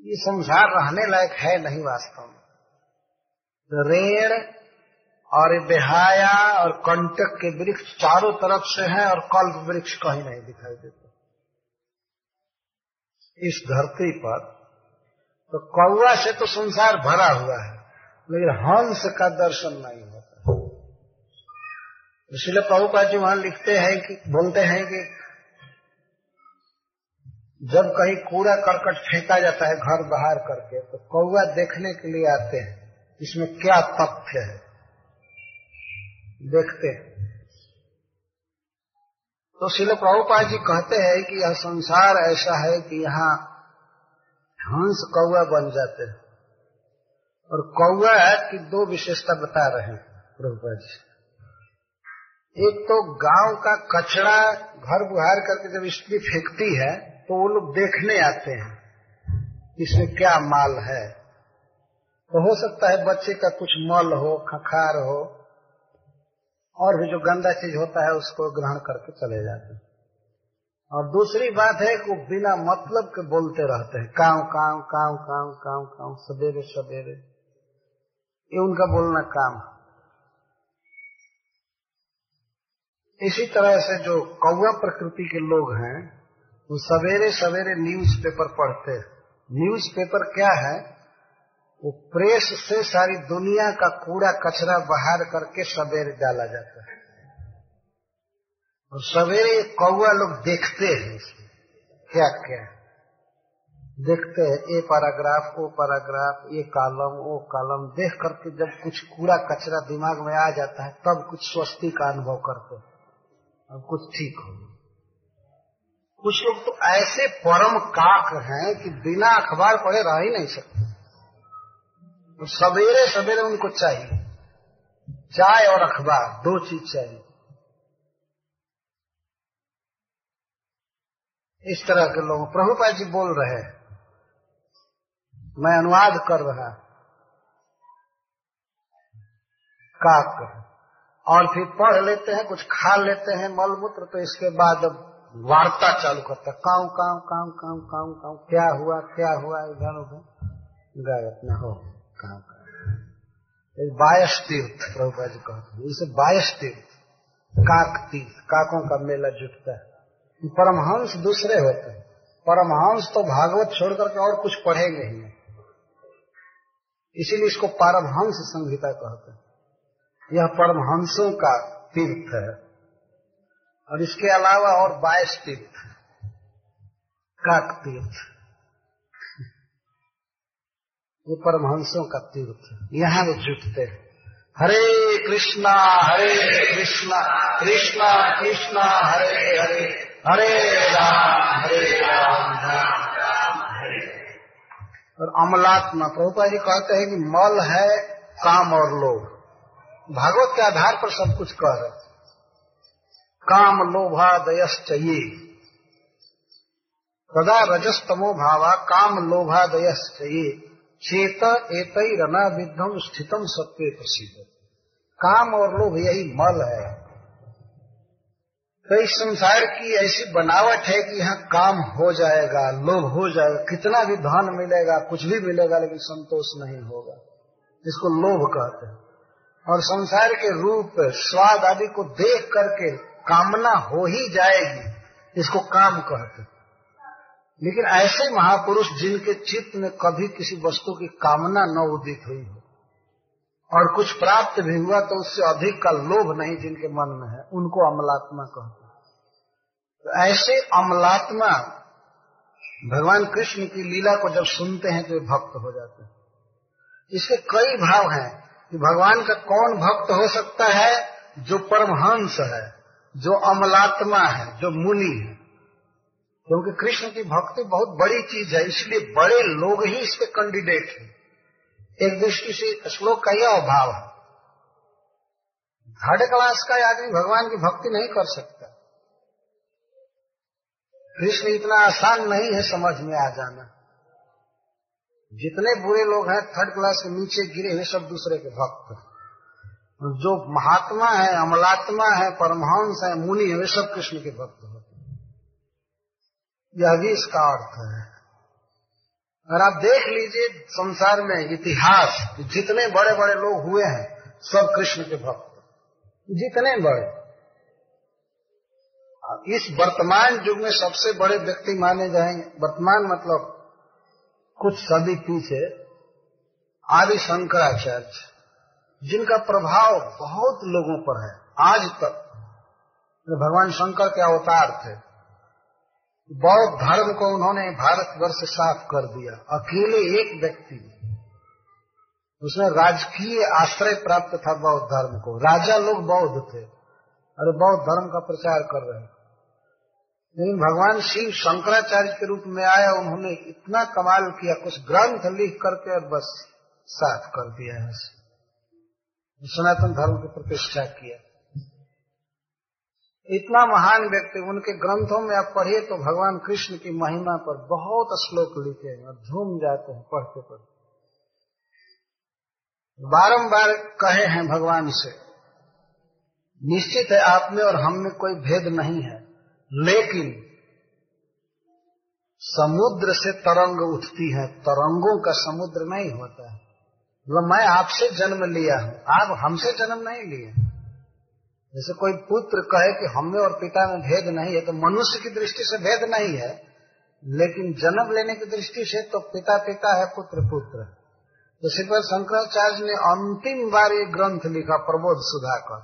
ये संसार रहने लायक है नहीं वास्तव में। तो रेण और बेहाया और कंटक के वृक्ष चारों तरफ़ से हैं और कल्प वृक्ष कहीं नहीं दिखाई देते। इस धरती पर तो कौआ से तो संसार भरा हुआ है, लेकिन हंस का दर्शन नहीं इसलिए प्रभुपा जी वहाँ लिखते हैं कि, बोलते हैं कि जब कहीं कूड़ा करकट फेंका जाता है घर बाहर करके तो कौआ देखने के लिए आते हैं। इसमें क्या तथ्य है? देखते हैं। तो शिल प्रभुपा जी कहते हैं कि यह संसार ऐसा है कि यहाँ हंस कौआ बन जाते हैं। और कौआ की दो विशेषता बता रहे हैं प्रभुपा जी। एक तो गाँव का कचरा घर बुहार करके जब स्त्री फेंकती है तो वो लोग देखने आते हैं इसमें क्या माल है। तो हो सकता है बच्चे का कुछ मल हो, खखार हो, और भी जो गंदा चीज़ होता है उसको ग्रहण करके चले जाते हैं। और दूसरी बात है कि बिना मतलब के बोलते रहते हैं, काव काव काव काव काव काव, सवेरे सवेरे। ये उनका बोलना काम है। इसी तरह से जो कौआ प्रकृति के लोग हैं, वो सवेरे सवेरे न्यूज़ पेपर पढ़ते हैं। न्यूज़ पेपर क्या है? वो प्रेस से सारी दुनिया का कूड़ा कचरा बाहर करके सवेरे डाला जाता है। और सवेरे कौआ लोग देखते हैं इसमें। क्या क्या? देखते हैं, ए पैराग्राफ, ओ पैराग्राफ, ये कॉलम वो कॉलम, देख करके जब कुछ कूड़ा कचरा दिमाग में आ जाता है, तब कुछ स्वस्ति का अनुभव करते हैं। अब कुछ ठीक हो। कुछ लोग तो ऐसे परम काक हैं कि बिना अखबार पढ़े रह ही नहीं सकते। तो सवेरे सवेरे उनको चाहिए। चाय और अखबार, दो चीज़ चाहिए। इस तरह के लोग प्रभुपा जी बोल रहे हैं। मैं अनुवाद कर रहा काक। और फिर पढ़ लेते हैं, कुछ खा लेते हैं मलमूत्र तो इसके बाद अब वार्ता चालू करता cow cow cow cow cow cow क्या हुआ क्या हुआ इधर उधर गए अपना हो काउ बायस तीर्थ प्रभुपा जी कहते हैं। इसे बायस तीर्थ, काक तीर्थ, काकों का मेला जुटता है। परमहंस दूसरे होते हैं। परमहंस तो भागवत छोड़ करके और कुछ पढ़ेंगे ही इसीलिए इसको पारमहंस संहिता कहते हैं। यह परमहंसों का तीर्थ है। और इसके अलावा और बाईस तीर्थ काक तीर्थ। ये परमहंसों का तीर्थ यहाँ वो जुटते हैं। हरे कृष्णा हरे कृष्णा कृष्णा कृष्णा, हरे हरे हरे राम हरे राम राम और अमलात्मा प्रभुपा जी कहते हैं कि मल है, काम और लोभ। भागवत के आधार पर सब कुछ कह रहे काम लोभा दयस चाहिए सदा रजस्तमो भावा काम लोभा दयस चाहिए चेत एत रना विद्धम स्थितम सत्य प्रसिद्ध काम और लोभ यही मल है। तो इस संसार की ऐसी बनावट है कि यहाँ काम हो जाएगा, लोभ हो जाएगा, कितना भी धन मिलेगा, कुछ भी मिलेगा, लेकिन संतोष नहीं होगा। इसको लोभ कहते हैं। और संसार के रूप, स्वाद आदि को देख करके कामना हो ही जाएगी, इसको काम कहते लेकिन ऐसे महापुरुष जिनके चित्त में कभी किसी वस्तु की कामना न उदित हुई हो, और कुछ प्राप्त भी हुआ तो उससे अधिक का लोभ नहीं जिनके मन में है, उनको अमलात्मा कहते तो ऐसे अमलात्मा भगवान कृष्ण की लीला को जब सुनते हैं तो भक्त हो जाते हैं। इसके कई भाव हैं। कि भगवान का कौन भक्त हो सकता है जो परमहंस है, जो अमलात्मा है, जो मुनि है? क्योंकि कृष्ण की भक्ति बहुत बड़ी चीज़ है, इसलिए बड़े लोग ही इसके कैंडिडेट हैं। एक दृष्टि से श्लोक का यह अभाव है। थर्ड क्लास का आदमी भगवान की भक्ति नहीं कर सकता। कृष्ण इतना आसान नहीं है समझ में आ जाना। जितने बुरे लोग हैं थर्ड क्लास के नीचे गिरे हुए सब दूसरे के भक्त जो महात्मा है, अमलात्मा है, परमहंस है, मुनि है, वे सब कृष्ण के भक्त होते हैं। यह भी इसका अर्थ है। और आप देख लीजिए संसार में इतिहास, जितने बड़े बड़े लोग हुए हैं, सब कृष्ण के भक्त जितने बड़े। इस वर्तमान युग में सबसे बड़े व्यक्ति माने जाएँगे। वर्तमान मतलब कुछ सदी पीछे आदि शंकराचार्य, जिनका प्रभाव बहुत लोगों पर है, आज तक। भगवान शंकर के अवतार थे। बौद्ध धर्म को उन्होंने भारतवर्ष साफ़ कर दिया, अकेले एक व्यक्ति। उसने राजकीय आश्रय प्राप्त था बौद्ध धर्म को। राजा लोग बौद्ध थे अरे बौद्ध धर्म का प्रचार कर रहे लेकिन भगवान शिव शंकराचार्य के रूप में आया, उन्होंने इतना कमाल किया, कुछ ग्रंथ लिख करके और बस साफ़ कर दिया है सनातन धर्म की प्रतिष्ठा किया। इतना महान व्यक्ति, उनके ग्रंथों में आप पढ़िए तो भगवान कृष्ण की महिमा पर बहुत श्लोक लिखे हैं और झूम जाते हैं पढ़ते पढ़ते। बारंबार कहे हैं भगवान से, निश्चित है आप में और हम में कोई भेद नहीं है। लेकिन समुद्र से तरंग उठती है, तरंगों का समुद्र नहीं होता है। मतलब मैं आपसे जन्म लिया हूँ, आप हमसे जन्म नहीं लिए। जैसे कोई पुत्र कहे कि हम और पिता में भेद नहीं है तो मनुष्य की दृष्टि से भेद नहीं है, लेकिन जन्म लेने की दृष्टि से तो पिता पिता है पुत्र पुत्र तो श्रीपद शंकराचार्य ने अंतिम बार ये ग्रंथ लिखा, प्रबोध सुधाकर।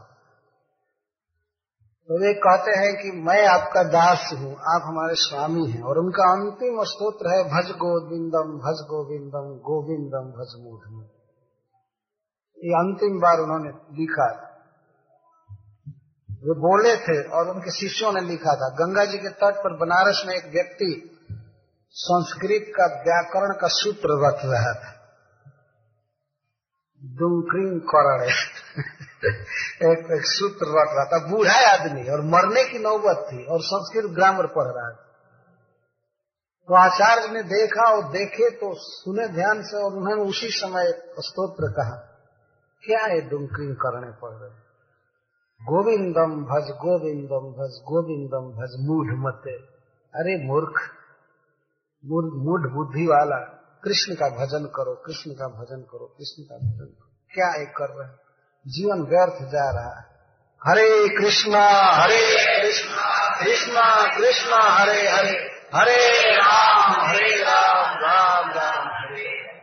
तो वे कहते हैं कि मैं आपका दास हूँ, आप हमारे स्वामी हैं और उनका अंतिम स्त्रोत्र है भज गोविंदम भज गोविंदम गोविंदम भज मूढ़ ये अंतिम बार उन्होंने लिखा था। वे बोले थे और उनके शिष्यों ने लिखा था। गंगा जी के तट पर बनारस में एक व्यक्ति संस्कृत का व्याकरण का सूत्र रख रहा था। दुमक्रीम करण एक, एक सूत्र रख रहा था बूढ़ा आदमी और मरने की नौबत थी और संस्कृत ग्रामर पढ़ रहा था। तो आचार्य ने देखा और देखे तो सुने ध्यान से और उन्होंने उसी समय स्त्रोत्र कहा क्या है डुमकिंग करने पड़ रहे गोविंदम भज गोविंदम भज गोविंदम भज मूढ़ मते। अरे मूर्ख मूढ़ बुद्धि वाला कृष्ण का भजन करो कृष्ण का भजन करो कृष्ण का भजन करो। क्या एक कर रहे हैं? जीवन व्यर्थ जा रहा है। हरे कृष्णा हरे कृष्णा कृष्णा कृष्णा, हरे हरे। हरे राम हरे राम राम राम, हरे।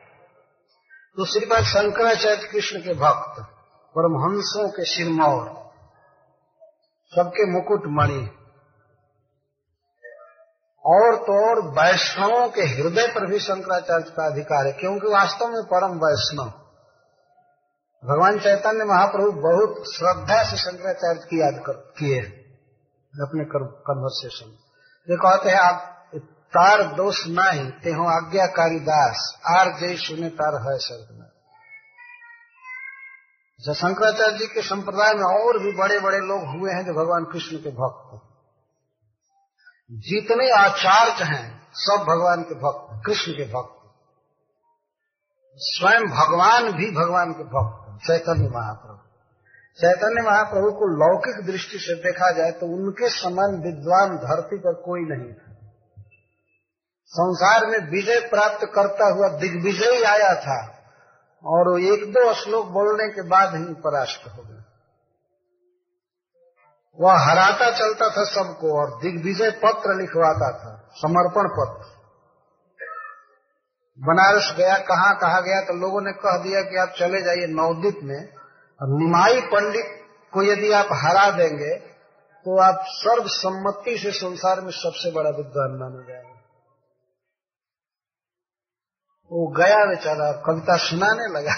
तो श्रीपाद शंकराचार्य कृष्ण के भक्त, परमहंसों के सिरमौर, सबके मुकुट मणि, और तो और वैष्णवों के हृदय पर भी शंकराचार्य का अधिकार है, क्योंकि वास्तव में परम वैष्णव। भगवान चैतन्य महाप्रभु बहुत श्रद्धा से शंकराचार्य की याद किए हैं। अपने कन्वर्सेशन ये कहते हैं, आप तार दोष नाही, ते हो आज्ञाकारी दास। आर जय सुने तार है में। अच्छा शंकराचार्य जी के संप्रदाय में और भी बड़े बड़े लोग हुए हैं, जो भगवान कृष्ण के भक्त जितने आचार्य हैं, सब भगवान के भक्त, कृष्ण के भक्त। स्वयं भगवान भी भगवान के भक्त। चैतन्य महाप्रभु। चैतन्य महाप्रभु को लौकिक दृष्टि से देखा जाए तो उनके समान विद्वान धरती पर कोई नहीं था। संसार में विजय प्राप्त करता हुआ दिग्विजय आया था और वो एक दो श्लोक बोलने के बाद ही परास्त हो गया। वह हराता चलता था सबको और दिग्विजय पत्र लिखवाता था, समर्पण पत्र। बनारस गया, कहाँ, कहा गया तो लोगों ने कह दिया कि आप चले जाइए नवदीप में। और निमाई पंडित को यदि आप हरा देंगे तो आप सर्वसम्मति से संसार में सबसे बड़ा विद्वान माना जाएगा। वो गया बेचारा, कविता सुनाने लगा।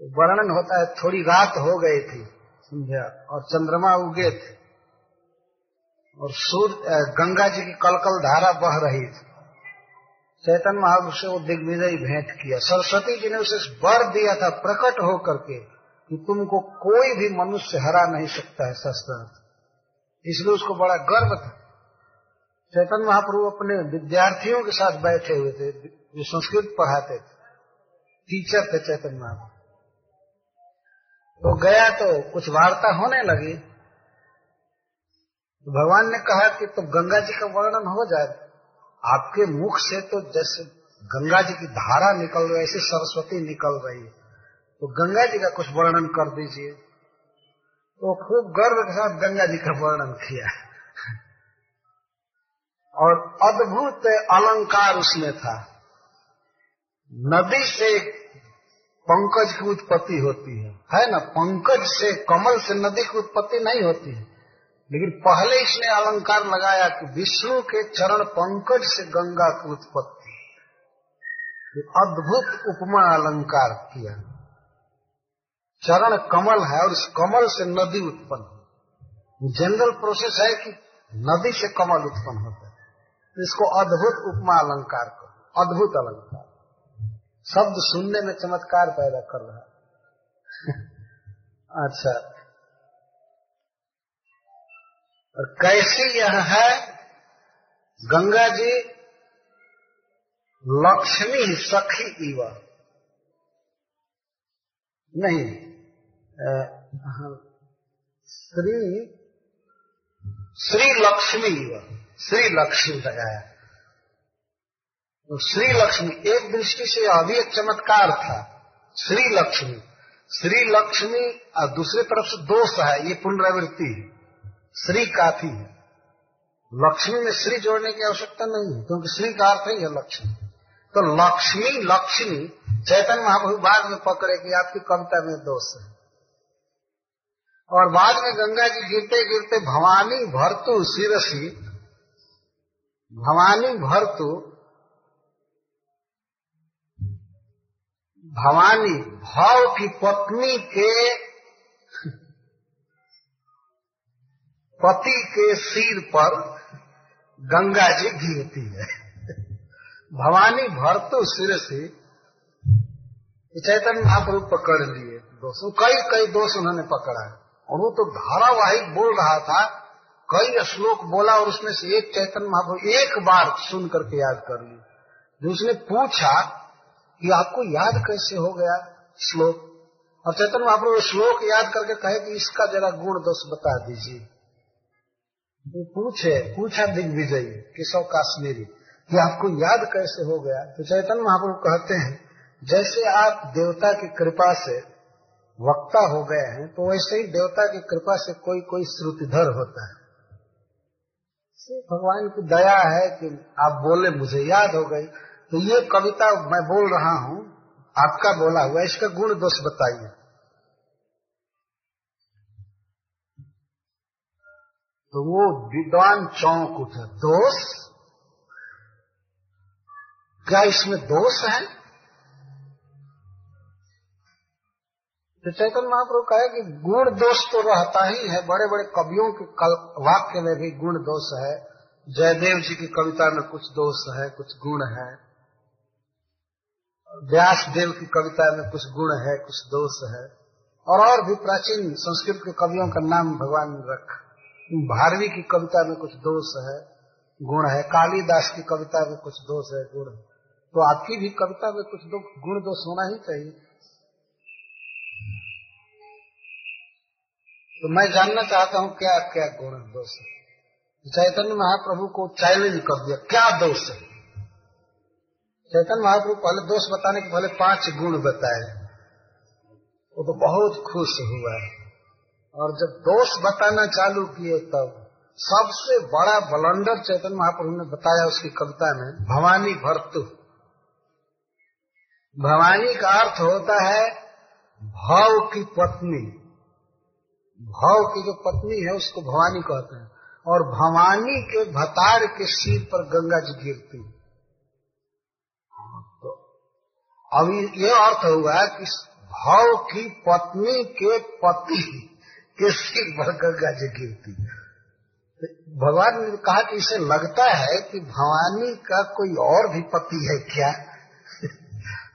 वर्णन होता है, थोड़ी रात हो गई थी, समझा और चंद्रमा उगे थे। और सूर्य गंगा जी की कलकल धारा बह रही थी। चैतन्य महाप्रभु से वो दिग्विजय भेंट किया। सरस्वती जी ने उसे वर दिया था प्रकट हो करके कि तुमको कोई भी मनुष्य हरा नहीं सकता है शस्त्रार्थ इसलिए उसको बड़ा गर्व था। चैतन्य महाप्रभु अपने विद्यार्थियों के साथ बैठे हुए थे, जो संस्कृत पढ़ाते थे। टीचर थे चैतन्य महाप्रभु। तो गया तो कुछ वार्ता होने लगी। तो भगवान ने कहा कि तो गंगा जी का वर्णन हो जाए। आपके मुख से तो जैसे गंगा जी की धारा निकल रही ऐसे सरस्वती निकल रही है। तो गंगा जी का कुछ वर्णन कर दीजिए। तो खूब गर्व के साथ गंगा जी का वर्णन किया। और अद्भुत अलंकार उसमें था। नदी से पंकज की उत्पत्ति होती है। है ना? पंकज से कमल से नदी की उत्पत्ति नहीं होती है। लेकिन पहले इसने अलंकार लगाया कि विष्णु के चरण पंकज से गंगा की उत्पत्ति। तो अद्भुत उपमा अलंकार किया। चरण कमल है और इस कमल से नदी उत्पन्न जनरल प्रोसेस है कि नदी से कमल उत्पन्न होता है। तो इसको अद्भुत उपमा अलंकार करो अद्भुत अलंकार। शब्द सुनने में चमत्कार पैदा कर रहा है। अच्छा। और कैसी यह है? गंगा जी, लक्ष्मी सखी इव। नहीं श्री श्री लक्ष्मी श्री लक्ष्मी लगाया तो श्री लक्ष्मी, एक दृष्टि से अभी एक चमत्कार था। श्री लक्ष्मी। श्री लक्ष्मी, और दूसरी तरफ़ से दोष है, ये पुनरावृत्ति है। श्री काफ़ी है। लक्ष्मी में श्री जोड़ने की आवश्यकता नहीं है, क्योंकि श्री का अर्थ ही है लक्ष्मी। तो लक्ष्मी लक्ष्मी, चैतन्य महाप्रभु बाद में पकड़े कि आपकी कविता में दोष है। और बाद में गंगा जी गिरते गिरते, भवानी भरतु सिरसी भवानी भरतु, भवानी भाव की पत्नी के पति के सिर पर गंगा जी गिरती है। भवानी भरतो सिर से चैतन्य महाप्रभु पकड़ लिए। दोष, कई कई दोष उन्होंने पकड़ा है। और वो तो धारावाहिक बोल रहा था, कई श्लोक बोला और उसमें से एक चैतन्य महाप्रभु एक बार सुन करके याद कर ली जो उसने पूछा कि आपको याद कैसे हो गया श्लोक? और चैतन्य महाप्रभु श्लोक याद करके कहे कि इसका जरा गुण दोष बता दीजिए। वो पूछे, पूछा दिग्विजय केशव काश्मीरी? कि आपको याद कैसे हो गया? तो चैतन्य महाप्रभु कहते हैं, जैसे आप देवता की कृपा से वक्ता हो गए हैं तो वैसे ही देवता की कृपा से कोई कोई श्रुतिधर होता है। भगवान की दया है कि आप बोले, मुझे याद हो गई। तो ये कविता मैं बोल रहा हूँ, आपका बोला हुआ इसका गुण दोष बताइए। तो वो विद्वान चौंक उठे। दोष? क्या इसमें दोष है? तो चैतन्य महाप्रभु कहे कि गुण दोष तो रहता ही है बड़े बड़े कवियों के वाक्य में भी गुण दोष है। जयदेव जी की कविता में कुछ दोष है, कुछ गुण है। व्यास देव की कविता में कुछ गुण है, कुछ दोष है। और और भी प्राचीन संस्कृत के कवियों का नाम भगवान रखा। भारवी की कविता में कुछ दोष है गुण है कालीदास की कविता में कुछ दोष है गुण है। तो आपकी भी कविता में कुछ दो, गुण दोष होना ही चाहिए। तो मैं जानना चाहता हूँ क्या क्या गुण दोष है। चैतन्य महाप्रभु को चैलेंज कर दिया क्या दोष है? चैतन्य महाप्रभु पहले दोष बताने के पहले पाँच गुण बताए। वो तो बहुत खुश हुआ है। और जब दोष बताना चालू किए तब सबसे बड़ा बलंडर चैतन्य महाप्रभु ने बताया उसकी कविता में, भवानी भर्तु। भवानी का अर्थ होता है भाव की पत्नी। भाव की जो पत्नी है, उसको भवानी कहते हैं। और भवानी के भतार के सिर पर गंगा जी गिरती। तो अभी ये अर्थ हुआ कि भाव की पत्नी के पति के सिर पर गंगा जी गिरती भगवान ने कहा कि इसे लगता है कि भवानी का कोई और भी पति है क्या?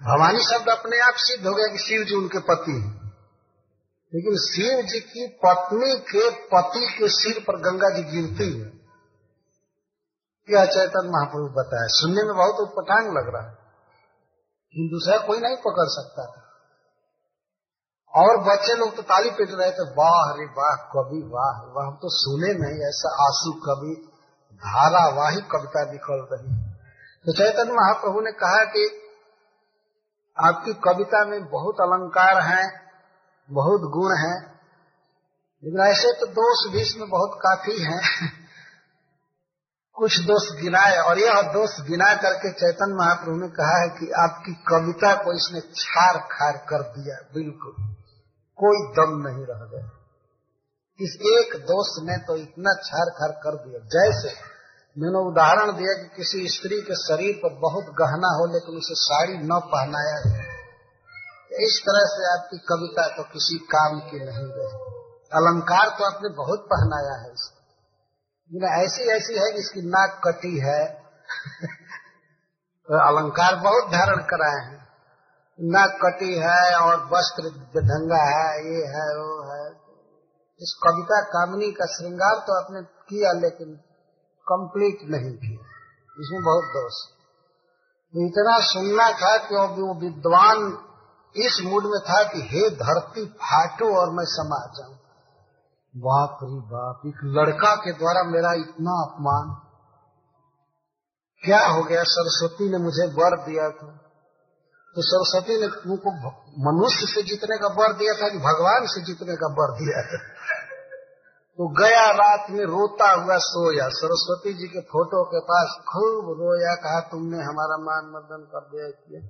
भवानी शब्द अपने आप सिद्ध हो गया कि शिव जी उनके पति हैं। लेकिन शिव जी की पत्नी के पति के सिर पर गंगा जी गिरती है। यह चैतन्य महाप्रभु बताया? सुनने में बहुत उत्पटांग लग रहा है। दूसरा कोई नहीं पकड़ सकता था। और बच्चे लोग तो ताली पीट रहे थे, वाह अरे वाह, कवि वाह वाह, हम तो सुने नहीं, ऐसा आँसू कवि धारावाही कविता निकल रही तो चैतन्य महाप्रभु ने कहा कि आपकी कविता में बहुत अलंकार हैं, बहुत गुण हैं, लेकिन ऐसे तो दोष भी इसमें बहुत काफ़ी हैं। कुछ दोष गिनाए, और यह दोष गिना करके चैतन्य महाप्रभु ने कहा है कि आपकी कविता को इसने छार खार कर दिया, बिल्कुल। कोई दम नहीं रह गया। इस एक दोस्त ने तो इतना छार खार कर दिया। जैसे मैंने उदाहरण दिया कि किसी स्त्री के शरीर पर बहुत गहना हो, लेकिन उसे साड़ी न पहनाया जाए। इस तरह से आपकी कविता तो किसी काम की नहीं रही। अलंकार तो आपने बहुत पहनाया है इसको। ऐसी ऐसी है कि इसकी नाक कटी है। तो अलंकार बहुत धारण कराए हैं। नाक कटी है और वस्त्र ढंगा है, ये है, वो है। इस कविता कामनी का श्रृंगार तो आपने किया, लेकिन कंप्लीट नहीं किया। इसमें बहुत दोष तो इतना सुनना था कि वो विद्वान इस मूड में था कि हे धरती, फाटो और मैं समा जाऊँ। बाप रे बाप, एक लड़का के द्वारा मेरा इतना अपमान। क्या हो गया? सरस्वती ने मुझे वर दिया था। तो सरस्वती ने तुमको मनुष्य से जीतने का वर दिया था कि भगवान से जीतने का वर दिया था तो गया रात में रोता हुआ सोया। सरस्वती जी के फ़ोटो के पास खूब रोया, कहा, तुमने हमारा मान मर्दन कर दिया किया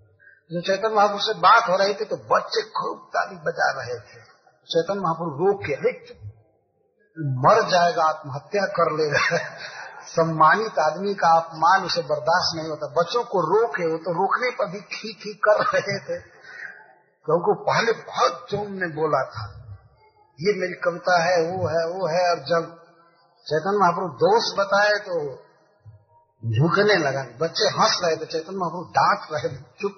जो चैतन महापुर से बात हो रही थी तो बच्चे खूब ताली बजा रहे थे। चैतन महापुर रो के मर जाएगा, आत्महत्या कर लेगा सम्मानित आदमी का अपमान उसे बर्दाश्त नहीं होता। बच्चों को रोके, वो तो रोकने पर भी ठीक ठीक कर रहे थे। क्योंकि पहले बहुत जोम ने बोला था, ये मेरी कविता है, वो है वो है, और जब चैतन्य महाप्रभु दोष बताए तो झुकने लगा। बच्चे हंस रहे थे, चैतन्य महाप्रभु डांट रहे थे, चुप।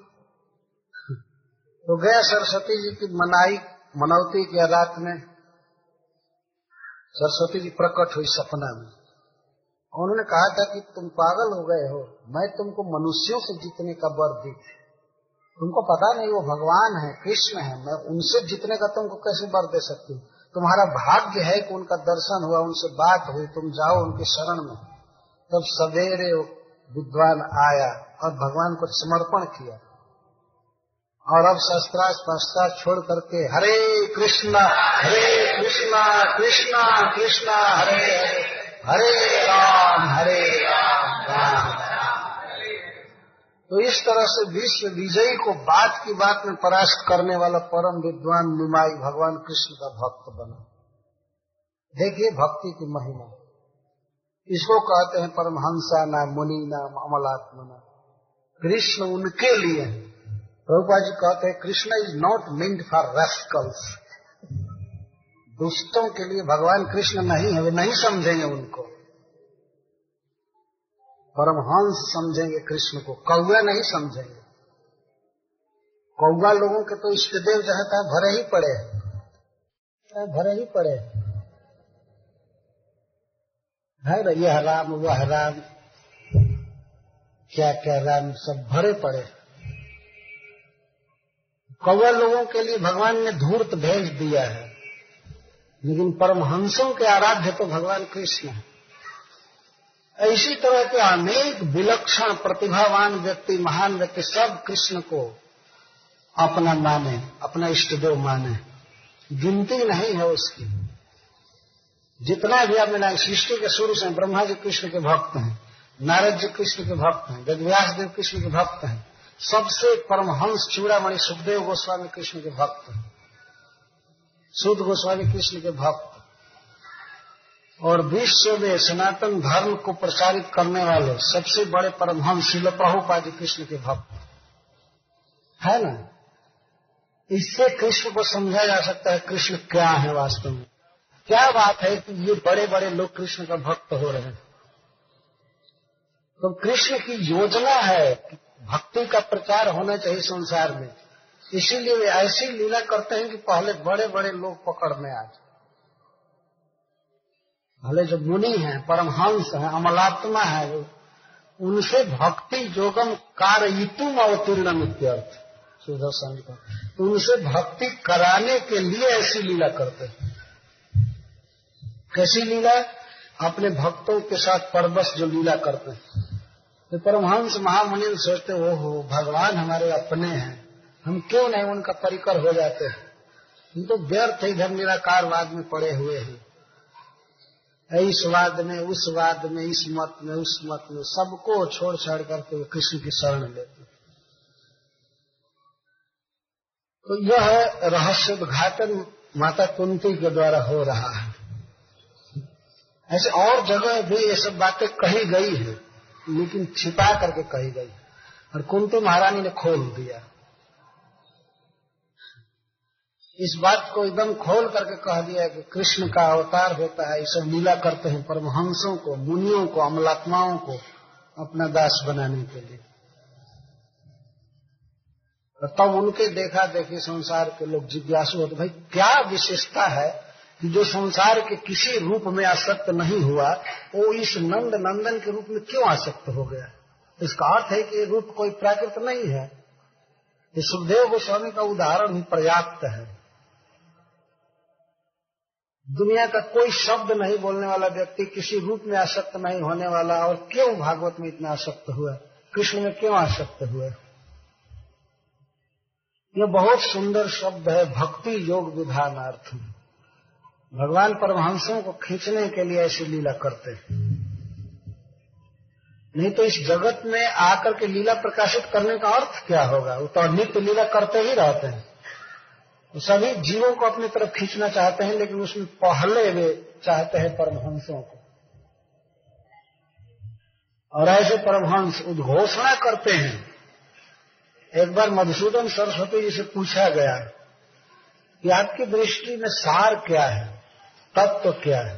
तो गया सरस्वती जी की मनाई, मनौती की रात में। सरस्वती जी प्रकट हुई सपना में। उन्होंने कहा था कि तुम पागल हो गए हो। मैं तुमको मनुष्यों से जीतने का वर दी तुमको पता नहीं, वो भगवान है, कृष्ण है। मैं उनसे जीतने का तुमको कैसे वर दे सकती हूँ? तुम्हारा भाग्य है कि उनका दर्शन हुआ, उनसे बात हुई, तुम जाओ उनके शरण में। तब सवेरे विद्वान आया और भगवान को समर्पण किया। और अब शस्त्रास्त्र छोड़ करके हरे कृष्णा हरे कृष्णा कृष्णा कृष्णा, हरे हरे। हरे राम हरे राम तो इस तरह से विश्व विजयी को बात की बात में परास्त करने वाला परम विद्वान निमाई भगवान कृष्ण का भक्त बना। देखिए भक्ति की महिमा। इसको कहते हैं परमहंसा ना, मुनि ना, अमलात्मना। कृष्ण उनके लिए प्रभुपा जी कहते हैं, Krishna is not meant for rascals दुष्टों के लिए भगवान कृष्ण नहीं है, वे नहीं समझेंगे उनको। परमहंस समझेंगे कृष्ण को कौआ नहीं समझेंगे। कौआ लोगों के तो इष्ट देव जो है भरे ही पड़े भरे ही पड़े है। ना, यह राम, वह राम, क्या क्या राम, सब भरे पड़े कौआ लोगों के लिए भगवान ने धूर्त भेज दिया है। लेकिन परमहंसों के आराध्य तो भगवान कृष्ण है। ऐसी तरह के अनेक विलक्षण प्रतिभावान व्यक्ति, महान व्यक्ति सब कृष्ण को अपना माने, अपना इष्टदेव माने। गिनती नहीं है उसकी। जितना भी आप मिला, सृष्टि के शुरू से ब्रह्मा जी कृष्ण के भक्त हैं, नारद जी कृष्ण के भक्त हैं वेदव्यास देव कृष्ण के भक्त हैं, सबसे परमहंस चूड़ामणि सुखदेव गोस्वामी कृष्ण के भक्त हैं। शुद्ध गोस्वामी कृष्ण के भक्त। और विश्व में सनातन धर्म को प्रचारित करने वाले सबसे बड़े परमहंस शिल प्रभुपादी कृष्ण के भक्त। है ना? इससे कृष्ण को समझा जा सकता है कृष्ण क्या है वास्तव में। क्या बात है कि ये बड़े बड़े लोग कृष्ण का भक्त हो रहे हैं। तो कृष्ण की योजना है कि भक्ति का प्रचार होना चाहिए संसार में। इसीलिए वे ऐसी लीला करते हैं कि पहले बड़े बड़े लोग पकड़ में आ जाए। भले जो मुनि हैं, परमहंस हैं, अमलात्मा है, वो, उनसे भक्ति जोगम कारयितुम अवतीर्ण इत्यर्थ, सुदर्शन का। तो उनसे भक्ति कराने के लिए ऐसी लीला करते हैं। कैसी लीला? अपने भक्तों के साथ परबस जो लीला करते हैं। तो परमहंस महामुनि सोचते हो हो भगवान हमारे अपने हैं। हम क्यों नहीं उनका परिकर हो जाते हैं? हम तो व्यर्थ इधर निराकारवाद में पड़े हुए हैं। इस वाद में, उस वाद में, इस मत में, उस मत में, सबको छोड़ छाड़ करके वो कृष्ण की शरण लेते तो यह रहस्य उद्घाटन माता कुंती के द्वारा हो रहा है। ऐसे और जगह भी ये सब बातें कही गई है, लेकिन छिपा करके कही गई और कुंती महारानी ने खोल दिया। इस बात को एकदम खोल करके कह दिया कि कृष्ण का अवतार होता है, ये सब लीला करते हैं परमहंसों को, मुनियों को, अमलात्माओं को अपना दास बनाने के लिए। तब तो उनके देखा देखी संसार के लोग जिज्ञासु होते, भाई, क्या विशेषता है कि जो संसार के किसी रूप में आसक्त नहीं हुआ, वो इस नंद नंदन के रूप में क्यों आसक्त हो गया? इसका अर्थ है कि ये रूप कोई प्राकृत नहीं है। ये सुखदेव गोस्वामी का उदाहरण ही पर्याप्त है। दुनिया का कोई शब्द नहीं बोलने वाला व्यक्ति किसी रूप में आसक्त नहीं होने वाला और क्यों भागवत में इतना आसक्त हुआ? कृष्ण में क्यों आसक्त हुआ? यह बहुत सुंदर शब्द है, भक्ति योग विधानार्थ। भगवान परमहंसों को खींचने के लिए ऐसी लीला करते हैं। नहीं तो इस जगत में आकर के लीला प्रकाशित करने का अर्थ क्या होगा? वो तो नित्य लीला करते ही रहते हैं। सभी जीवों को अपनी तरफ़ खींचना चाहते हैं, लेकिन उसमें पहले वे चाहते हैं परमहंसों को। और ऐसे परमहंस उद्घोषणा करते हैं। एक बार मधुसूदन सरस्वती जी से पूछा गया कि आपकी दृष्टि में सार क्या है, तत्व तो क्या है?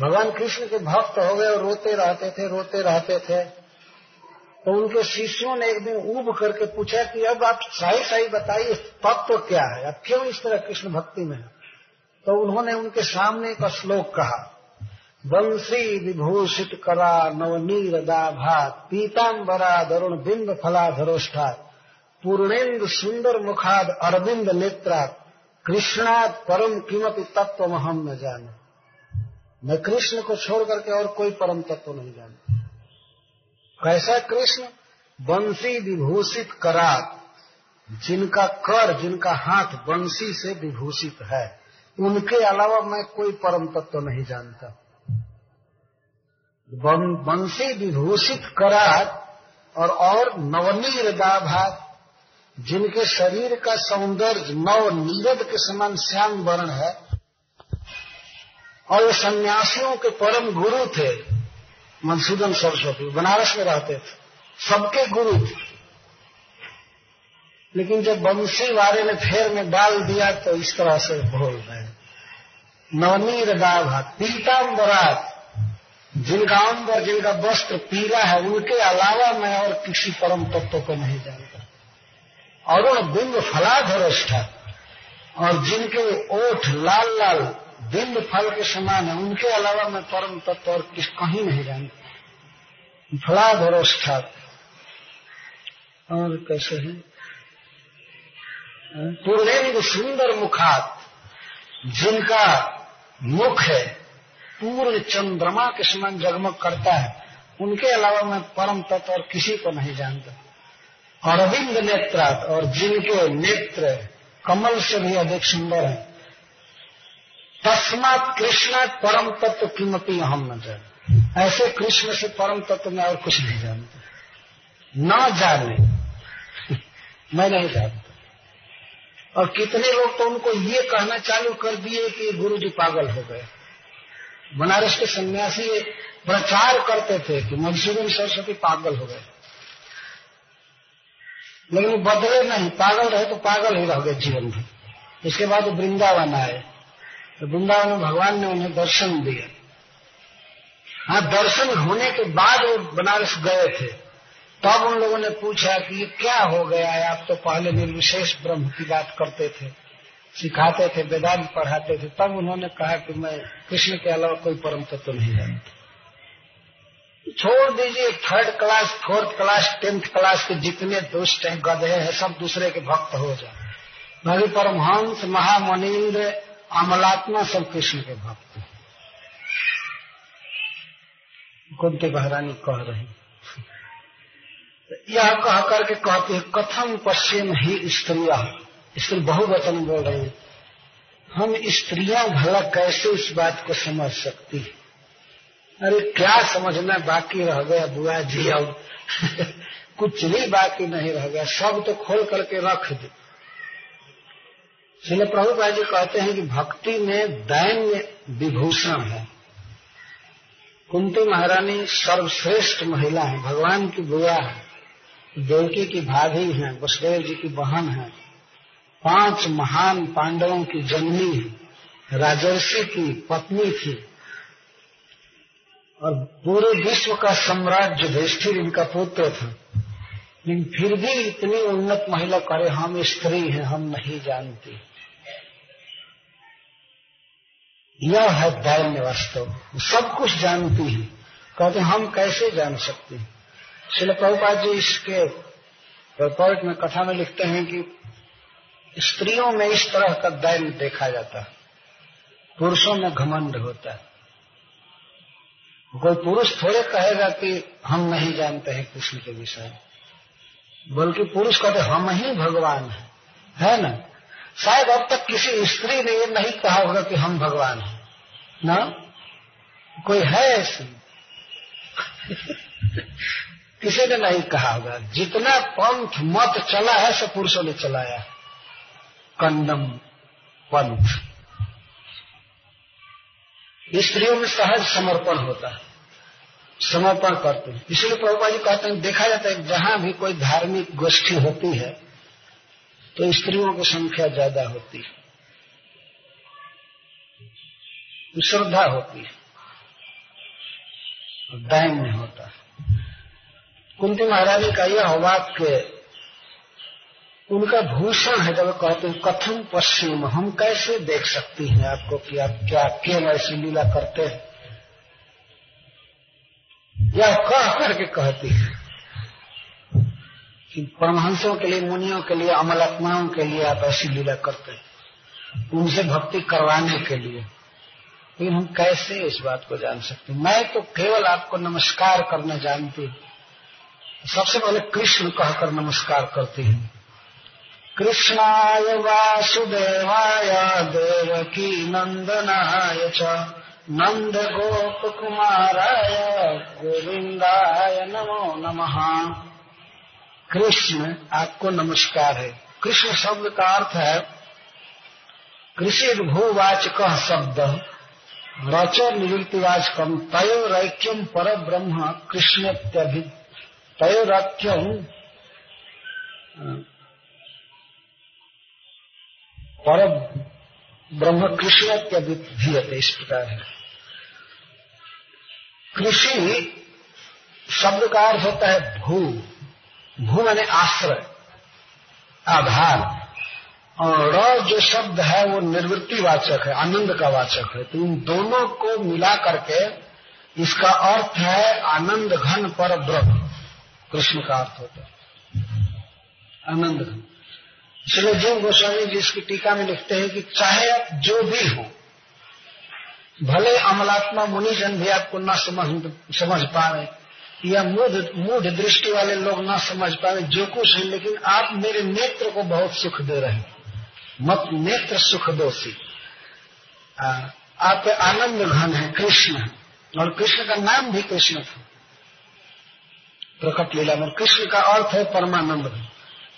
भगवान कृष्ण के भक्त हो गए और रोते रहते थे, रोते रहते थे। तो उनके शिष्यों ने एक दिन उब करके पूछा कि अब आप सही सही बताइए तत्व तो क्या है? अब क्यों इस तरह कृष्ण भक्ति में है? तो उन्होंने उनके सामने का श्लोक कहा बंसी विभूषित करा नवनीर दाभात पीताम्बरा दरुण बिंब फलाधरोष्ठा पूर्णेन्द्र सुंदर मुखाद अरविंद नेत्रा कृष्णात परम कीमत तत्व हम न जाने। मैं कृष्ण को छोड़ करके और कोई परम तत्व नहीं जानता। कैसा कृष्ण? बंसी विभूषित करात, जिनका कर, जिनका हाथ बंसी से विभूषित है। उनके अलावा मैं कोई परम तत्व नहीं जानता। बंसी विभूषित करात और और नवनीर दाभात जिनके शरीर का सौंदर्य, नव नीरद के समान श्याम वर्ण है, और वो सन्यासियों के परम गुरु थे। मधुसूदन सरस्वती, बनारस में रहते थे। सबके गुरु थे। लेकिन जब बंसी वाले ने फेर में डाल दिया तो इस तरह से बोल रहे। नवनीर पीताम्बरात, जिनका अंबर जिनका वस्त्र पीला है, उनके अलावा मैं और किसी परम तत्व को नहीं जानता। अरुण बिंब फलाधरष्ठा और जिनके ओठ लाल लाल बिंब फल के समान है। उनके अलावा मैं परम तत्व और किस कहीं नहीं जानता। फलाधरष्ठा और कैसे है? पूर्णेन्द्र सुंदर मुखात, जिनका मुख है, पूर्ण चंद्रमा के समान जगमग करता है। उनके अलावा मैं परम तत्व और किसी को नहीं जानता। अरविंद नेत्रात, और जिनके नेत्र कमल से भी अधिक सुंदर है। तस्मात कृष्ण परम तत्व कीमती हम न जाने ऐसे कृष्ण से परम तत्व में और कुछ नहीं जानता। न जाने। मैं नहीं जानता। और कितने लोग तो उनको ये कहना चालू कर दिए कि गुरु जी पागल हो गए। बनारस के सन्यासी प्रचार करते थे कि मधुसूदन सरस्वती पागल हो गए। लेकिन बदले नहीं। पागल रहे तो पागल ही रह गए जीवन भर। इसके बाद वृंदावन आए। तो वृंदावन में भगवान ने उन्हें दर्शन दिया हाँ दर्शन होने के बाद वो बनारस गए थे। तब उन लोगों ने पूछा कि ये क्या हो गया है? आप तो पहले निर्विशेष ब्रह्म की बात करते थे, सिखाते थे, वेदांत पढ़ाते थे। तब उन्होंने कहा कि मैं कृष्ण के अलावा कोई परम तत्व तो नहीं जानता छोड़ दीजिए third class fourth class tenth class के जितने दुष्ट हैं, गधे हैं, सब दूसरे के भक्त हो जाए। भाई परमहंस महामनिंद्र अमलात्मा सब कृष्ण के भक्त हैं। कुंती महारानी कह रही यह कह करके कहते हैं, कथम पश्चिम ही स्त्रिया। स्त्री बहुवचन बोल रही हम स्त्रियाँ भला कैसे इस बात को समझ सकती है? अरे क्या समझना बाकी रह गया बुआ जी, अब कुछ भी बाकी नहीं रह गया। सब तो खोल करके रख दे। श्री प्रभुपा जी कहते हैं कि भक्ति में दैन्य विभूषण है। कुंती महारानी सर्वश्रेष्ठ महिला है, भगवान की बुआ है, देवकी की भाभी है, वसुदेव जी की बहन है, पाँच महान पांडवों की जननी है, राजर्षि की पत्नी थी, और पूरे विश्व का सम्राट युधिष्ठिर इनका पुत्र था। लेकिन फिर भी इतनी उन्नत महिला करे, हम स्त्री हैं, हम नहीं जानती। यह है दैन्य वास्तव। सब कुछ जानती है। कहते हम कैसे जान सकते हैं? शिल प्रभुपाद जी इसके रिपोर्ट में, कथा में लिखते हैं कि स्त्रियों में इस तरह का दैन्य देखा जाता है। पुरुषों में घमंड होता है। कोई पुरुष थोड़े कहेगा कि हम नहीं जानते हैं कृष्ण के विषय। बल्कि पुरुष कहते हम ही भगवान हैं। है ना? शायद अब तक किसी स्त्री ने ये नहीं कहा होगा कि हम भगवान हैं। ना? कोई है ऐसी? किसी ने नहीं कहा होगा। जितना पंथ मत चला है, सब पुरुषों ने चलाया। कंदम पंथ। स्त्रियों में सहज समर्पण होता है। समर्पण करते हैं। इसलिए प्रभुपा जी कहते हैं, देखा जाता है, जहाँ भी कोई धार्मिक गोष्ठी होती है तो स्त्रियों की संख्या ज़्यादा होती है। श्रद्धा होती है। दैन्य होता है। कुंती महारानी का यह वाक्य, उनका भूषण है जब कहते हैं, कथम पश्चिम, हम कैसे देख सकती हैं आपको कि आप क्या क्यों ऐसी लीला करते हैं? यह कह करके कहती है। कि परमहंसों के लिए, मुनियों के लिए अमलात्माओं के लिए आप ऐसी लीला करते हैं। उनसे भक्ति करवाने के लिए। लेकिन हम कैसे इस बात को जान सकते मैं तो केवल आपको नमस्कार करना जानती हूँ। सबसे पहले कृष्ण कहकर नमस्कार करती हूँ। कृष्णाय वासुदेवाय देवकी नंदनाय च नंद गोप कुमाराय गोविंदाय नमो नमः। कृष्ण आपको नमस्कार है। कृष्ण शब्द का अर्थ है कृषि भूवाचक शब्द, रच निवृत्तिवाचकम तयोरैक्यम पर ब्रह्म कृष्ण तयोरक्यम पर ब्रह्म कृष्ण इस प्रकार है। कृषि शब्द का अर्थ होता है भू। भू मैंने आश्रय, आधार। और र जो शब्द है, वो निर्वृत्ति वाचक है आनंद का वाचक है। तो इन दोनों को मिला करके इसका अर्थ है आनंद घन पर ब्रह्म। कृष्ण का अर्थ होता है। आनंद घन। इसलिए जीव गोस्वामी जी इसकी टीका में लिखते हैं कि चाहे जो भी हो, भले अमलात्मा मुनिजन भी आपको न समझ समझ पाए या मूढ़ मूढ़ दृष्टि वाले लोग ना समझ पाए जो कुछ है, लेकिन आप मेरे नेत्र को बहुत सुख दे रहे हैं। मत नेत्र सुख दोषी आप आनंद घन है, कृष्ण। और कृष्ण का नाम भी कृष्ण था। प्रकट लीला में कृष्ण का अर्थ है परमानंद।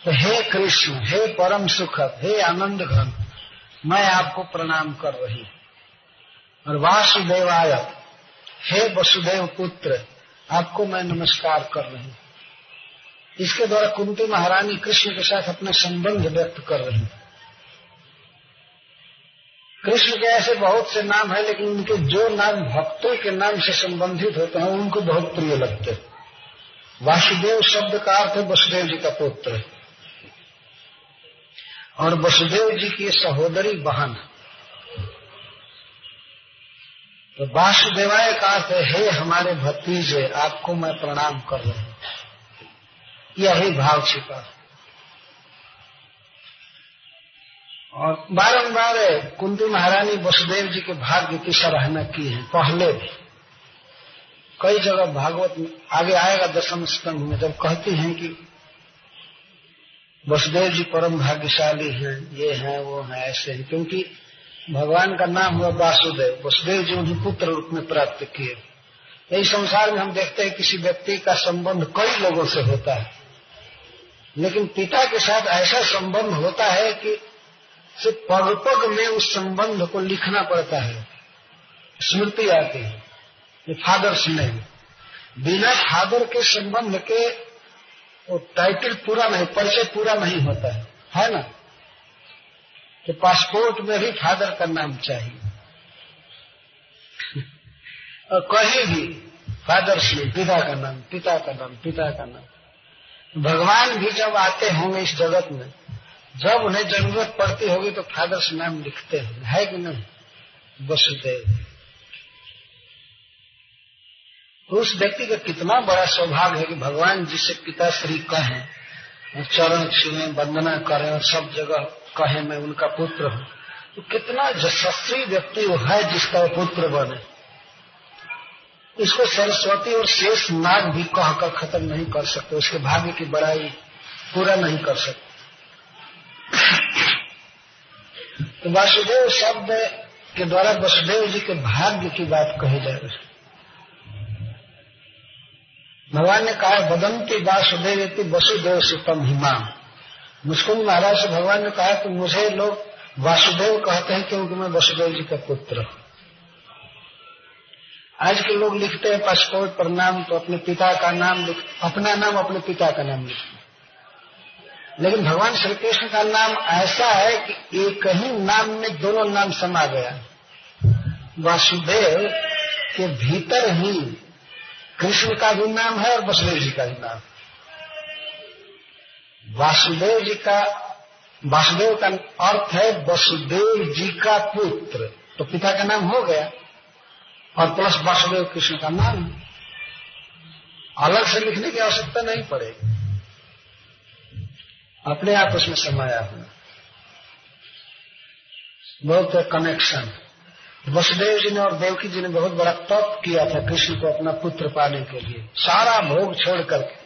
तो हे कृष्ण, हे परम सुखद हे आनंद घन, मैं आपको प्रणाम कर रही हूँ। और वासुदेवाय, हे वसुदेव पुत्र आपको मैं नमस्कार कर रही हूँ। इसके द्वारा कुंती महारानी कृष्ण के साथ अपना संबंध व्यक्त कर रही कृष्ण के ऐसे बहुत से नाम है, लेकिन उनके जो नाम भक्तों के नाम से संबंधित होते हैं, उनको बहुत प्रिय लगते हैं। वासुदेव शब्द का अर्थ है वसुदेव जी का पुत्र। और वसुदेव जी की सहोदरी बहन तो वासुदेवाय का अर्थ है हमारे भतीजे, आपको मैं प्रणाम कर रहा हूँ। यही भाव छिपा। और बारंबार कुंती महारानी वसुदेव जी के भाग्य की सराहना की है। पहले भी कई जगह भागवत में आगे आएगा दशम स्तंभ में, जब कहती हैं कि वसुदेव जी परम भाग्यशाली हैं, ये हैं, वो हैं, ऐसे हैं, क्योंकि भगवान का नाम हुआ वासुदेव। वसुदेव जी उन्हें पुत्र रूप में प्राप्त किए। यही संसार में हम देखते हैं किसी व्यक्ति का संबंध कई लोगों से होता है। लेकिन पिता के साथ ऐसा संबंध होता है कि सिर्फ़ पग पग में उस संबंध को लिखना पड़ता है। स्मृति आती है ये फादर्स नेम बिना फादर के संबंध के वो टाइटल पूरा नहीं, परिचय पूरा नहीं होता है। है ना? तो पासपोर्ट में भी फादर का नाम चाहिए। और कहीं भी फादर्स में पिता का नाम, पिता का नाम, पिता का नाम। भगवान भी जब आते होंगे इस जगत में, जब उन्हें ज़रूरत पड़ती होगी तो फादर्स नाम लिखते हैं। है कि नहीं? वसुदेव। उस व्यक्ति का कितना बड़ा सौभाग्य है कि भगवान जिसे पिता श्री कहें, चरण छुए, वंदना करें और सब जगह कहे मैं उनका पुत्र हूँ। तो कितना यशस्वी व्यक्ति वो है जिसका वो पुत्र बने। इसको सरस्वती और शेष नाग भी कहकर खत्म नहीं कर सकते। उसके भाग्य की बड़ाई पूरा नहीं कर सकते। तो वासुदेव शब्द के द्वारा वसुदेव जी के भाग्य की बात कही जा रही भगवान ने कहा, बदंती वासुदेव वसुदेव सुतम हिमा मुस्कुंद महाराज से भगवान ने कहा कि मुझे लोग वासुदेव कहते हैं क्योंकि मैं वसुदेव जी का पुत्र हूँ। आज के लोग लिखते हैं पासपोर्ट पर नाम तो अपने पिता का नाम लिख, अपना नाम अपने पिता का नाम लिखते लेकिन भगवान श्री कृष्ण का नाम ऐसा है कि एक ही नाम में दोनों नाम समा गया। वासुदेव के भीतर ही कृष्ण का भी नाम है और वसुदेव जी का भी नाम वासुदेव जी का वासुदेव का अर्थ है वसुदेव जी का पुत्र। तो पिता का नाम हो गया। और प्लस वासुदेव कृष्ण का नाम। अलग से लिखने की आवश्यकता नहीं पड़ेगी। अपने आप उसमें समाया हुआ। बहुत कनेक्शन वसुदेव जी ने और देवकी जी ने बहुत बड़ा तप किया था कृष्ण को अपना पुत्र पाने के लिए। सारा भोग छोड़ करके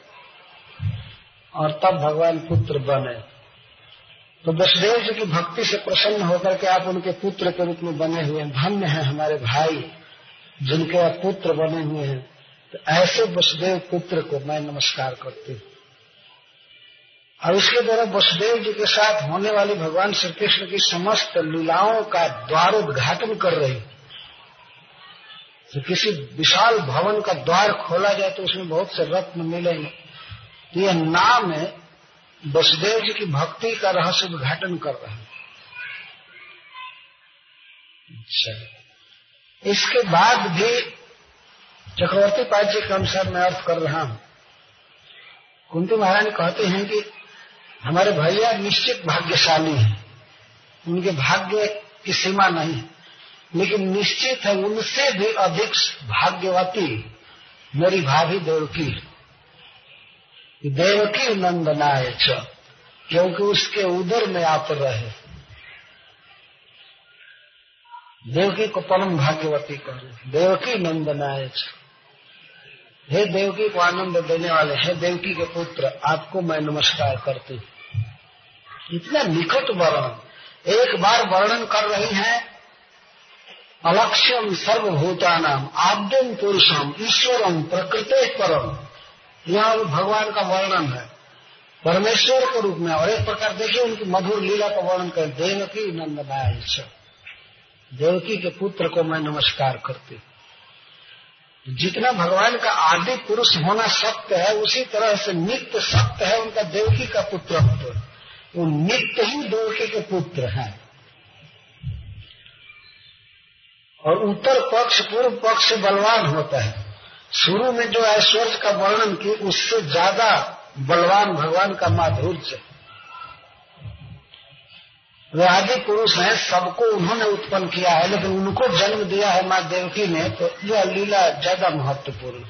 और तब भगवान पुत्र बने। तो वसुदेव जी की भक्ति से प्रसन्न होकर के आप उनके पुत्र के रूप में बने हुए हैं। धन्य है हमारे भाई, जिनके आप पुत्र बने हुए हैं। तो ऐसे वसुदेव पुत्र को मैं नमस्कार करती हूँ। और उसके द्वारा वसुदेव जी के साथ होने वाली भगवान श्री कृष्ण की समस्त लीलाओं का द्वारोद्घाटन कर रही तो किसी विशाल भवन का द्वार खोला जाए तो उसमें बहुत से रत्न मिलेंगे। यह नाम है वसुदेव जी की भक्ति का रहस्य उद्घाटन कर रहा है। अच्छा। इसके बाद भी चक्रवर्ती पाद जी के अनुसार मैं अर्थ कर रहा हूँ। कुंती महारानी कहते हैं कि हमारे भैया निश्चित भाग्यशाली हैं। उनके भाग्य की सीमा नहीं है। लेकिन निश्चित है, उनसे भी अधिक भाग्यवती मेरी भाभी देवकी। देवकी नंदनाय क्योंकि उसके उदर में आप रहे। देवकी को परम भाग्यवती कह देवकी नंदनाय हे देवकी को आनंद देने वाले, हे देवकी के पुत्र, आपको मैं नमस्कार करती हूँ। इतना निकट वर्णन। एक बार वर्णन कर रही है अलक्ष्यम सर्वभूता नाम आद्यम पुरुषम ईश्वरम प्रकृति परम। यहाँ भगवान का वर्णन है। परमेश्वर के रूप में, और एक प्रकार देखिए उनकी मधुर लीला का वर्णन कर, देवकी नंदनाय देवकी के पुत्र को मैं नमस्कार करती जितना भगवान का आदि पुरुष होना सत्य है, उसी तरह से नित्य सत्य है उनका देवकी का पुत्र वो नित्य ही देवकी के पुत्र हैं। और उत्तर पक्ष, पूर्व पक्ष बलवान होता है। शुरू में जो ऐश्वर्य का वर्णन की, उससे ज़्यादा बलवान भगवान का माधुर्य। वे आदि पुरुष हैं, सबको उन्होंने उत्पन्न किया है, लेकिन उनको जन्म दिया है माँ देवकी ने तो यह लीला ज़्यादा महत्वपूर्ण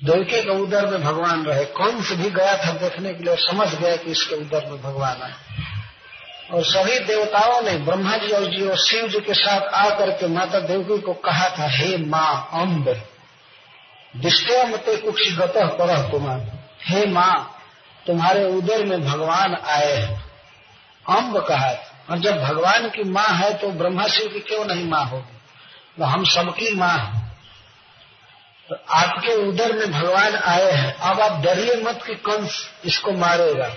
देवकी के उदर में भगवान रहे। कौन से भी गया था देखने के लिए समझ गया कि इसके उदर में भगवान है और सभी देवताओं ने ब्रह्मा जी और जी और शिव जी के साथ आकर के माता देवकी को कहा था, हे माँ अम्ब दिष्टया मते कुछ गत पर कुमार हे माँ, तुम्हारे उदर में भगवान आए हैं। अम्ब कहा और जब भगवान की माँ है तो ब्रह्मा शिव की क्यों नहीं माँ होगी? तो हम सबकी माँ है। तो आपके उदर में भगवान आए हैं। अब आप डरिए मत कि कंस इसको मारेगा।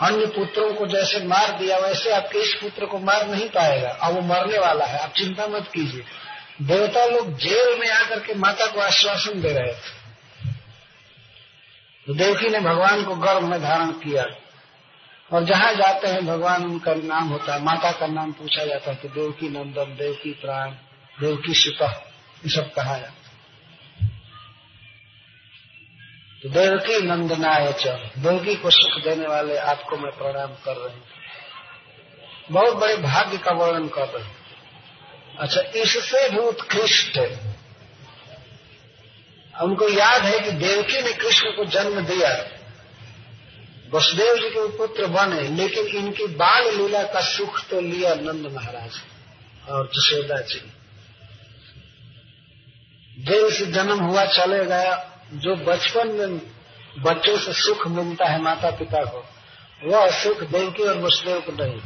अन्य पुत्रों को जैसे मार दिया, वैसे आपके इस पुत्र को मार नहीं पाएगा। अब वो मरने वाला है, आप चिंता मत कीजिए। देवता लोग जेल में आकर के माता को आश्वासन दे रहे थे। तो देवकी ने भगवान को गर्भ में धारण किया। और जहाँ जाते हैं, भगवान उनका नाम होता है, माता का नाम पूछा जाता है कि देवकी नंदन, देवकी प्राण, देवकी सुता, ये सब कहा जाता तो देवकी नंदनाय चल देवकी को सुख देने वाले आपको मैं प्रणाम कर रही हूँ। बहुत बड़े भाग्य का वर्णन कर रहे अच्छा इससे भी उत्कृष्ट। उनको याद है कि देवकी ने कृष्ण को जन्म दिया। वसुदेव जी के पुत्र बने, लेकिन इनकी बाल लीला का सुख तो लिया नंद महाराज और जशोदा जी। देव से जन्म हुआ, चले गया। जो बचपन में बच्चों से सुख मिलता है माता पिता को, वह सुख देवकी और वसुदेव को नहीं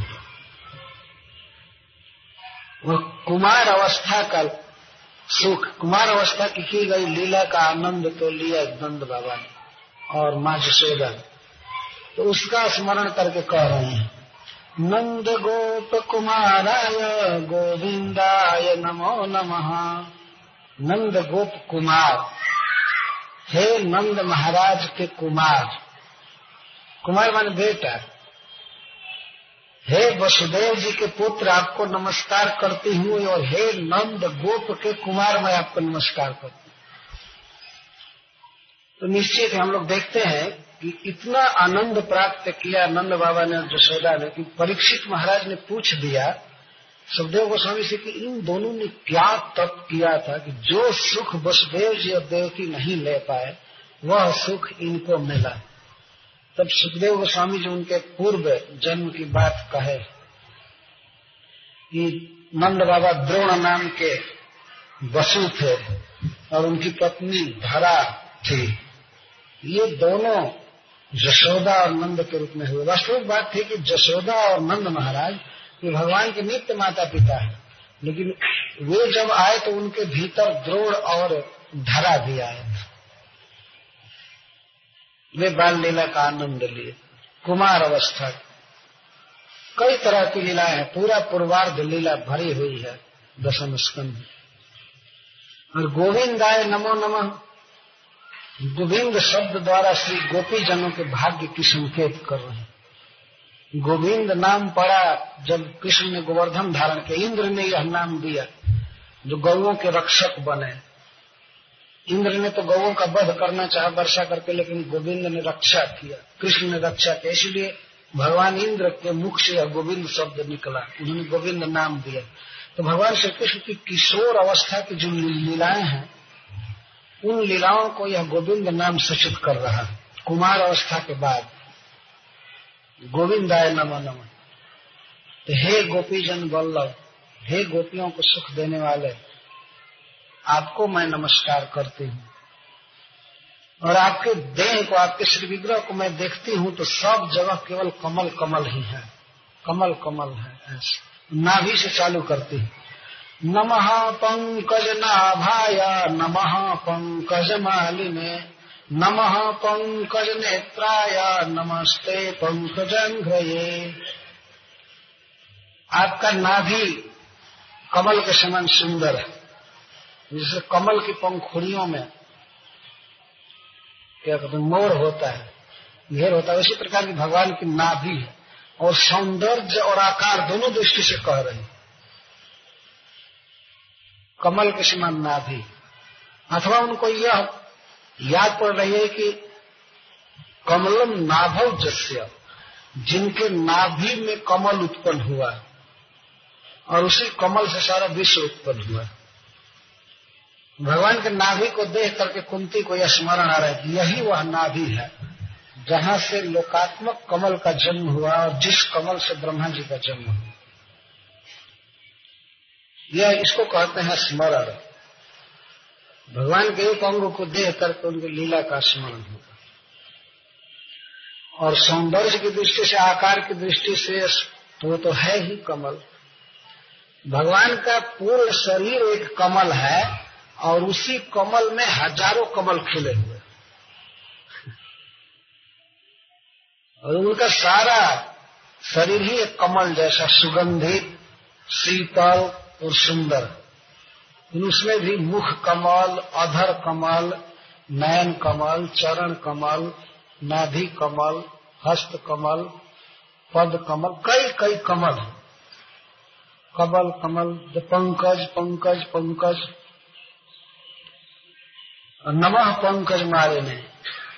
वह कुमार अवस्था का सुख, कुमार अवस्था की की गई लीला का आनंद तो लिया नंद बाबा ने और माँ जसोदा तो उसका स्मरण करके कह रहे हैं, नंद गोप कुमाराय गोविंदाय नमो नमः। नंद गोप कुमार। हे नंद महाराज के कुमार कुमार मान बेटा, हे वसुदेव जी के पुत्र, आपको नमस्कार करती हूँ और हे नंद गोप के कुमार, मैं आपको नमस्कार करती हूँ। तो निश्चित हम लोग देखते हैं कि इतना आनंद प्राप्त किया नंद बाबा ने जसोदा ने, कि परीक्षित महाराज ने पूछ दिया सुखदेव गोस्वामी से कि इन दोनों ने क्या तप किया था कि जो सुख वसुदेव जी और देवकी नहीं ले पाए, वह सुख इनको मिला। तब सुखदेव गोस्वामी जी उनके पूर्व जन्म की बात कहे। कि नंद बाबा द्रोण नाम के वसु थे और उनकी पत्नी धरा थी। ये दोनों जशोदा और नंद के रूप में हुए। वास्तविक बात थी कि जशोदा और नंद महाराज ये भगवान के नित्य माता पिता है। लेकिन वे जब आए तो उनके भीतर द्रोण और धरा भी आए वे बाल लीला का आनंद लिए। कुमार अवस्था। कई तरह की लीलाएँ हैं। पूरा पूर्वार्ध लीला भरी हुई है दशम स्कंद और गोविंद गोविंदाय नमो नमः। गोविंद शब्द द्वारा श्री गोपी जनों के भाग्य की संकेत कर रहे हैं। गोविंद नाम पड़ा जब कृष्ण ने गोवर्धन धारण किया। इंद्र ने यह नाम दिया जो गौओं के रक्षक बने। इंद्र ने तो गौओं का वध करना चाहा, वर्षा करके, लेकिन गोविंद ने रक्षा किया। कृष्ण ने रक्षा किया। इसलिए भगवान इंद्र के मुख से यह गोविंद शब्द निकला। उन्होंने गोविंद नाम दिया। तो भगवान श्री कृष्ण की किशोर अवस्था की जो लीलाएँ हैं, उन लीलाओं को यह गोविंद नाम सूचित कर रहा कुमार अवस्था के बाद गोविंद आय नमो नम। तो हे गोपी जन वल्लभ, हे गोपियों को सुख देने वाले, आपको मैं नमस्कार करती हूँ। और आपके देह को, आपके श्री विग्रह को मैं देखती हूँ तो सब जगह केवल कमल कमल ही है। कमल कमल है, ऐसे। नाभि से चालू करती हूँ। नमः पंकज नाभाय, नमः पंकज मालिने। नमः पंकज नेत्राय नमस्ते पंकजंघ्रये आपका नाभि कमल के समान सुंदर है। जैसे कमल की पंखुड़ियों में क्या कहते हैं, मोर होता है, घेर होता है, उसी प्रकार की भगवान की नाभि है। और सौंदर्य और आकार दोनों दृष्टि से कह रहे हैं। कमल के समान नाभि। अथवा उनको यह याद पड़ रही है कि कमलम नाभव जस्य, जिनके नाभि में कमल उत्पन्न हुआ और उसी कमल से सारा विश्व उत्पन्न हुआ भगवान के नाभि को देख करके कुंती को यह स्मरण आ रहा है कि यही वह नाभि है, जहाँ से लोकात्मक कमल का जन्म हुआ और जिस कमल से ब्रह्मा जी का जन्म हुआ। यह इसको कहते हैं स्मरण। भगवान के एक अंग को देख करके उनकी लीला का स्मरण होगा और सौंदर्य की दृष्टि से, आकार की दृष्टि से वो तो है ही कमल। भगवान का पूर्ण शरीर एक कमल है और उसी कमल में हज़ारों कमल खिले हुए और उनका सारा शरीर ही एक कमल जैसा सुगंधित, शीतल और सुंदर। उसमें भी मुख कमल, अधर कमल, नयन कमल, चरण कमल, नाभि कमल, हस्त कमल, पद कमल, कई कई कमल कमल कमल पंकज पंकज पंकज। नमः पंकज मारे ने।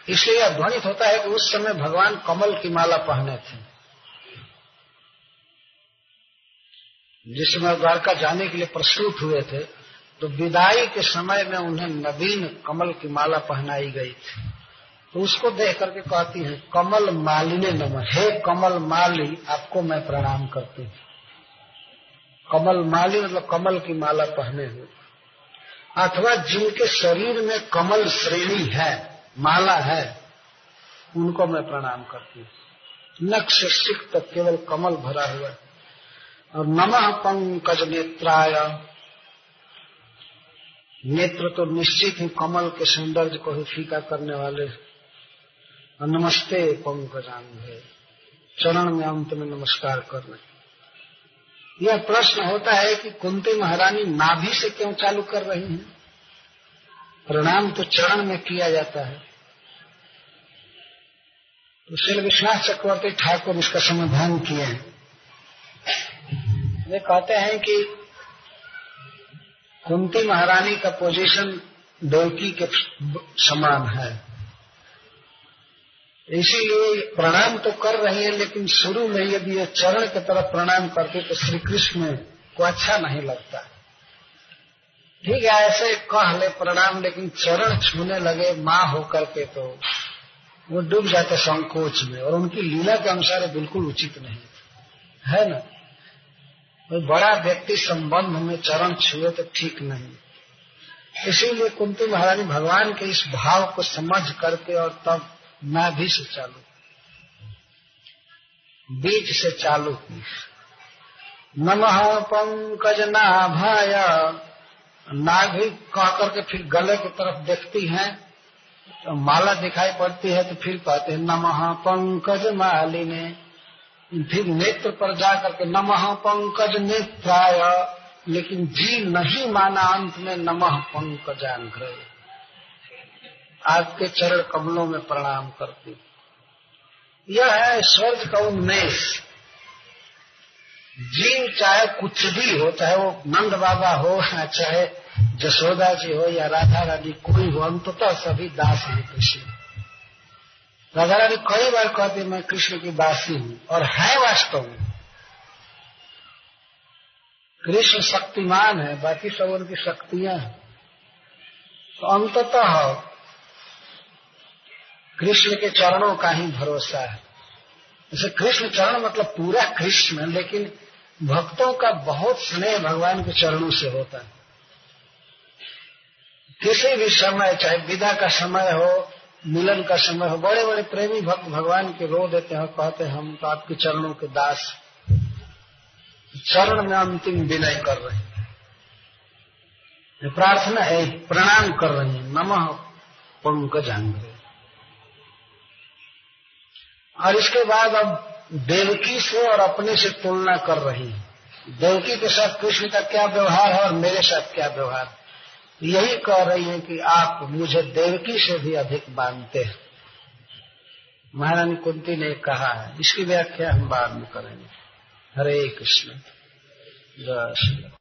इसलिए यह ध्वनित होता है कि उस समय भगवान कमल की माला पहने थे। जिस समय द्वारका जाने के लिए प्रस्तुत हुए थे तो विदाई के समय में उन्हें नवीन कमल की माला पहनाई गई थी। तो उसको देख करके कहती है, कमल मालिने नम। हे कमल माली, आपको मैं प्रणाम करती हूँ। कमल माली मतलब कमल की माला पहने हुए। अथवा जिनके शरीर में कमल श्रेणी है, माला है, उनको मैं प्रणाम करती हूँ। नक्श सिख तक केवल कमल भरा हुआ और नमः पंकज नेत्राय नेत्र तो निश्चित ही कमल के सौंदर्य को ही फीका करने वाले नमस्ते पंकजांग चरण में अंत में नमस्कार करने। यह प्रश्न होता है कि कुंती महारानी नाभि से क्यों चालू कर रही हैं? प्रणाम तो चरण में किया जाता है। तो श्री विश्वास चक्रवर्ती ठाकुर इसका समाधान किए हैं। वे कहते हैं कि कुंती महारानी का पोजीशन देवकी के समान है। इसीलिए प्रणाम तो कर रही है, लेकिन शुरू में यदि ये चरण की तरफ़ प्रणाम करते तो श्री कृष्ण को अच्छा नहीं लगता। ठीक है, ऐसे कह ले प्रणाम, लेकिन चरण छूने लगे माँ होकर के तो वो डूब जाते संकोच में, और उनकी लीला के अनुसार बिल्कुल उचित नहीं है ना? कोई बड़ा व्यक्ति संबंध में चरण छुए तो ठीक नहीं। इसीलिए कुंती महारानी भगवान के इस भाव को समझ करके और तब नाभि से चालू बीज से चालू नमः पंकज नाभाय। नाभि कह करके फिर गले की तरफ़ देखती हैं तो माला दिखाई पड़ती है तो फिर कहते हैं, नमः पंकज मालिने। फिर नेत्र पर जाकर के नमः पंकज नेत्राय, लेकिन जी नहीं माना अंत में नमः पंकजांग्रह आपके चरण कमलों में प्रणाम करती यह है स्वर्ग का उन्मेष। जीव चाहे कुछ भी हो, चाहे वो नंद बाबा हो, चाहे जसोदा जी हो या राधा रानी, कोई हो, अंततः सभी दास हैं कृष्ण। राधा रानी कई बार कहती मैं कृष्ण की दासी हूँ और है वास्तव में। कृष्ण शक्तिमान है, बाकी सब उनकी शक्तियाँ हैं। तो अंततः कृष्ण के चरणों का ही भरोसा है। जैसे कृष्ण चरण मतलब पूरा कृष्ण है लेकिन भक्तों का बहुत स्नेह भगवान के चरणों से होता है। किसी भी समय, चाहे विदा का समय हो मिलन का समय हो बड़े बड़े प्रेमी भक्त भगवान के रो देते हैं कहते हैं, हम तो आपके चरणों के दास चरण में अंतिम विनय कर रहे हैं। प्रार्थना है, प्रणाम कर रहे हैं। नमः पंकजांग और इसके बाद अब देवकी से और अपने से तुलना कर रही है। देवकी के साथ कृष्ण का क्या व्यवहार है और मेरे साथ क्या व्यवहार है? यही कह रही है कि आप मुझे देवकी से भी अधिक मानते हैं। महारानी कुंती ने कहा है इसकी व्याख्या हम बाद में करेंगे। हरे कृष्ण। जय श्री